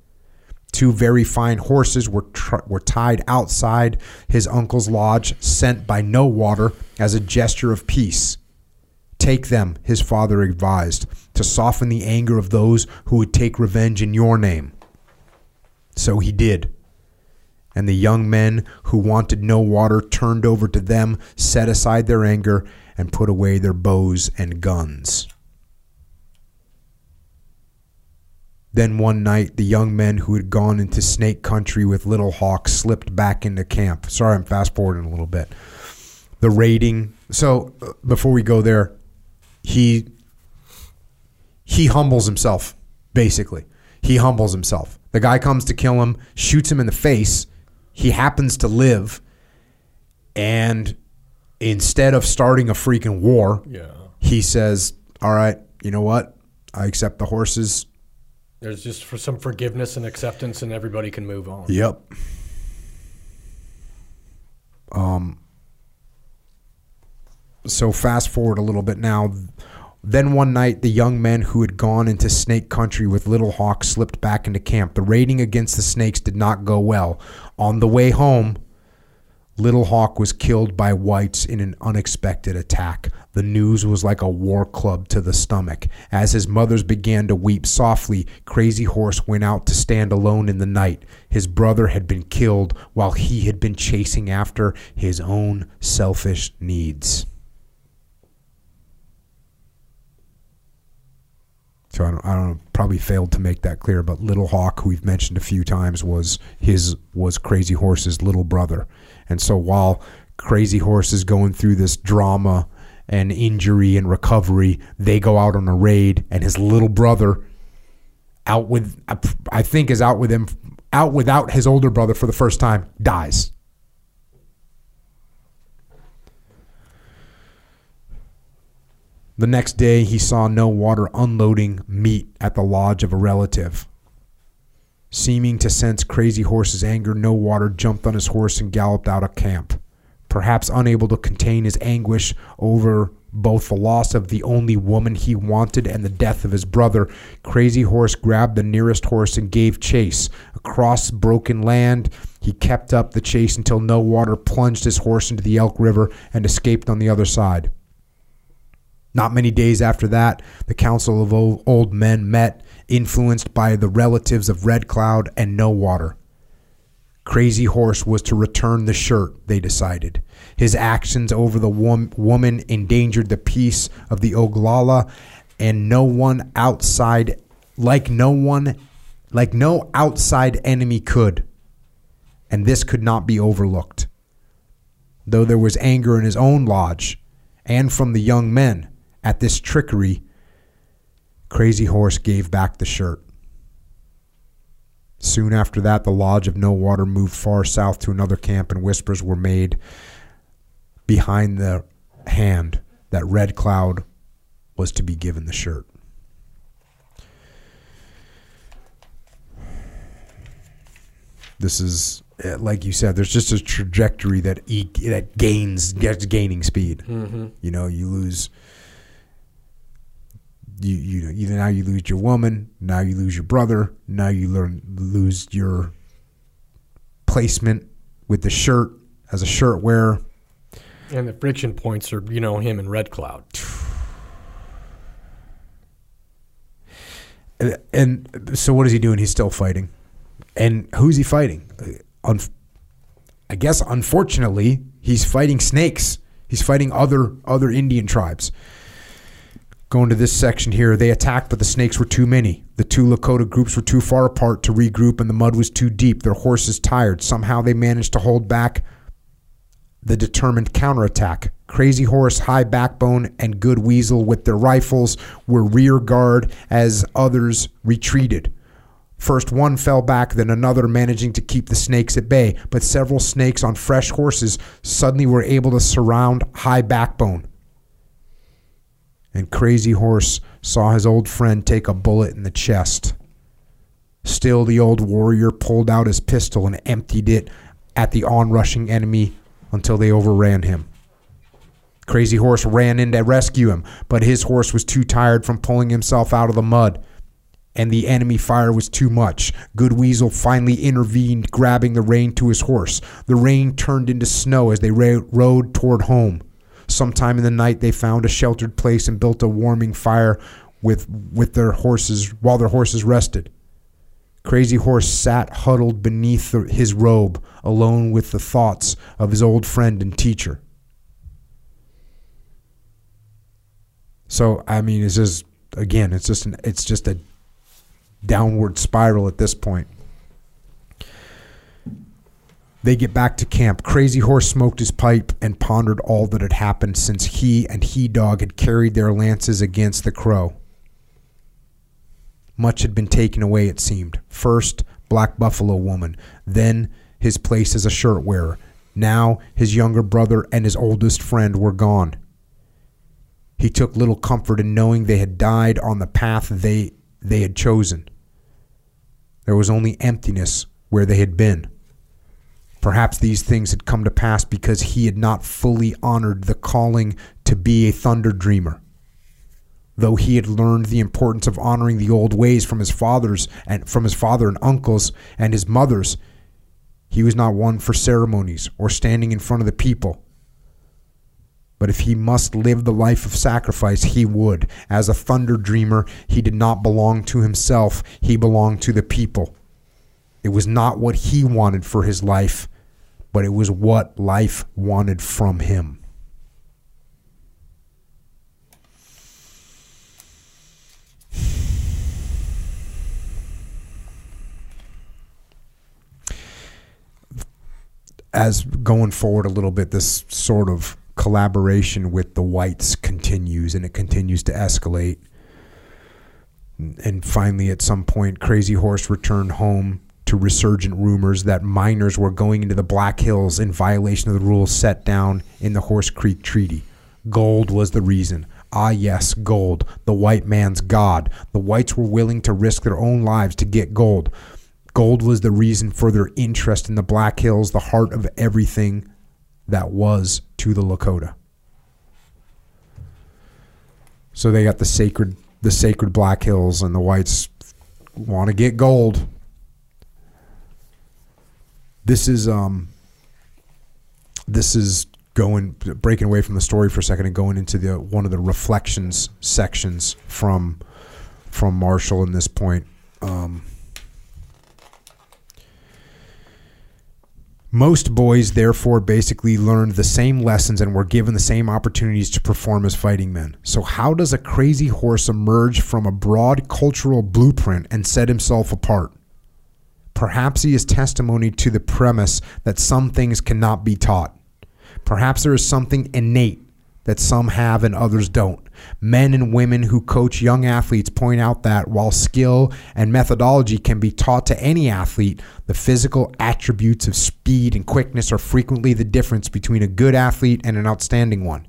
Two very fine horses were, tr- were tied outside his uncle's lodge, sent by No Water as a gesture of peace. Take them, his father advised, to soften the anger of those who would take revenge in your name. So he did. And the young men who wanted no water turned over to them, set aside their anger, and put away their bows and guns. Then one night, the young men who had gone into snake country with Little Hawk slipped back into camp. Sorry, I'm fast forwarding a little bit. The raiding. So uh, before we go there, he he humbles himself. Basically, he humbles himself. The guy comes to kill him, shoots him in the face. He happens to live, and instead of starting a freaking war, Yeah. he says, "All right, you know what? I accept the horses. There's just for some forgiveness and acceptance, and everybody can move on. Yep. Um. So fast forward a little bit now. Then one night, the young men who had gone into snake country with Little Hawk slipped back into camp. The raiding against the snakes did not go well. On the way home, Little Hawk was killed by whites in an unexpected attack. The news was like a war club to the stomach. As his mothers began to weep softly, Crazy Horse went out to stand alone in the night. His brother had been killed while he had been chasing after his own selfish needs. So I don't, I don't know, probably failed to make that clear, but Little Hawk, who we've mentioned a few times, was his was Crazy Horse's little brother. And so while Crazy Horse is going through this drama and injury and recovery, they go out on a raid, and his little brother out with I think is out with him out without his older brother for the first time dies. The next day, he saw no water unloading meat at the lodge of a relative. Seeming to sense Crazy Horse's anger, No Water jumped on his horse and galloped out of camp. Perhaps unable to contain his anguish over both the loss of the only woman he wanted and the death of his brother, Crazy Horse grabbed the nearest horse and gave chase. Across broken land, he kept up the chase until No Water plunged his horse into the Elk River and escaped on the other side. Not many days after that, the Council of Old, Men met, influenced by the relatives of Red Cloud and No Water. Crazy Horse was to return the shirt, they decided. His actions over the wom- woman endangered the peace of the Oglala, and no one outside, like no one, like no outside enemy could. And this could not be overlooked. Though there was anger in his own lodge and from the young men at this trickery, Crazy Horse gave back the shirt. Soon after that, the Lodge of No Water moved far south to another camp, and whispers were made behind the hand that Red Cloud was to be given the shirt. This is, eh, like you said, there's just a trajectory that e- that gains, gets gaining speed. You know, you lose you you know Either now you lose your woman, now you lose your brother, now you learn lose your placement with the shirt as a shirt wearer. And the friction points are you know him and Red Cloud. [SIGHS] And, and so what is he doing? He's still fighting. And who's he fighting? Uh, Un- I guess unfortunately, he's fighting snakes. He's fighting other other Indian tribes. Going to this section here, they attacked, but the snakes were too many. The two Lakota groups were too far apart to regroup, and the mud was too deep. Their horses tired. Somehow they managed to hold back the determined counterattack. Crazy Horse, High Backbone, and Good Weasel, with their rifles, were rear guard as others retreated. First one fell back, then another, managing to keep the snakes at bay. But several snakes on fresh horses suddenly were able to surround High Backbone. And Crazy Horse saw his old friend take a bullet in the chest. Still, the old warrior pulled out his pistol and emptied it at the onrushing enemy until they overran him. Crazy Horse ran in to rescue him, but his horse was too tired from pulling himself out of the mud, and the enemy fire was too much. Good Weasel finally intervened, grabbing the rein to his horse. The rain turned into snow as they rode toward home. Sometime in the night, they found a sheltered place and built a warming fire with with their horses while their horses rested. Crazy Horse sat huddled beneath the, his robe, alone with the thoughts of his old friend and teacher. So I mean, it's just again, it's just an, it's just a downward spiral at this point. They get back to camp. Crazy Horse smoked his pipe and pondered all that had happened since he and He Dog had carried their lances against the Crow. Much had been taken away, it seemed. First, Black Buffalo Woman, then his place as a shirt wearer. Now, his younger brother and his oldest friend were gone. He took little comfort in knowing they had died on the path they, they had chosen. There was only emptiness where they had been. Perhaps these things had come to pass because he had not fully honored the calling to be a thunder dreamer. Though he had learned the importance of honoring the old ways from his fathers and from his father and uncles and his mothers, he was not one for ceremonies or standing in front of the people. But if he must live the life of sacrifice, he would. As a thunder dreamer, he did not belong to himself, he belonged to the people. It was not what he wanted for his life, but it was what life wanted from him. As going forward a little bit, this sort of collaboration with the whites continues and it continues to escalate. And finally, at some point, Crazy Horse returned home to resurgent rumors that miners were going into the Black Hills in violation of the rules set down in the Horse Creek Treaty. Gold was the reason. Ah, yes, gold, the white man's god. The whites were willing to risk their own lives to get gold. Gold was the reason for their interest in the Black Hills, the heart of everything that was to the Lakota. So they got the sacred the sacred Black Hills and the whites want to get gold. This is um this is going breaking away from the story for a second and going into the one of the reflections sections from from Marshall in this point. Um, Most boys, therefore, basically learned the same lessons and were given the same opportunities to perform as fighting men. So, how does a crazy horse emerge from a broad cultural blueprint and set himself apart? Perhaps he is testimony to the premise that some things cannot be taught. Perhaps there is something innate that some have and others don't. Men and women who coach young athletes point out that while skill and methodology can be taught to any athlete, the physical attributes of speed and quickness are frequently the difference between a good athlete and an outstanding one.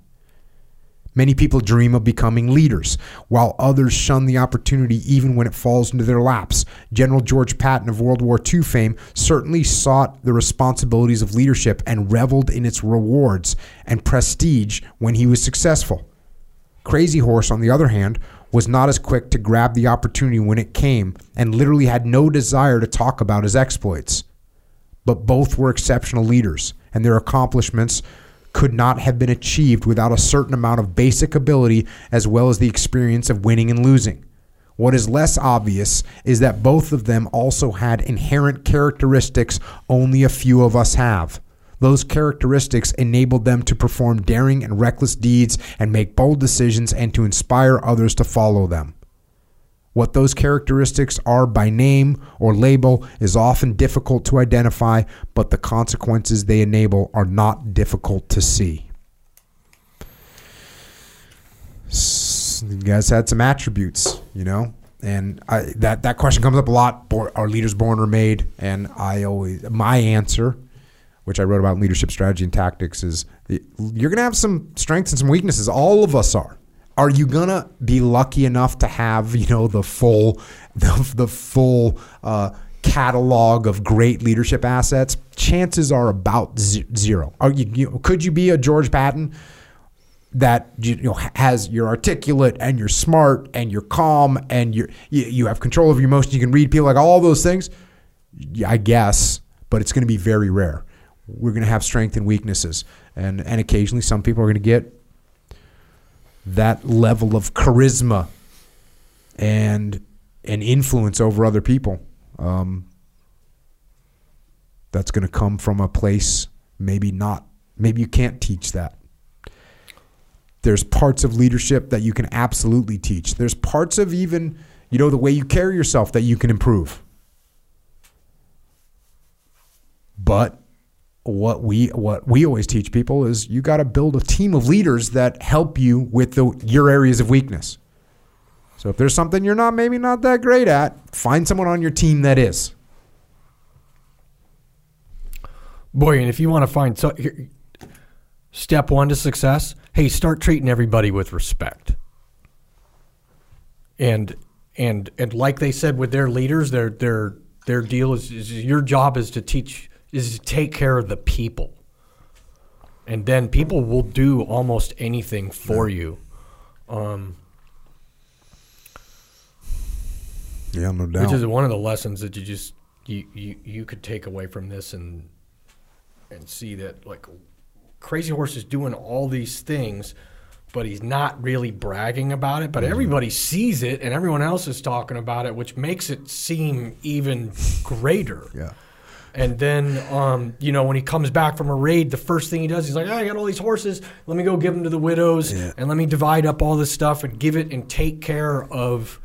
Many people dream of becoming leaders, while others shun the opportunity even when it falls into their laps. General George Patton of World War II fame certainly sought the responsibilities of leadership and reveled in its rewards and prestige when he was successful. Crazy Horse, on the other hand, was not as quick to grab the opportunity when it came and literally had no desire to talk about his exploits. But both were exceptional leaders, and their accomplishments could not have been achieved without a certain amount of basic ability as well as the experience of winning and losing. What is less obvious is that both of them also had inherent characteristics only a few of us have. Those characteristics enabled them to perform daring and reckless deeds and make bold decisions and to inspire others to follow them. What those characteristics are by name or label is often difficult to identify, but the consequences they enable are not difficult to see. You guys had some attributes, you know, and I, that that question comes up a lot. Are leaders born or made? And I always my answer, which I wrote about in leadership strategy and tactics, is you're gonna have some strengths and some weaknesses. All of us are. Are you gonna be lucky enough to have you know the full [LAUGHS] the, the full uh, catalog of great leadership assets? Chances are about ze- zero. Are you, you could you be a George Patton? that you know has you're articulate and you're smart and you're calm and you're you, you have control of your emotions you can read people like all those things i guess but it's going to be very rare we're going to have strength and weaknesses and and occasionally some people are going to get that level of charisma and an influence over other people um, that's going to come from a place maybe not maybe you can't teach that there's parts of leadership that you can absolutely teach. There's parts of even, you know, the way you carry yourself that you can improve. But what we what we always teach people is you got to build a team of leaders that help you with the, your areas of weakness. So if there's something you're not maybe not that great at, find someone on your team that is. Boy, and if you want to find so, here, step one to success, hey, start treating everybody with respect. And and and like they said with their leaders, their their their deal is, is your job is to teach is to take care of the people. And then people will do almost anything for you. Um, Yeah, no doubt. which is one of the lessons that you just you, you you could take away from this and and see that like crazy horse is doing all these things but he's not really bragging about it but everybody sees it and everyone else is talking about it which makes it seem even greater yeah. And then, um, you know, when he comes back from a raid, the first thing he does, he's like, oh, I got all these horses. Let me go give them to the widows Yeah. and let me divide up all this stuff and give it and take care of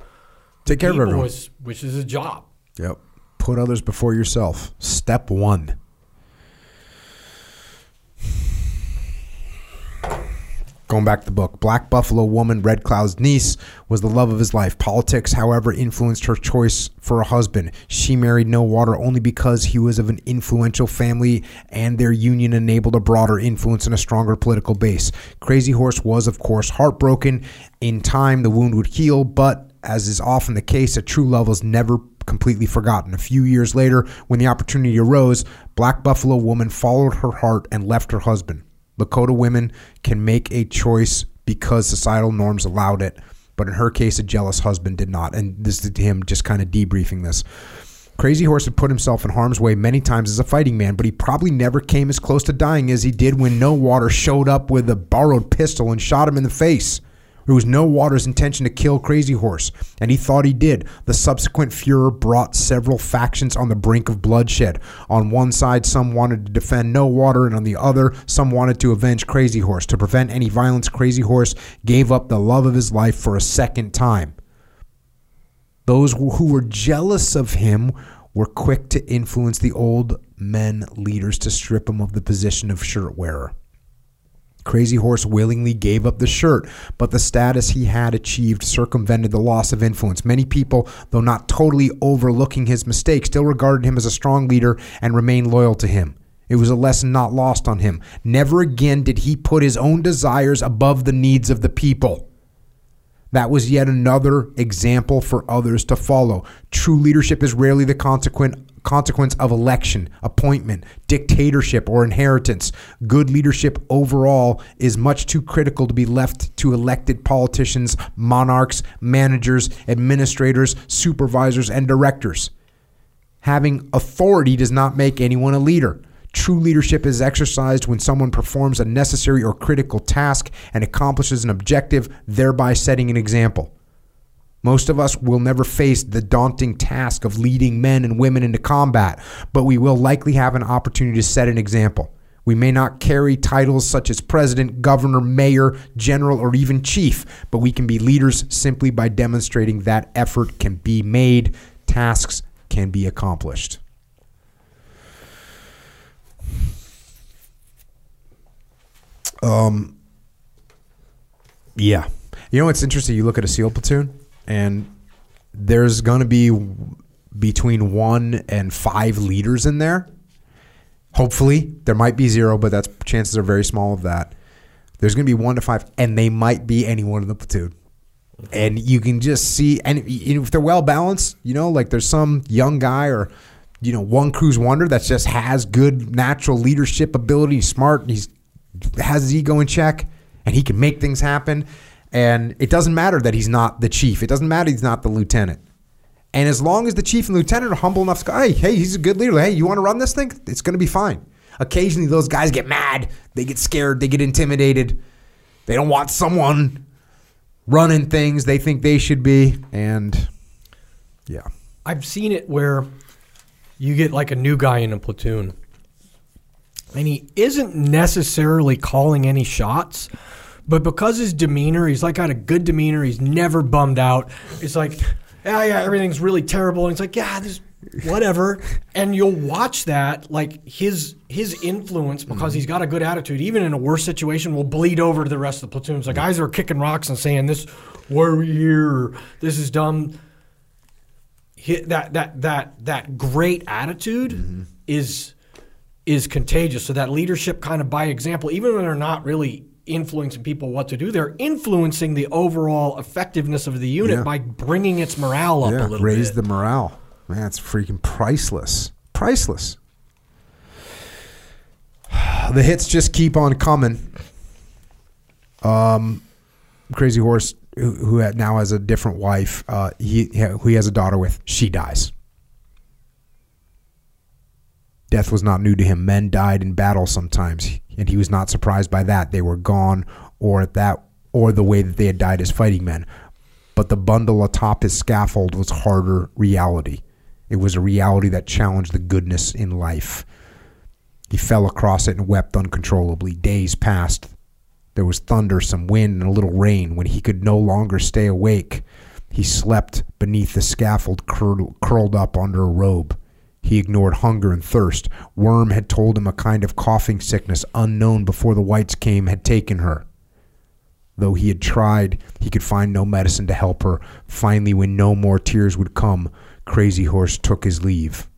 Take care of everyone. which, which is a job. Yep. Put others before yourself. Step one. Going back to the book, Black Buffalo Woman, Red Cloud's niece, was the love of his life. Politics, however, influenced her choice for a husband. She married No Water only because he was of an influential family and their union enabled a broader influence and a stronger political base. Crazy Horse was, of course, heartbroken. In time, the wound would heal, but as is often the case, a true love is never completely forgotten. A few years later, when the opportunity arose, Black Buffalo Woman followed her heart and left her husband. Lakota women can make a choice because societal norms allowed it, but in her case, a jealous husband did not. And this is him just kind of debriefing this. Crazy Horse had put himself in harm's way many times as a fighting man, but he probably never came as close to dying as he did when No Water showed up with a borrowed pistol and shot him in the face. It was No Water's intention to kill Crazy Horse, and he thought he did. The subsequent furor brought several factions on the brink of bloodshed. On one side, some wanted to defend No Water, and on the other, some wanted to avenge Crazy Horse. To prevent any violence, Crazy Horse gave up the love of his life for a second time. Those who were jealous of him were quick to influence the old men leaders to strip him of the position of shirt wearer. Crazy Horse willingly gave up the shirt, but the status he had achieved circumvented the loss of influence. Many people, though not totally overlooking his mistake, still regarded him as a strong leader and remained loyal to him. It was a lesson not lost on him. Never again did he put his own desires above the needs of the people. That was yet another example for others to follow. True leadership is rarely the consequent consequence of election, appointment, dictatorship, or inheritance. Good leadership overall is much too critical to be left to elected politicians, monarchs, managers, administrators, supervisors, and directors. Having authority does not make anyone a leader. True leadership is exercised when someone performs a necessary or critical task and accomplishes an objective, thereby setting an example. Most of us will never face the daunting task of leading men and women into combat, but we will likely have an opportunity to set an example. We may not carry titles such as president, governor, mayor, general, or even chief, but we can be leaders simply by demonstrating that effort can be made, tasks can be accomplished. Um, yeah. You know what's interesting? You look at a SEAL platoon, and there's going to be between one and five leaders in there. Hopefully, there might be zero, but that's chances are very small of that. There's going to be one to five, and they might be anyone in the platoon. And you can just see, and if they're well balanced, you know, like there's some young guy or you know one cruise wonder that just has good natural leadership ability, smart, he's has his ego in check, and he can make things happen. And it doesn't matter that he's not the chief. It doesn't matter he's not the lieutenant. And as long as the chief and lieutenant are humble enough to go, hey, hey, he's a good leader. Hey, you want to run this thing? It's going to be fine. Occasionally, those guys get mad. They get scared. They get intimidated. They don't want someone running things they think they should be. And yeah. I've seen it where you get like a new guy in a platoon and he isn't necessarily calling any shots, but because his demeanor, he's like got a good demeanor, he's never bummed out. It's like, yeah, yeah, everything's really terrible. And it's like, yeah, this whatever. and you'll watch that, like his his influence because he's got a good attitude, even in a worse situation, will bleed over to the rest of the platoons. The guys are kicking rocks and saying, This why are we here? This is dumb. That that that that great attitude mm-hmm. is is contagious. So that leadership kind of by example, even when they're not really influencing people what to do, they're influencing the overall effectiveness of the unit Yeah. by bringing its morale up yeah, a little raise bit. the morale. Man, it's freaking priceless. Priceless. [SIGHS] The hits just keep on coming. Um, Crazy Horse, who, who now has a different wife, uh, he who he has a daughter with, she dies. Death was not new to him. Men died in battle sometimes, and he was not surprised by that. They were gone, or at that, or the way that they had died as fighting men. But the bundle atop his scaffold was harder reality. It was a reality that challenged the goodness in life. He fell across it and wept uncontrollably. Days passed. There was thunder, some wind, and a little rain. When he could no longer stay awake, he slept beneath the scaffold, curled, curled up under a robe. He ignored hunger and thirst. Worm had told him a kind of coughing sickness unknown before the whites came had taken her. Though he had tried, he could find no medicine to help her. Finally, when no more tears would come, Crazy Horse took his leave.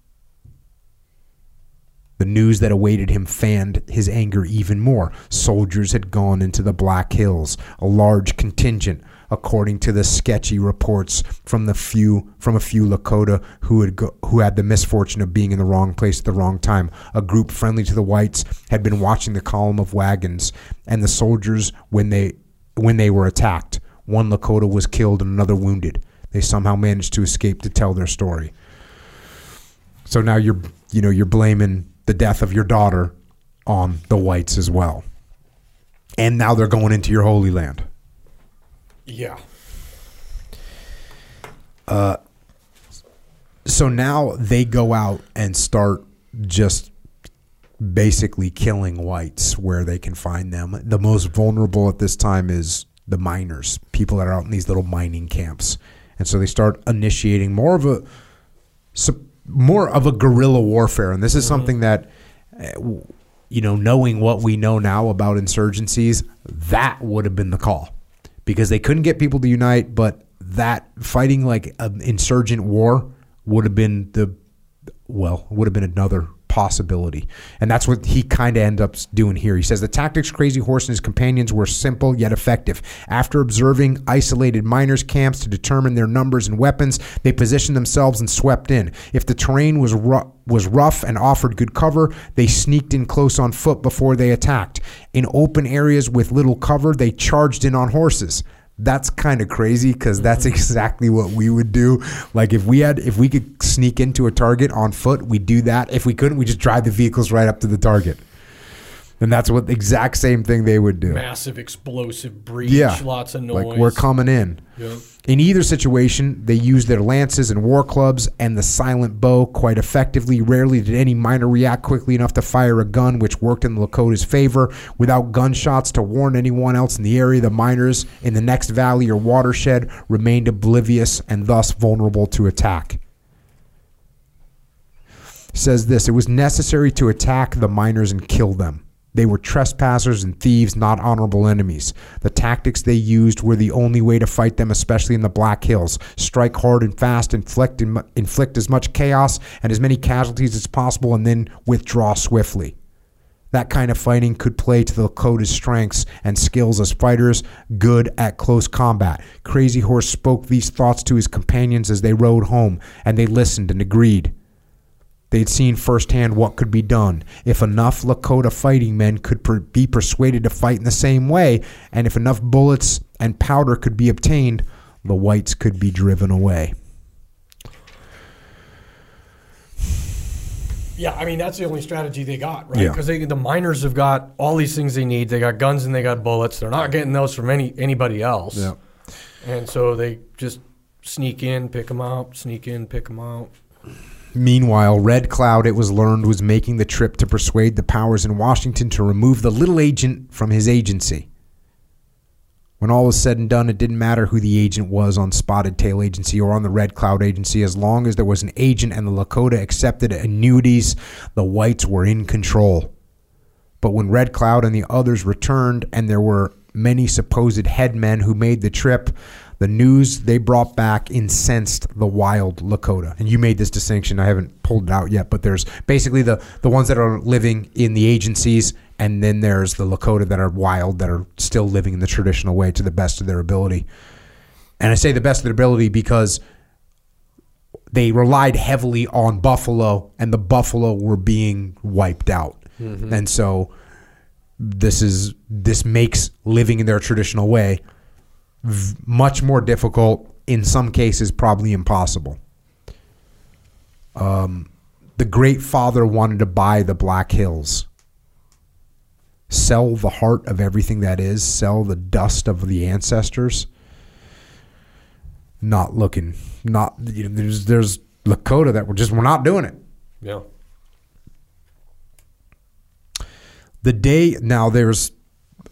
The news that awaited him fanned his anger even more. Soldiers had gone into the Black Hills, a large contingent, according to the sketchy reports from the few from a few Lakota who had go, who had the misfortune of being in the wrong place at the wrong time. A group friendly to the whites had been watching the column of wagons and the soldiers when they when they were attacked. One Lakota was killed and another wounded. They somehow managed to escape to tell their story. So now you're you know you're blaming the death of your daughter on the whites as well. And now they're going into your holy land. Yeah. Uh, So now they go out and start just basically killing whites where they can find them. The most vulnerable at this time is the miners, people that are out in these little mining camps. And so they start initiating more of a more of a guerrilla warfare. And this is something that uh, you know, knowing what we know now about insurgencies, that would have been the call. Because they couldn't get people to unite, but that fighting like an insurgent war would have been the well, would have been another possibility. And that's what he kind of ends up doing here. He says the tactics Crazy Horse and his companions were simple yet effective. After observing isolated miners' camps to determine their numbers and weapons, they positioned themselves and swept in. If the terrain was ru- was rough and offered good cover, they sneaked in close on foot before they attacked. In open areas with little cover, they charged in on horses that's kind of crazy because that's mm-hmm. exactly what we would do. Like if we had, if we could sneak into a target on foot, we'd do that. If we couldn't, we just drive the vehicles right up to the target. And that's what the exact same thing they would do. Massive explosive breach, Yeah. lots of noise. Like we're coming in. Yep. In either situation, they used their lances and war clubs and the silent bow quite effectively. Rarely did any miner react quickly enough to fire a gun, which worked in the Lakota's favor. Without gunshots to warn anyone else in the area, the miners in the next valley or watershed remained oblivious and thus vulnerable to attack. Says this it was necessary to attack the miners and kill them. They were trespassers and thieves, not honorable enemies. The tactics they used were the only way to fight them, especially in the Black Hills. Strike hard and fast, inflict, inflict as much chaos and as many casualties as possible, and then withdraw swiftly. That kind of fighting could play to the Lakota's strengths and skills as fighters, good at close combat. Crazy Horse spoke these thoughts to his companions as they rode home, and they listened and agreed. They'd seen firsthand what could be done. If enough Lakota fighting men could per- be persuaded to fight in the same way, and if enough bullets and powder could be obtained, the whites could be driven away. Yeah, I mean that's the only strategy they got, right? Yeah. Because the miners have got all these things they need. They got guns and they got bullets. They're not getting those from any anybody else. Yeah. And so they just sneak in, pick them out, sneak in, pick them out. Meanwhile, Red Cloud, it was learned, was making the trip to persuade the powers in Washington to remove the little agent from his agency. When all was said and done, it didn't matter who the agent was on Spotted Tail Agency or on the Red Cloud Agency. As long as there was an agent and the Lakota accepted annuities, the whites were in control. But when Red Cloud and the others returned, and there were many supposed headmen who made the trip, the news they brought back incensed the wild Lakota. And you made this distinction. I haven't pulled it out yet, but there's basically the, the ones that are living in the agencies, and then there's the Lakota that are wild, that are still living in the traditional way to the best of their ability. And I say the best of their ability because they relied heavily on buffalo, and the buffalo were being wiped out. Mm-hmm. And so this is this makes living in their traditional way v- much more difficult. In some cases, probably impossible. Um, the Great Father wanted to buy the Black Hills, sell the heart of everything that is, sell the dust of the ancestors. Not looking, not you know, there's there's Lakota that were just we're not doing it. Yeah. the day now there's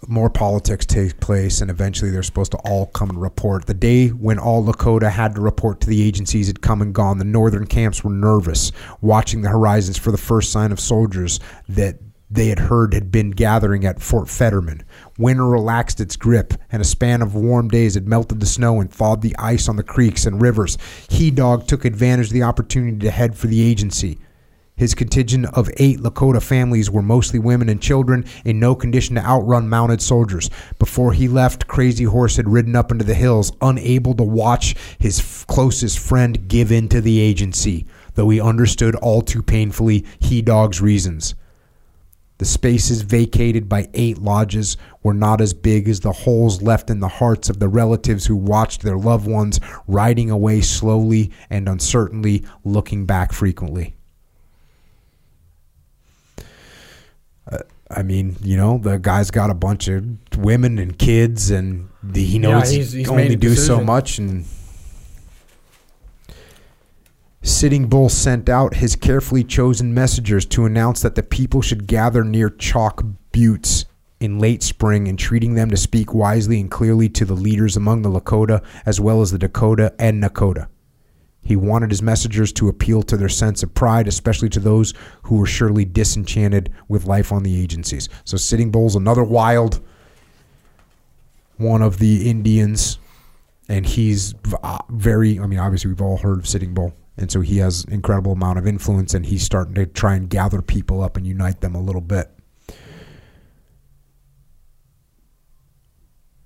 more politics take place and eventually they're supposed to all come and report. The day when all lakota had to report to the agencies had come and gone the northern camps were nervous watching the horizons for the first sign of soldiers that they had heard had been gathering at fort fetterman. Winter relaxed its grip and a span of warm days had melted the snow and thawed the ice on the creeks and rivers. He dog took advantage of the opportunity to head for the agency his contingent of eight Lakota families were mostly women and children in no condition to outrun mounted soldiers. Before he left, Crazy Horse had ridden up into the hills, unable to watch his f- closest friend give in to the agency, though he understood all too painfully He Dog's reasons. The spaces vacated by eight lodges were not as big as the holes left in the hearts of the relatives who watched their loved ones riding away slowly and uncertainly, looking back frequently. I mean, you know, the guy's got a bunch of women and kids, and the, he knows he's- he he's can only do so much. And Sitting Bull sent out his carefully chosen messengers to announce that the people should gather near Chalk Buttes in late spring, entreating them to speak wisely and clearly to the leaders among the Lakota, as well as the Dakota and Nakota. He wanted his messengers to appeal to their sense of pride, especially to those who were surely disenchanted with life on the agencies. So, Sitting Bull's another wild one of the Indians, and he's uh, very. I mean, obviously, we've all heard of Sitting Bull, and so he has incredible amount of influence, and he's starting to try and gather people up and unite them a little bit.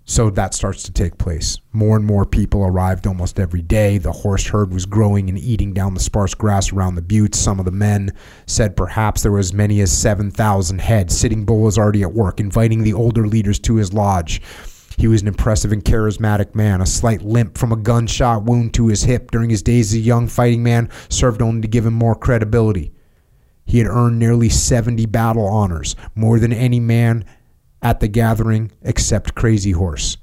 So that starts to take place. More and more people arrived almost every day. The horse herd was growing and eating down the sparse grass around the buttes. Some of the men said perhaps there were as many as 7,000 head. Sitting Bull was already at work, inviting the older leaders to his lodge. He was an impressive and charismatic man. A slight limp from a gunshot wound to his hip during his days as a young fighting man served only to give him more credibility. He had earned nearly 70 battle honors, more than any man at the gathering except Crazy Horse.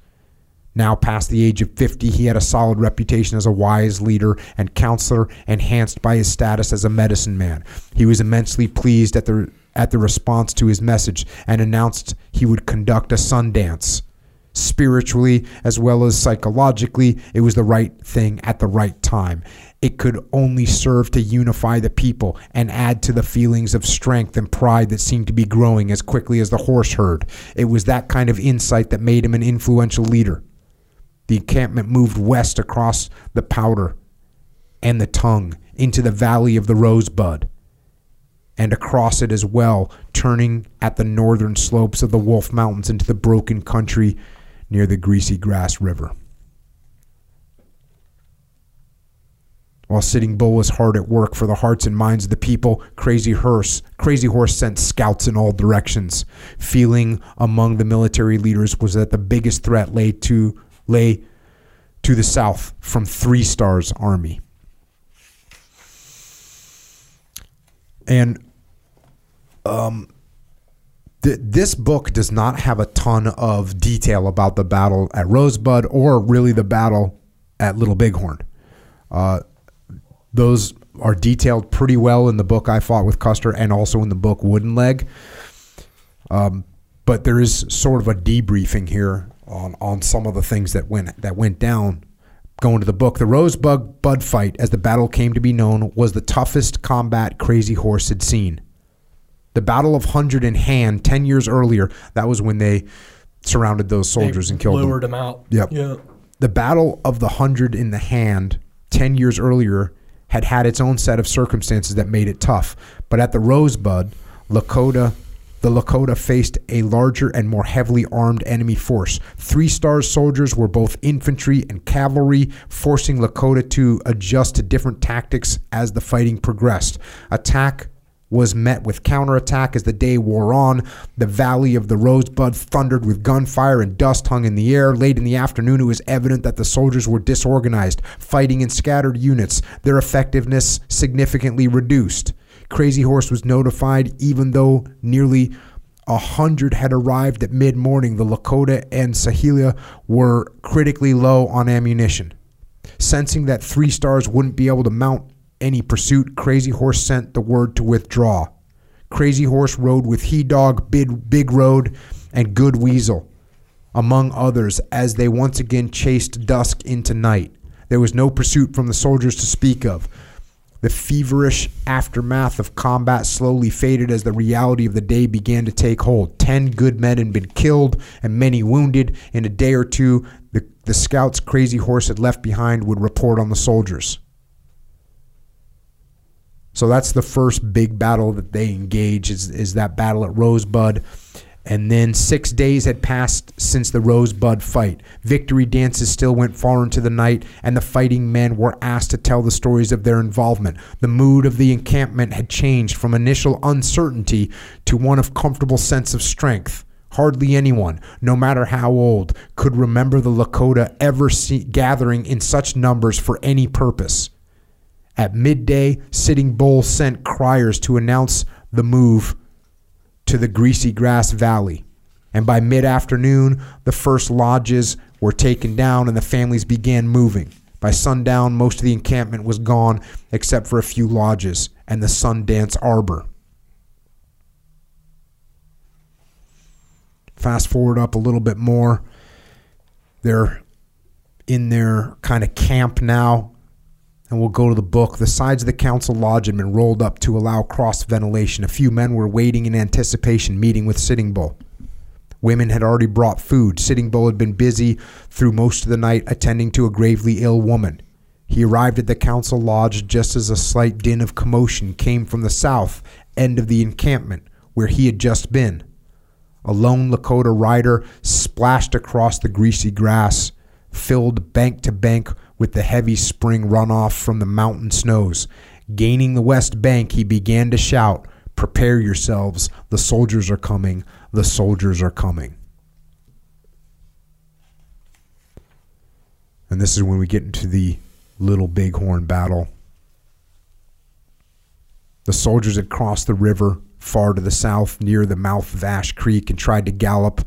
Now past the age of 50, he had a solid reputation as a wise leader and counselor, enhanced by his status as a medicine man. He was immensely pleased at the at the response to his message and announced he would conduct a sun dance. Spiritually as well as psychologically, it was the right thing at the right time. It could only serve to unify the people and add to the feelings of strength and pride that seemed to be growing as quickly as the horse herd. It was that kind of insight that made him an influential leader. The encampment moved west across the Powder and the Tongue into the valley of the Rosebud and across it as well, turning at the northern slopes of the Wolf Mountains into the broken country near the Greasy Grass River. While Sitting Bull was hard at work for the hearts and minds of the people, Crazy Horse, Crazy Horse sent scouts in all directions. Feeling among the military leaders was that the biggest threat lay to lay to the south from Three Stars Army. And um, th- this book does not have a ton of detail about the battle at Rosebud or really the battle at Little Bighorn. Uh, those are detailed pretty well in the book I fought with Custer and also in the book Wooden Leg. Um, but there is sort of a debriefing here on, on some of the things that went that went down going to the book. The Rosebud Bud fight, as the battle came to be known, was the toughest combat Crazy Horse had seen. The Battle of Hundred in Hand, ten years earlier, that was when they surrounded those soldiers They and killed them. lured them out. Yep. Yeah. The Battle of the Hundred in the Hand, 10 years earlier, had had its own set of circumstances that made it tough. But at the Rosebud, Lakota, the Lakota faced a larger and more heavily armed enemy force. Three Stars soldiers were both infantry and cavalry, forcing Lakota to adjust to different tactics as the fighting progressed. Attack was met with counterattack as the day wore on. The valley of the Rosebud thundered with gunfire and dust hung in the air. Late in the afternoon, it was evident that the soldiers were disorganized, fighting in scattered units, their effectiveness significantly reduced. Crazy Horse was notified, even though nearly a hundred had arrived at mid morning. The Lakota and Sahiyela were critically low on ammunition. Sensing that three stars wouldn't be able to mount any pursuit, Crazy Horse sent the word to withdraw. Crazy Horse rode with He Dog, Big, Big Road, and Good Weasel, among others, as they once again chased dusk into night. There was no pursuit from the soldiers to speak of. The feverish aftermath of combat slowly faded as the reality of the day began to take hold. Ten good men had been killed and many wounded. In a day or two, the, the scouts Crazy Horse had left behind would report on the soldiers. So that's the first big battle that they engage is, is that battle at Rosebud. And then six days had passed since the Rosebud fight. Victory dances still went far into the night, and the fighting men were asked to tell the stories of their involvement. The mood of the encampment had changed from initial uncertainty to one of comfortable sense of strength. Hardly anyone, no matter how old, could remember the Lakota ever see, gathering in such numbers for any purpose. At midday, Sitting Bull sent criers to announce the move to the Greasy Grass Valley. And by mid afternoon, the first lodges were taken down and the families began moving. By sundown, most of the encampment was gone except for a few lodges and the Sundance Arbor. Fast forward up a little bit more. They're in their kind of camp now and we'll go to the book. The sides of the council lodge had been rolled up to allow cross ventilation. A few men were waiting in anticipation, meeting with Sitting Bull. Women had already brought food. Sitting Bull had been busy through most of the night attending to a gravely ill woman. He arrived at the council lodge just as a slight din of commotion came from the south end of the encampment, where he had just been. A lone Lakota rider splashed across the greasy grass, filled bank to bank with the heavy spring runoff from the mountain snows. Gaining the west bank, he began to shout, Prepare yourselves, the soldiers are coming, the soldiers are coming. And this is when we get into the Little Bighorn battle. The soldiers had crossed the river far to the south near the mouth of Ash Creek and tried to gallop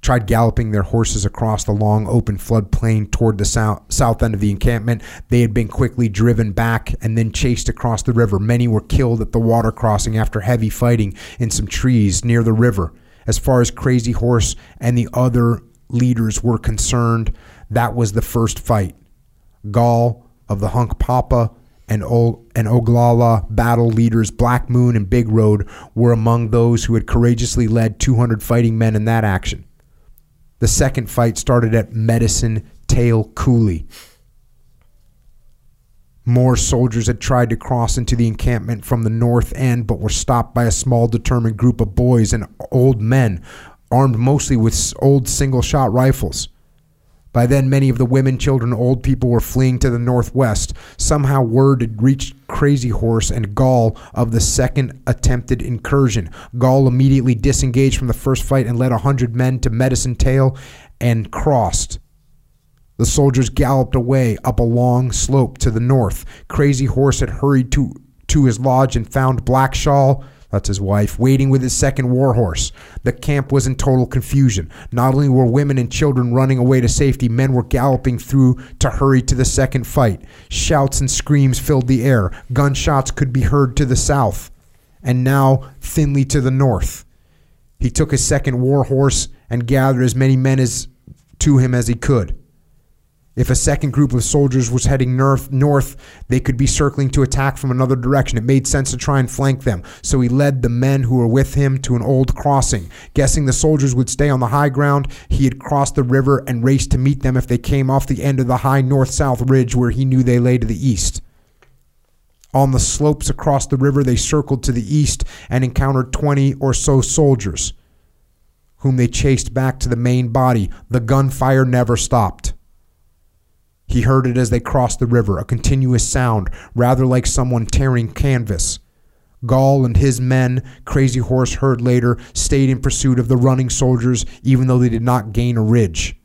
tried galloping their horses across the long open floodplain toward the south, south end of the encampment. They had been quickly driven back and then chased across the river. Many were killed at the water crossing after heavy fighting in some trees near the river. As far as Crazy Horse and the other leaders were concerned, that was the first fight. Gall of the Hunkpapa and, o- and Oglala battle leaders Black Moon and Big Road were among those who had courageously led 200 fighting men in that action. The second fight started at Medicine Tail Coulee. More soldiers had tried to cross into the encampment from the north end, but were stopped by a small, determined group of boys and old men, armed mostly with old single shot rifles. By then, many of the women, children, old people were fleeing to the northwest. Somehow, word had reached Crazy Horse and Gall of the second attempted incursion. Gall immediately disengaged from the first fight and led a hundred men to Medicine Tail and crossed. The soldiers galloped away up a long slope to the north. Crazy Horse had hurried to, to his lodge and found Black Shawl, that's his wife, waiting with his second war horse. The camp was in total confusion. Not only were women and children running away to safety, men were galloping through to hurry to the second fight. Shouts and screams filled the air. Gunshots could be heard to the south, and now thinly to the north. He took his second war horse and gathered as many men as to him as he could. If a second group of soldiers was heading north, north, they could be circling to attack from another direction. It made sense to try and flank them. So he led the men who were with him to an old crossing. Guessing the soldiers would stay on the high ground, he had crossed the river and raced to meet them if they came off the end of the high north south ridge where he knew they lay to the east. On the slopes across the river, they circled to the east and encountered 20 or so soldiers, whom they chased back to the main body. The gunfire never stopped. He heard it as they crossed the river, a continuous sound, rather like someone tearing canvas. Gall and his men, Crazy Horse heard later, stayed in pursuit of the running soldiers, even though they did not gain a ridge.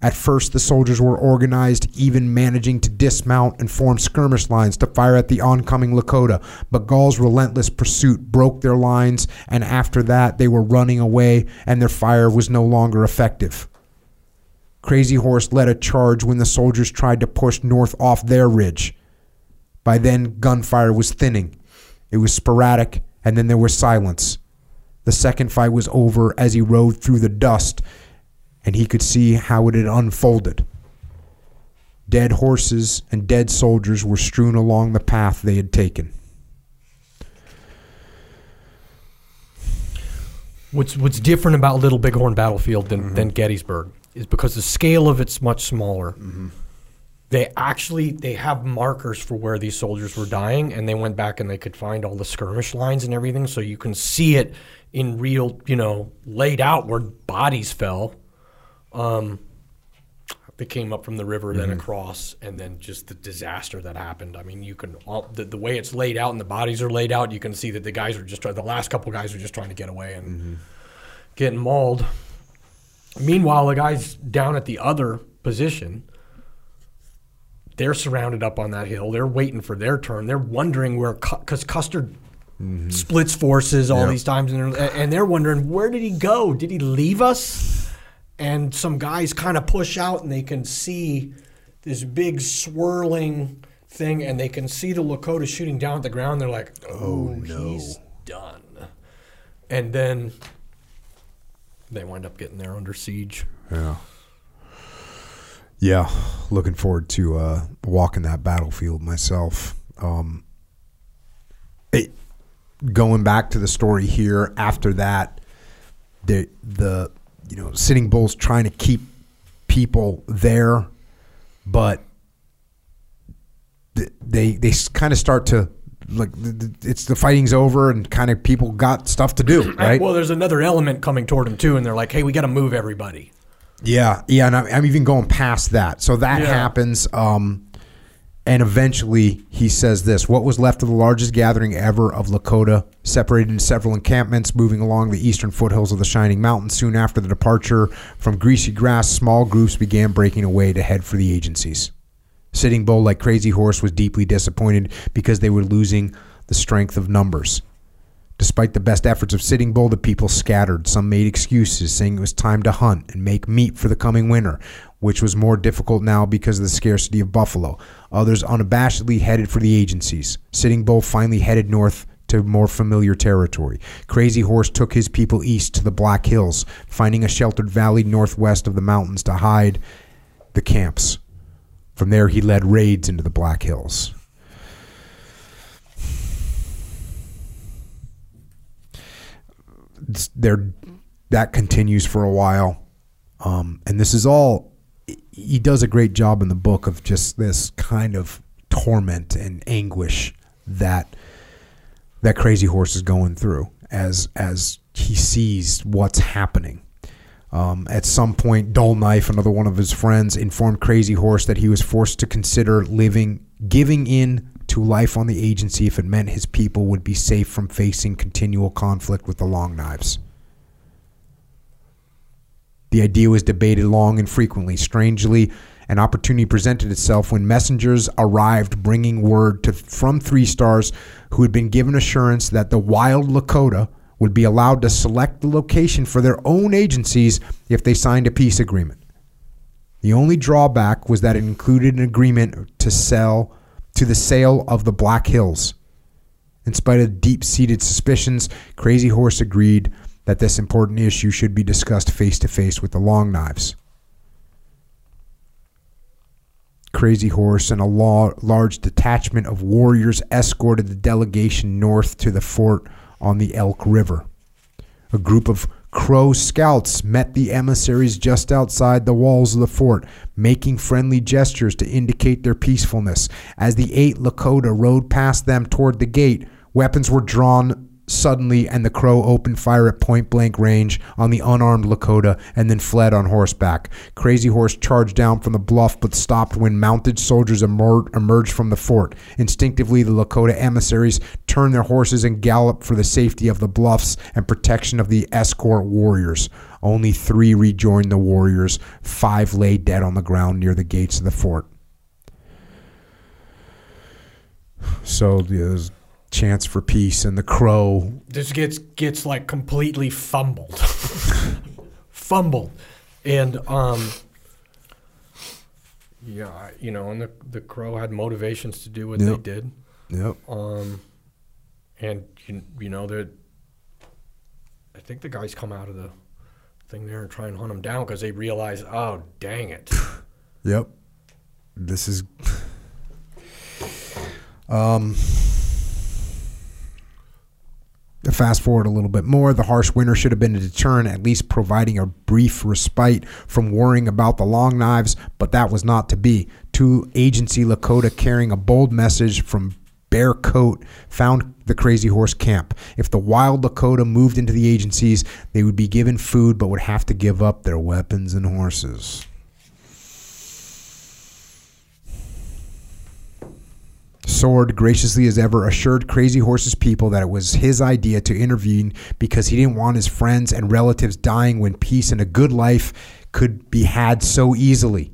At first, the soldiers were organized, even managing to dismount and form skirmish lines to fire at the oncoming Lakota. But Gall's relentless pursuit broke their lines, and after that, they were running away, and their fire was no longer effective. Crazy Horse led a charge when the soldiers tried to push north off their ridge. By then, gunfire was thinning. It was sporadic, and then there was silence. The second fight was over as he rode through the dust, and he could see how it had unfolded. Dead horses and dead soldiers were strewn along the path they had taken. What's what's different about Little Bighorn Battlefield than, mm-hmm. than Gettysburg is because the scale of it's much smaller. Mm-hmm. They actually they have markers for where these soldiers were dying, and they went back and they could find all the skirmish lines and everything, so you can see it in real, you know, laid out where bodies fell. Um, they came up from the river, then mm-hmm. across, and then just the disaster that happened. I mean, you can all, the, the way it's laid out and the bodies are laid out. You can see that the guys are just trying. The last couple guys are just trying to get away and mm-hmm. getting mauled. Meanwhile, the guys down at the other position, they're surrounded up on that hill. They're waiting for their turn. They're wondering where because Custer mm-hmm. splits forces all Yep. these times, and they're, and they're wondering where did he go? Did he leave us? And some guys kind of push out, and they can see this big swirling thing, and they can see the Lakota shooting down at the ground. They're like, "Oh, oh he's done." And then they wind up getting there under siege. Yeah. Yeah, looking forward to uh, walking that battlefield myself. Um, it, going back to the story here, after that, the the you know Sitting Bull's trying to keep people there, but th- they they kind of start to like it's the fighting's over and kind of people got stuff to do, [CLEARS THROAT] right? Well, there's another element coming toward them too, and they're like, "Hey, we got to move everybody." Yeah, yeah, and I'm, I'm even going past that. So that Yeah. happens, um, and eventually he says this: "What was left of the largest gathering ever of Lakota, separated into several encampments, moving along the eastern foothills of the Shining Mountain. Soon after the departure from Greasy Grass, small groups began breaking away to head for the agencies. Sitting Bull, like Crazy Horse, was deeply disappointed because they were losing the strength of numbers. Despite the best efforts of Sitting Bull, the people scattered. Some made excuses, saying it was time to hunt and make meat for the coming winter, which was more difficult now because of the scarcity of buffalo. Others unabashedly headed for the agencies. Sitting Bull finally headed north to more familiar territory. Crazy Horse took his people east to the Black Hills, finding a sheltered valley northwest of the mountains to hide the camps. From there, he led raids into the Black Hills. There, that continues for a while, um, and this is all. He does a great job in the book of just this kind of torment and anguish that that crazy horse is going through as as he sees what's happening. Um, at some point, Dull Knife, another one of his friends, informed Crazy Horse that he was forced to consider living, giving in to life on the agency if it meant his people would be safe from facing continual conflict with the Long Knives. The idea was debated long and frequently. Strangely, an opportunity presented itself when messengers arrived bringing word to, from Three Stars, who had been given assurance that the Wild Lakota would be allowed to select the location for their own agencies if they signed a peace agreement. The only drawback was that it included an agreement to sell to the sale of the Black Hills. In spite of deep-seated suspicions, Crazy Horse agreed that this important issue should be discussed face to face with the Long Knives. Crazy Horse and a law, large detachment of warriors escorted the delegation north to the fort on the Elk River. A group of Crow scouts met the emissaries just outside the walls of the fort, making friendly gestures to indicate their peacefulness. As the eight Lakota rode past them toward the gate, weapons were drawn suddenly, and the Crow opened fire at point blank range on the unarmed Lakota and then fled on horseback. Crazy Horse charged down from the bluff but stopped when mounted soldiers emer- emerged from the fort. Instinctively, the Lakota emissaries turned their horses and galloped for the safety of the bluffs and protection of the escort warriors. Only three rejoined the warriors. Five lay dead on the ground near the gates of the fort. So there's chance for peace, and the crow. This gets gets like completely fumbled. [LAUGHS] Fumbled. And um yeah you know and the the crow had motivations to do what they did. Yep. um and you, you know that i think the guys come out of the thing there and try and hunt them down because they realize oh dang it. Yep. This is [SIGHS] um fast forward a little bit more, the harsh winter should have been a deterrent, at least providing a brief respite from worrying about the long knives, but that was not to be. Two agency Lakota carrying a bold message from Bear Coat found the Crazy Horse camp. If the wild Lakota moved into the agencies, they would be given food but would have to give up their weapons and horses. Sword, graciously as ever, assured Crazy Horse's people that it was his idea to intervene because he didn't want his friends and relatives dying when peace and a good life could be had so easily.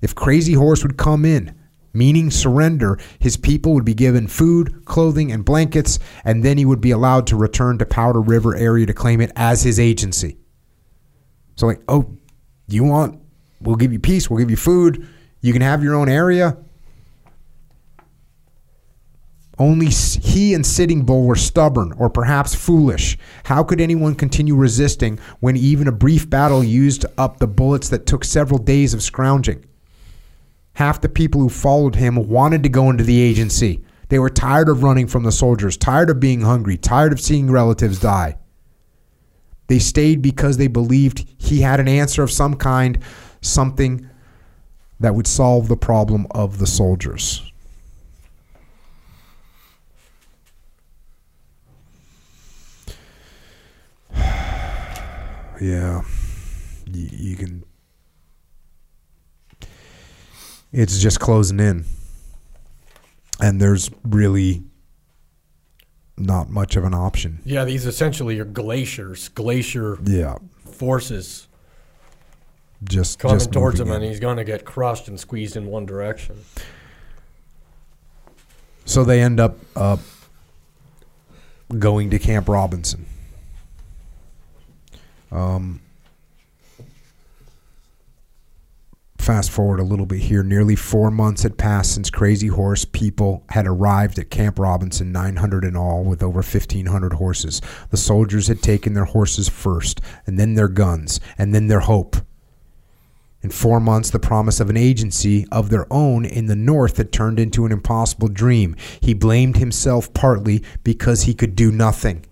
If Crazy Horse would come in, meaning surrender, his people would be given food, clothing, and blankets, and then he would be allowed to return to Powder River area to claim it as his agency. So, like, oh, you want, we'll give you peace, we'll give you food, you can have your own area. Only he and Sitting Bull were stubborn or perhaps foolish. How could anyone continue resisting when even a brief battle used up the bullets that took several days of scrounging? Half the people who followed him wanted to go into the agency. They were tired of running from the soldiers, tired of being hungry, tired of seeing relatives die. They stayed because they believed he had an answer of some kind, something that would solve the problem of the soldiers. Yeah, you, you can. It's just closing in, and there's really not much of an option. yeah these essentially are glaciers glacier Yeah, forces just coming just towards him moving and he's going to get crushed and squeezed in one direction So they end up uh, going to Camp Robinson. Um, fast forward a little bit here. Nearly four months had passed since Crazy Horse people had arrived at Camp Robinson, 900 in all, with over 1,500 horses. The soldiers had taken their horses first, and then their guns, and then their hope. In four months, the promise of an agency of their own in the north had turned into an impossible dream. He blamed himself partly because he could do nothing.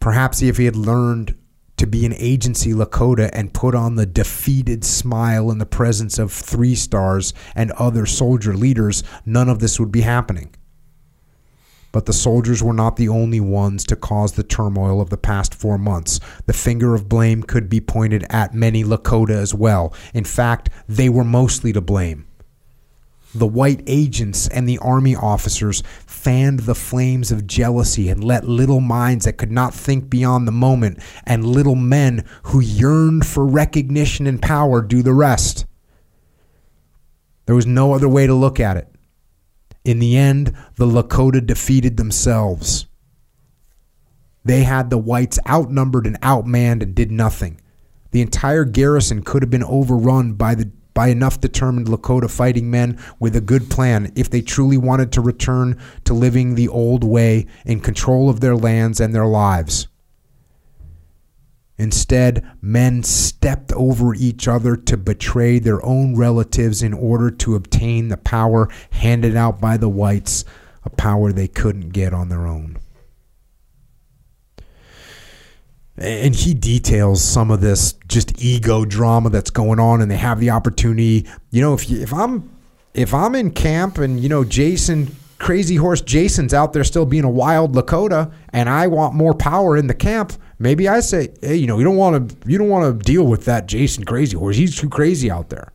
Perhaps if he had learned to be an agency Lakota and put on the defeated smile in the presence of three stars and other soldier leaders, none of this would be happening. But the soldiers were not the only ones to cause the turmoil of the past four months. The finger of blame could be pointed at many Lakota as well. In fact, they were mostly to blame. The white agents and the army officers fanned the flames of jealousy and let little minds that could not think beyond the moment and little men who yearned for recognition and power do the rest. There was no other way to look at it. In the end, the Lakota defeated themselves. They had the whites outnumbered and outmanned and did nothing. The entire garrison could have been overrun by the by enough determined Lakota fighting men with a good plan if they truly wanted to return to living the old way in control of their lands and their lives. Instead, men stepped over each other to betray their own relatives in order to obtain the power handed out by the whites, a power they couldn't get on their own. And he details some of this just ego drama that's going on, and they have the opportunity. You know, if you, if I'm if I'm in camp and you know Jason Crazy Horse Jason's out there still being a wild Lakota, and I want more power in the camp, maybe I say, hey, you know, you don't want to you don't want to deal with that Jason Crazy Horse. He's too crazy out there.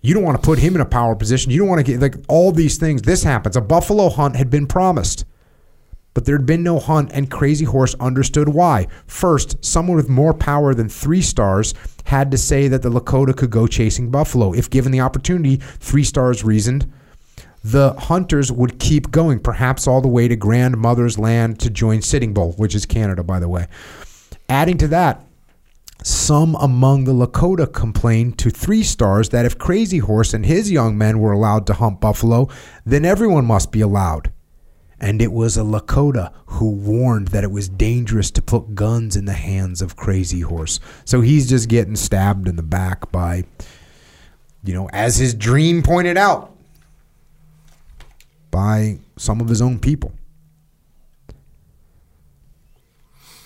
You don't want to put him in a power position. You don't want to get like all these things. This happens. A buffalo hunt had been promised. But there had been no hunt, and Crazy Horse understood why. First, someone with more power than three stars had to say that the Lakota could go chasing buffalo. If given the opportunity, three stars reasoned, the hunters would keep going, perhaps all the way to Grandmother's Land to join Sitting Bull, which is Canada, by the way. Adding to that, some among the Lakota complained to Three Stars that if Crazy Horse and his young men were allowed to hunt buffalo, then everyone must be allowed. And it was a Lakota who warned that it was dangerous to put guns in the hands of Crazy Horse. So he's just getting stabbed in the back by, you know, as his dream pointed out, by some of his own people.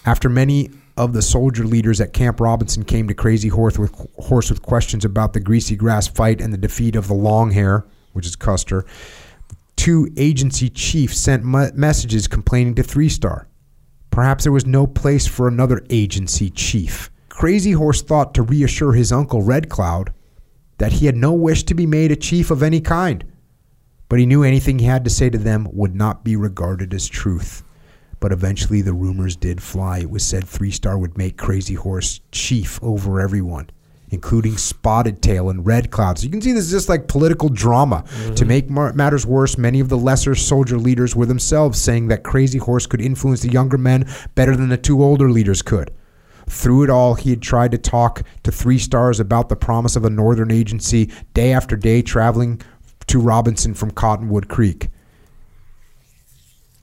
After many of the soldier leaders at Camp Robinson came to Crazy Horse with, Horse with questions about the greasy grass fight and the defeat of the long hair, which is Custer, two agency chiefs sent messages complaining to Three Star. Perhaps there was no place for another agency chief. Crazy Horse thought to reassure his uncle Red Cloud that he had no wish to be made a chief of any kind, but he knew anything he had to say to them would not be regarded as truth. But eventually the rumors did fly. It was said Three Star would make Crazy Horse chief over everyone including Spotted Tail and Red Cloud. So you can see this is just like political drama. Mm-hmm. To make matters worse, many of the lesser soldier leaders were themselves saying that Crazy Horse could influence the younger men better than the two older leaders could. Through it all, he had tried to talk to Three Stars about the promise of a northern agency day after day traveling to Robinson from Cottonwood Creek.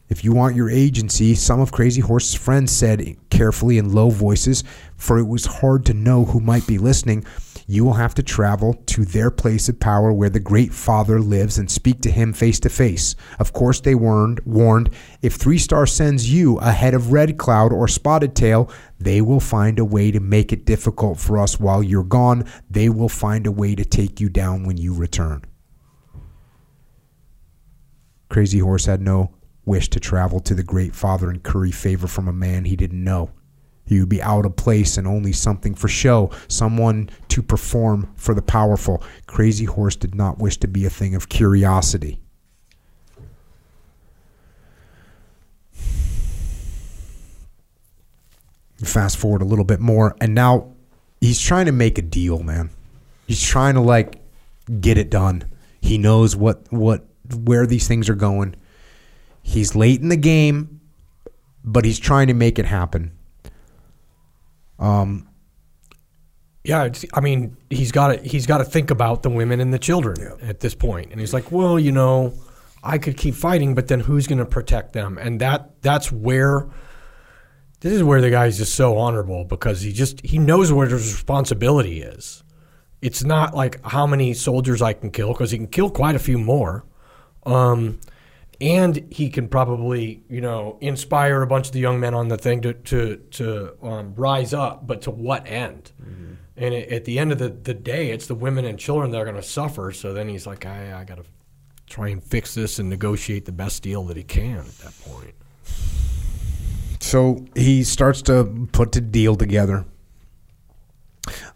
If you want your agency, some of Crazy Horse's friends said carefully in low voices, for it was hard to know who might be listening, you will have to travel to their place of power where the great father lives and speak to him face to face. Of course, they warned, warned if Three Star sends you ahead of Red Cloud or Spotted Tail, they will find a way to make it difficult for us while you're gone. They will find a way to take you down when you return. Crazy Horse had no wish to travel to the Great Father and curry favor from a man he didn't know. He would be out of place and only something for show, someone to perform for the powerful. Crazy Horse did not wish to be a thing of curiosity. Fast forward a little bit more, and now he's trying to make a deal, man. He's trying to like get it done. He knows what what where these things are going. He's late in the game. but he's trying to make it happen. Um, Yeah, it's, I mean, he's got to he's got to think about the women and the children at this point, and he's like, well, you know, I could keep fighting, but then who's going to protect them? And that that's where this is where the guy's just so honorable because he just he knows what his responsibility is. It's not like how many soldiers I can kill because he can kill quite a few more. Um, and he can probably, you know, inspire a bunch of the young men on the thing to to to um, rise up. But to what end? And it, at the end of the, the day, it's the women and children that are going to suffer. So then he's like, I, I got to try and fix this and negotiate the best deal that he can at that point. So he starts to put the deal together.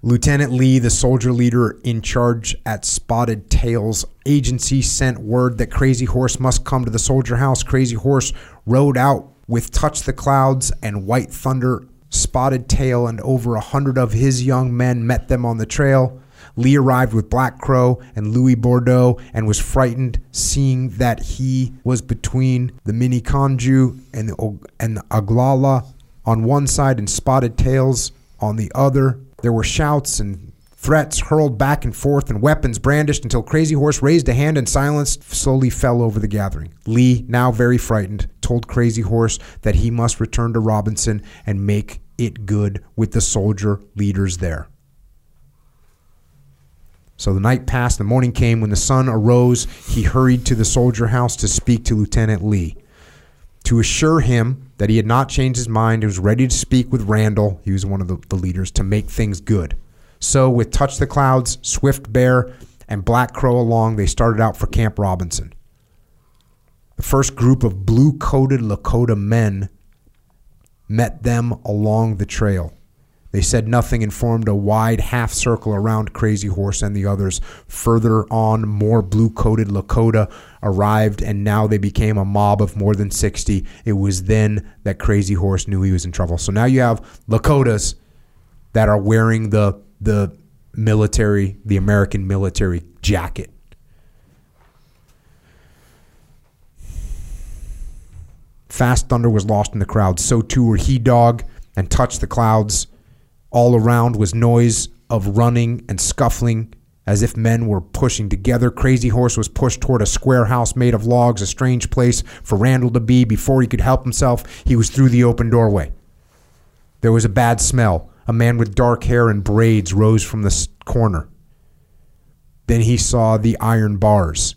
Lieutenant Lee, the soldier leader in charge at Spotted Tails agency, sent word that Crazy Horse must come to the soldier house. Crazy Horse rode out with Touch the Clouds and White Thunder. Spotted Tail and over a hundred of his young men met them on the trail. Lee arrived with Black Crow and Louis Bordeaux and was frightened seeing that he was between the Miniconjou and the, and the Oglala on one side and Spotted Tails on the other. There were shouts and threats hurled back and forth and weapons brandished until Crazy Horse raised a hand and silence slowly fell over the gathering. Lee, now very frightened, told Crazy Horse that he must return to Robinson and make it good with the soldier leaders there. So the night passed, the morning came. When the sun arose, he hurried to the soldier house to speak to Lieutenant Lee. To assure him that he had not changed his mind and was ready to speak with Randall, he was one of the, the leaders, to make things good. So, with Touch the Clouds, Swift Bear, and Black Crow along, they started out for Camp Robinson. The first group of blue coated Lakota men met them along the trail. They said nothing and formed a wide half circle around Crazy Horse and the others. Further on, more blue coated Lakota arrived, and now they became a mob of more than 60. It was then that Crazy Horse knew he was in trouble. So now you have Lakotas that are wearing the, the military, the American military jacket. Fast Thunder was lost in the crowd. So too were He Dog and Touch the Clouds. All around was noise of running and scuffling as if men were pushing together. Crazy Horse was pushed toward a square house made of logs, a strange place for Randall to be. Before he could help himself, he was through the open doorway. There was a bad smell. A man with dark hair and braids rose from the corner. Then he saw the iron bars.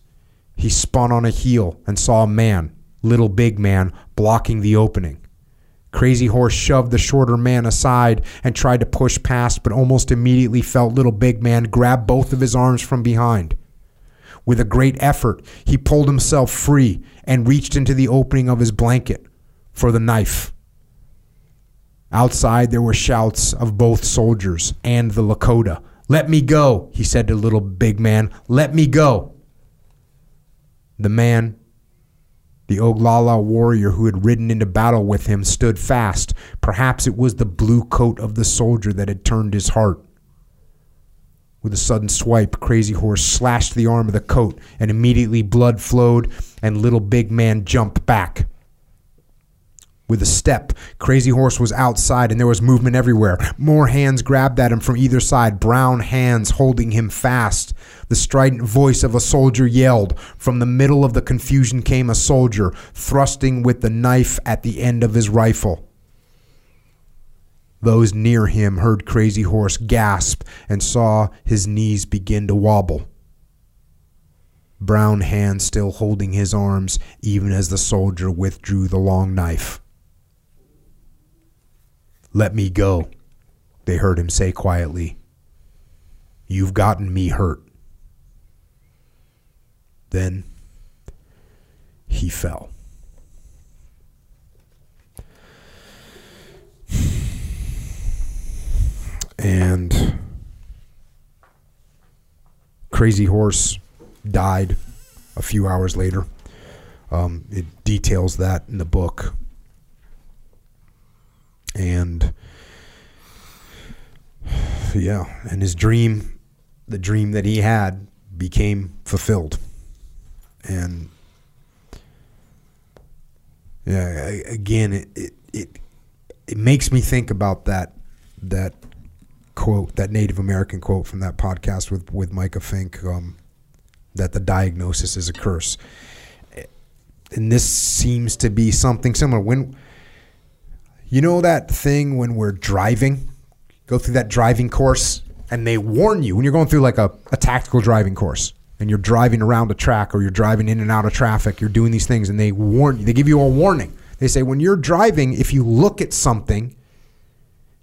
He spun on a heel and saw a man, little big man, blocking the opening. Crazy Horse shoved the shorter man aside and tried to push past, but almost immediately felt Little Big Man grab both of his arms from behind. With a great effort, he pulled himself free and reached into the opening of his blanket for the knife. Outside, there were shouts of both soldiers and the Lakota. Let me go, he said to Little Big Man. Let me go. The man the Oglala warrior who had ridden into battle with him stood fast. Perhaps it was the blue coat of the soldier that had turned his heart. With a sudden swipe, Crazy Horse slashed the arm of the coat, and immediately blood flowed, and Little Big Man jumped back. With a step, Crazy Horse was outside and there was movement everywhere. More hands grabbed at him from either side, brown hands holding him fast. The strident voice of a soldier yelled. From the middle of the confusion came a soldier, thrusting with the knife at the end of his rifle. Those near him heard Crazy Horse gasp and saw his knees begin to wobble. Brown hands still holding his arms, even as the soldier withdrew the long knife. Let me go, they heard him say quietly. You've gotten me hurt. Then he fell. And Crazy Horse died a few hours later. Um, it details that in the book. And yeah, and his dream, the dream that he had, became fulfilled. And Yeah, again, it, it it it makes me think about that that quote, that Native American quote from that podcast with with Micah Fink, um, that the diagnosis is a curse, and this seems to be something similar. When you know that thing when we're driving, go through that driving course, and they warn you when you're going through like a, a tactical driving course and you're driving around a track or you're driving in and out of traffic, you're doing these things and they warn you, they give you a warning. They say when you're driving, if you look at something,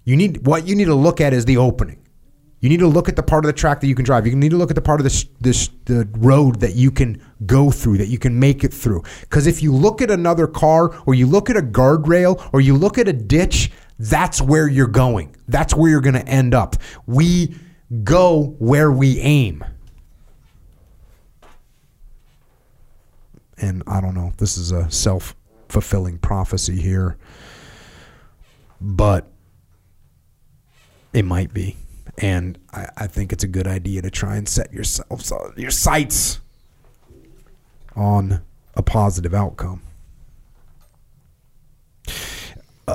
you need what you need to look at is the opening. You need to look at the part of the track that you can drive. You need to look at the part of this this the road that you can go through, that you can make it through. Because if you look at another car, or you look at a guardrail, or you look at a ditch, that's where you're going. That's where you're going to end up. We go where we aim. And I don't know. This is a self fulfilling prophecy here, but it might be. And I, I think it's a good idea to try and set yourself your sights on a positive outcome.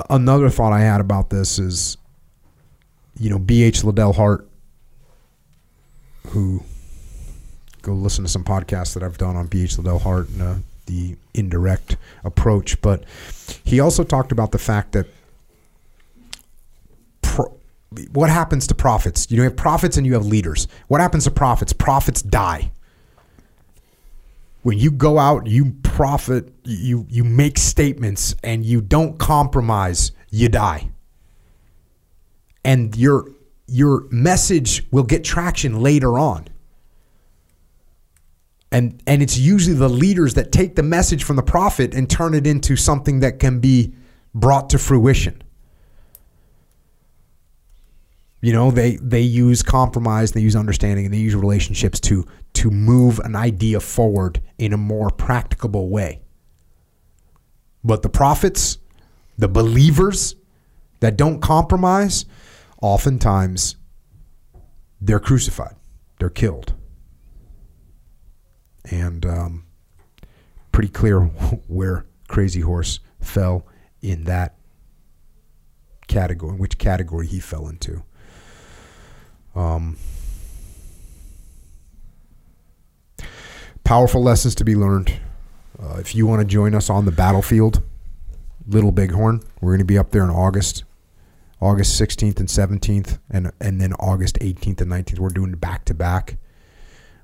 Another thought I had about this is, you know, B.H. Liddell Hart, who go listen to some podcasts that I've done on B.H. Liddell Hart and uh, the indirect approach, but he also talked about the fact that what happens to prophets? You have prophets and you have leaders. What happens to prophets? Prophets die. When you go out, you prophet, you you make statements and you don't compromise, you die. And your your message will get traction later on. And and it's usually the leaders that take the message from the prophet and turn it into something that can be brought to fruition. You know, they they use compromise, they use understanding, and they use relationships to to move an idea forward in a more practicable way. But the prophets, the believers that don't compromise, oftentimes they're crucified, they're killed, and um, pretty clear [LAUGHS] where Crazy Horse fell in that category, which category he fell into. Um, powerful lessons to be learned. Uh, if you want to join us on the battlefield, Little Bighorn, we're going to be up there in August, August 16th and 17th, and and then August 18th and 19th. We're doing back to back.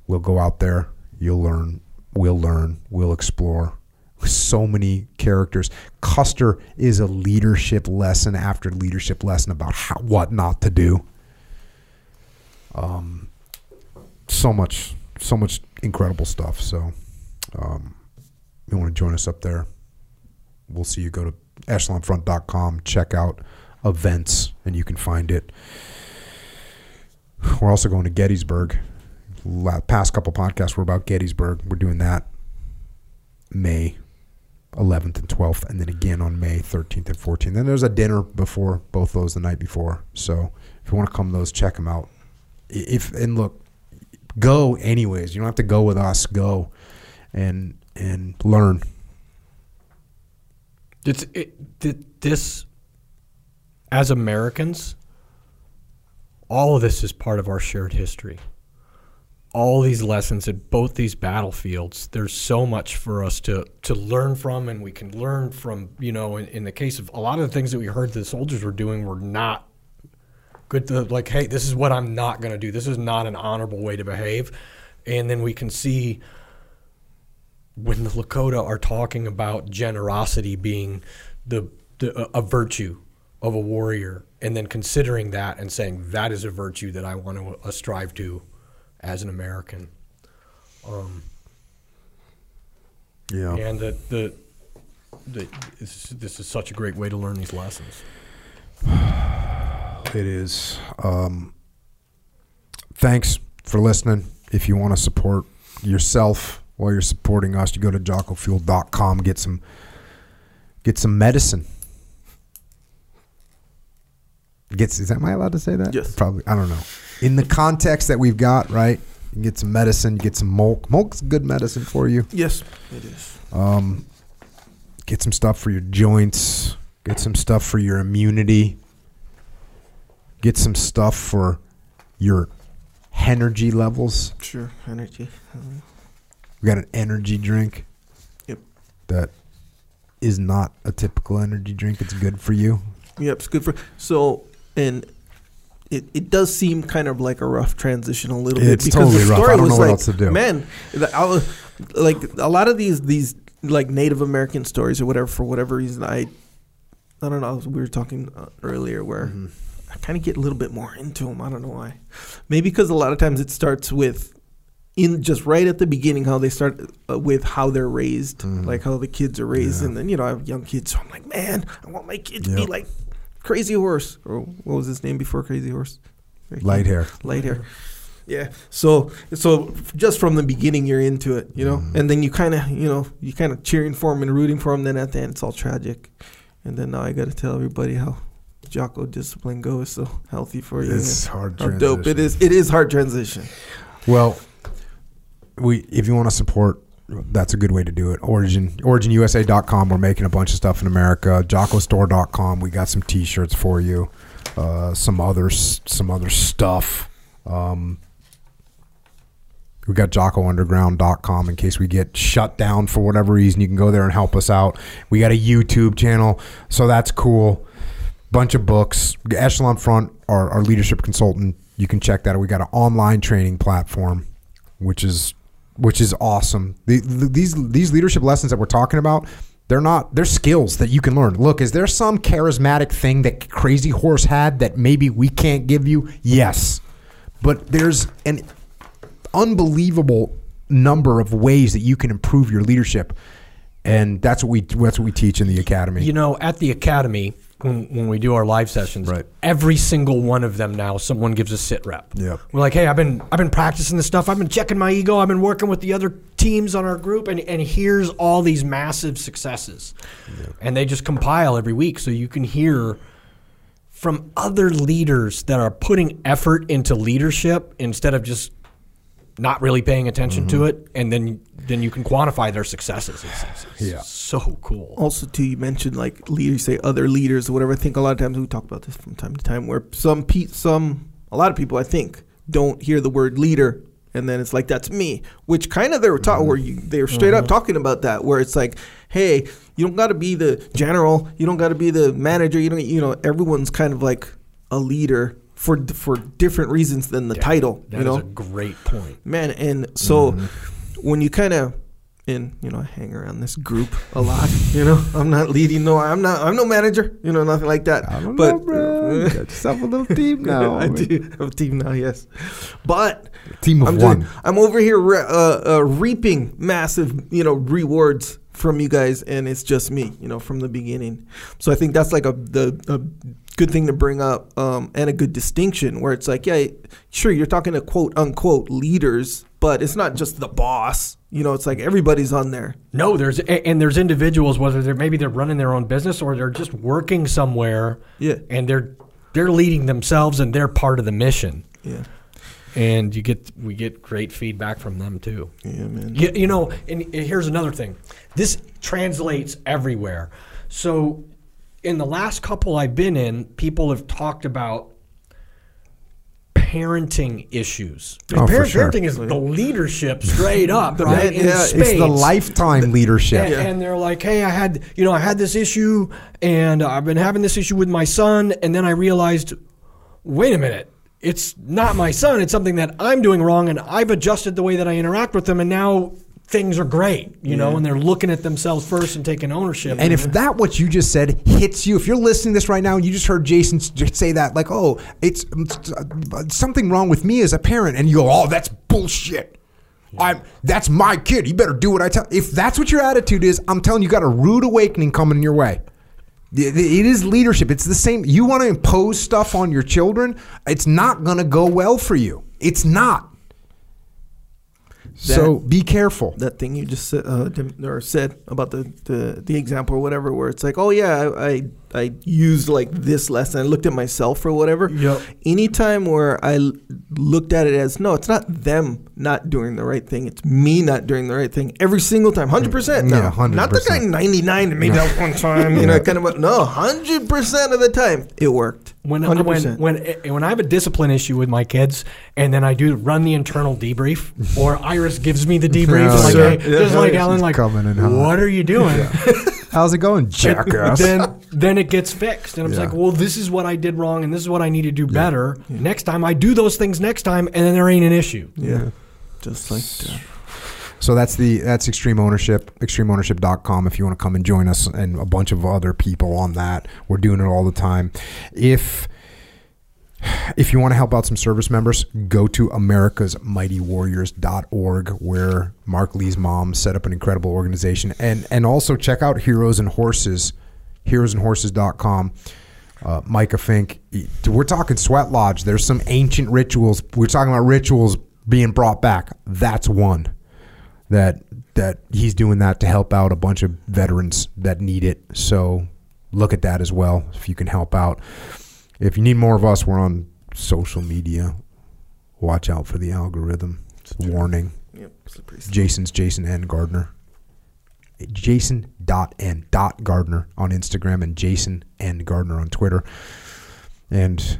We'll go out there. You'll learn. We'll learn. We'll explore. So many characters. Custer is a leadership lesson after leadership lesson about how what not to do um, so much, so much incredible stuff. So, um, you want to join us up there? We'll see you. Go to echelonfront.com, check out events, and you can find it. We're also going to Gettysburg. Past couple podcasts were about Gettysburg. We're doing that May 11th and 12th, and then again on May 13th and 14th. Then there's a dinner before both those the night before. So if you want to come to those, check them out if and look, go anyways. You don't have to go with us. Go and and learn. It's it, th- this as Americans. All of this is part of our shared history. All these lessons at both these battlefields. There's so much for us to to learn from, and we can learn from. You know, in, in the case of a lot of the things that we heard the soldiers were doing were not good. To, like, hey, this is what I'm not going to do. This is not an honorable way to behave. And then we can see when the Lakota are talking about generosity being the, the a virtue of a warrior, and then considering that and saying that is a virtue that I want to uh, strive to as an American. Um, Yeah. and that the, the this, this is such a great way to learn these lessons. [SIGHS] [SIGHS] It is. Um, thanks for listening. If you want to support yourself while you're supporting us, you go to jockofuel.com, get some get some medicine. Gets is that am I allowed to say that? Yes. Probably. I don't know. In the context that we've got, right? You get some medicine, you get some mulk. Mulk's good medicine for you. Yes, it is. Um, get some stuff for your joints. Get some stuff for your immunity. Get some stuff for your energy levels. Sure, energy. We got an energy drink. Yep. That is not a typical energy drink. It's good for you. Yep, it's good for. So, and it, it does seem kind of like a rough transition a little It's bit because totally the rough. story I don't was know what like, else to do. man, I was, like a lot of these these like Native American stories or whatever for whatever reason I I don't know. We were talking uh, earlier where Mm-hmm. I kind of get a little bit more into them. I don't know why. Maybe because a lot of times it starts with in just right at the beginning how they start uh, with how they're raised, like how the kids are raised. Yeah. and then you know I have young kids, so I'm like, man, I want my kid to be like Crazy Horse, or what was his name before Crazy Horse? Light hair. Light hair. Yeah. So so just from the beginning you're into it, you know, Mm-hmm. and then you kind of you know you kind of cheering for him and rooting for him. Then at the end it's all tragic, and then now I got to tell everybody how Jocko discipline go is so healthy for you. It's hard. How dope it transition. is! It is hard transition. Well, we if you want to support, that's a good way to do it. Origin OriginUSA.com. We're making a bunch of stuff in America. JockoStore.com. We got some T-shirts for you. Uh, some other some other stuff. Um, we got JockoUnderground.com in case we get shut down for whatever reason. You can go there and help us out. We got a YouTube channel, so that's cool. Bunch of books. Echelon Front, our, our leadership consultant. You can check that out. We got an online training platform, which is which is awesome. The, the- these these leadership lessons that we're talking about, they're not they're skills that you can learn. Look, is there some charismatic thing that Crazy Horse had that maybe we can't give you? Yes, but there's an unbelievable number of ways that you can improve your leadership, and that's what we that's what we teach in the academy. You know, at the academy, when, when we do our live sessions, Right. every single one of them now, someone gives a sit rep. Yep. We're like, hey, I've been I've been practicing this stuff. I've been checking my ego. I've been working with the other teams on our group, and and here's all these massive successes, and they just compile every week, so you can hear from other leaders that are putting effort into leadership instead of just not really paying attention to mm-hmm. it, and then then you can quantify their successes. It's, it's- it's Yeah. so cool. Also, too, you mentioned like leaders, say other leaders or whatever. I think a lot of times we talk about this from time to time, where some pe- some a lot of people I think don't hear the word leader, and then it's like that's me, which kind of they were taught mm-hmm. where you they were straight up mm-hmm. talking about that, where it's like, hey, you don't got to be the general, you don't got to be the manager, you don't, you know, everyone's kind of like a leader for for different reasons than the title, That you know a great point. man and so when you kind of and you know I hang around this group a lot you know I'm not leading no I'm not I'm no manager you know nothing like that I don't but know, bro. You got yourself a little [LAUGHS] team now. I do have a team now yes but Team of I'm one. just- I'm over here re- uh, uh, reaping massive you know rewards from you guys and it's just me you know from the beginning so I think that's like a the a good thing to bring up um, and a good distinction where it's like yeah sure you're talking to quote unquote leaders but it's not just the boss you know it's like everybody's on there No, there's and there's individuals whether they're maybe they're running their own business or they're just working somewhere. Yeah. and they're they're leading themselves and they're part of the mission. yeah And you get we get great feedback from them too. yeah man You, you know, and here's another thing. This translates everywhere. So, in the last couple I've been in, people have talked about parenting issues. Oh, for Parent- sure. Parenting is the leadership straight up, [LAUGHS] right? man- In yeah, it's the it's the spades. lifetime leadership. And, and they're like, "Hey, I had, you know, I had this issue, and I've been having this issue with my son, and then I realized, wait a minute, it's not my son; it's something that I'm doing wrong, and I've adjusted the way that I interact with them, and now things are great, you know, and they're looking at themselves first and taking ownership. And if that what you just said hits you, if you're listening to this right now and you just heard Jason say that, like, oh, it's, it's uh, something wrong with me as a parent, and you go, oh, that's bullshit. I'm that's my kid. You better do what I tell. If that's what your attitude is, I'm telling you, you got a rude awakening coming your way. It it is leadership. It's the same. You want to impose stuff on your children, it's not going to go well for you. It's not. So be careful. that thing you just said, uh, or said about the, the the example or whatever, where it's like, oh yeah, I, I I used like this lesson. I looked at myself or whatever. Yep. Anytime where I l- looked at it as no, it's not them not doing the right thing. It's me not doing the right thing every single time, hundred percent. Yeah, hundred Not the guy 100%. ninety nine maybe that one time. You know, kind of. a- No, hundred percent of the time it worked. When, when 100%. when eh, when I have a discipline issue with my kids, and then I do run the internal debrief, or Iris gives me the debrief, [LAUGHS] Oh, like, yeah. hey, just Yeah, like yeah, Alan, like, coming in what are you doing? [LAUGHS] How's it going, jackass? then then it gets fixed, and I'm Yeah. like, well, this is what I did wrong, and this is what I need to do better next time. I do those things next time, and then there ain't an issue. yeah, just like that. So that's the that's extreme ownership, extremeownership.com if you want to come and join us and a bunch of other people on that. We're doing it all the time. If if you want to help out some service members, go to americasmightywarriors.org where Mark Lee's mom set up an incredible organization and and also check out Heroes and Horses, heroesandhorses.com. Uh, Micah Fink, we're talking Sweat Lodge. There's some ancient rituals. We're talking about rituals being brought back. That's one that that he's doing that to help out a bunch of veterans that need it. So look at that as well if you can help out. If you need more of us, we're on social media. Watch out for the algorithm. Warning. Yep. Jason's Jason N Gardner. Jason dot N dot Gardner on Instagram and Jason N Gardner on Twitter. And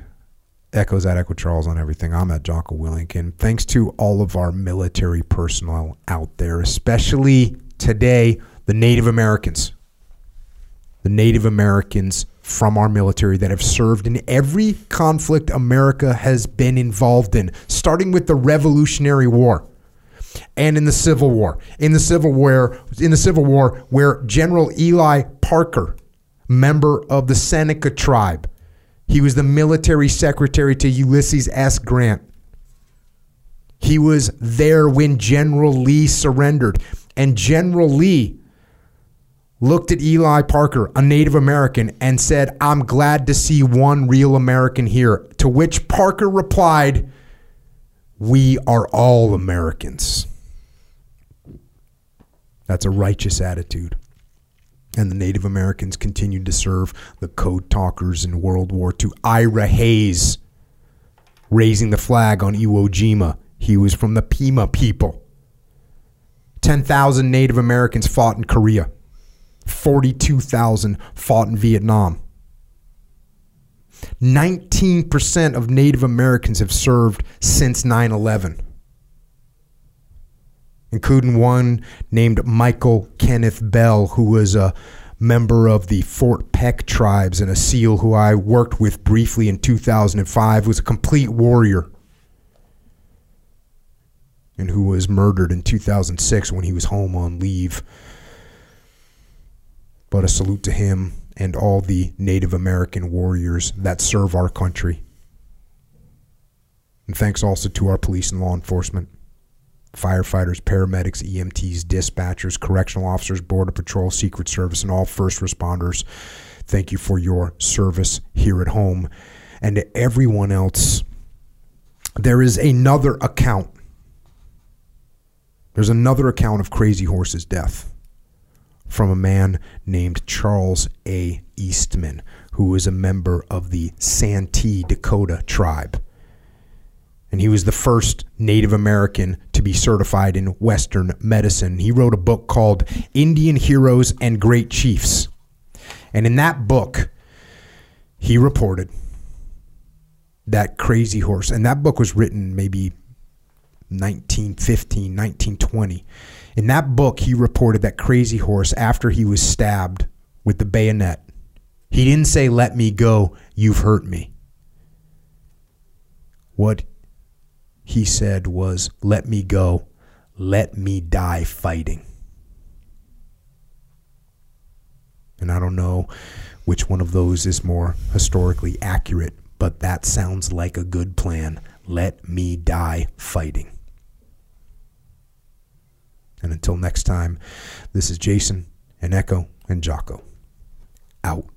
Echo's at Echo Charles on everything. I'm at Jocko Willink. Thanks to all of our military personnel out there, especially today, the Native Americans. The Native Americans from our military that have served in every conflict America has been involved in, starting with the Revolutionary War and in the Civil War. In the Civil War, in the Civil War, where General Eli Parker, member of the Seneca tribe, he was the military secretary to Ulysses S. Grant. He was there when General Lee surrendered, and General Lee looked at Eli Parker, a Native American, and said, "I'm glad to see one real American here." To which Parker replied, we are all Americans. That's a righteous attitude. And the Native Americans continued to serve the code talkers in World War II. Ira Hayes raising the flag on Iwo Jima. He was from the Pima people. 10,000 Native Americans fought in Korea. 42,000 fought in Vietnam. 19% of Native Americans have served since 9 11, including one named Michael Kenneth Bell, who was a member of the Fort Peck tribes and a SEAL who I worked with briefly in 2005, was a complete warrior, and who was murdered in 2006 when he was home on leave. But a salute to him and all the Native American warriors that serve our country. And thanks also to our police and law enforcement, firefighters, paramedics, EMTs, dispatchers, correctional officers, Border Patrol, Secret Service, and all first responders. Thank you for your service here at home. And to everyone else, there is another account. There's another account of Crazy Horse's death from a man named Charles A. Eastman, who was a member of the Santee Dakota tribe. And he was the first Native American to be certified in Western medicine. He wrote a book called Indian Heroes and Great Chiefs. And in that book, he reported that crazy horse. And that book was written maybe 1915, 1920. In that book, he reported that Crazy Horse, after he was stabbed with the bayonet, he didn't say, Let me go, you've hurt me. What he said was, Let me go, let me die fighting. And I don't know which one of those is more historically accurate, but that sounds like a good plan. Let me die fighting. And until next time, this is Jason and Echo and Jocko. Out.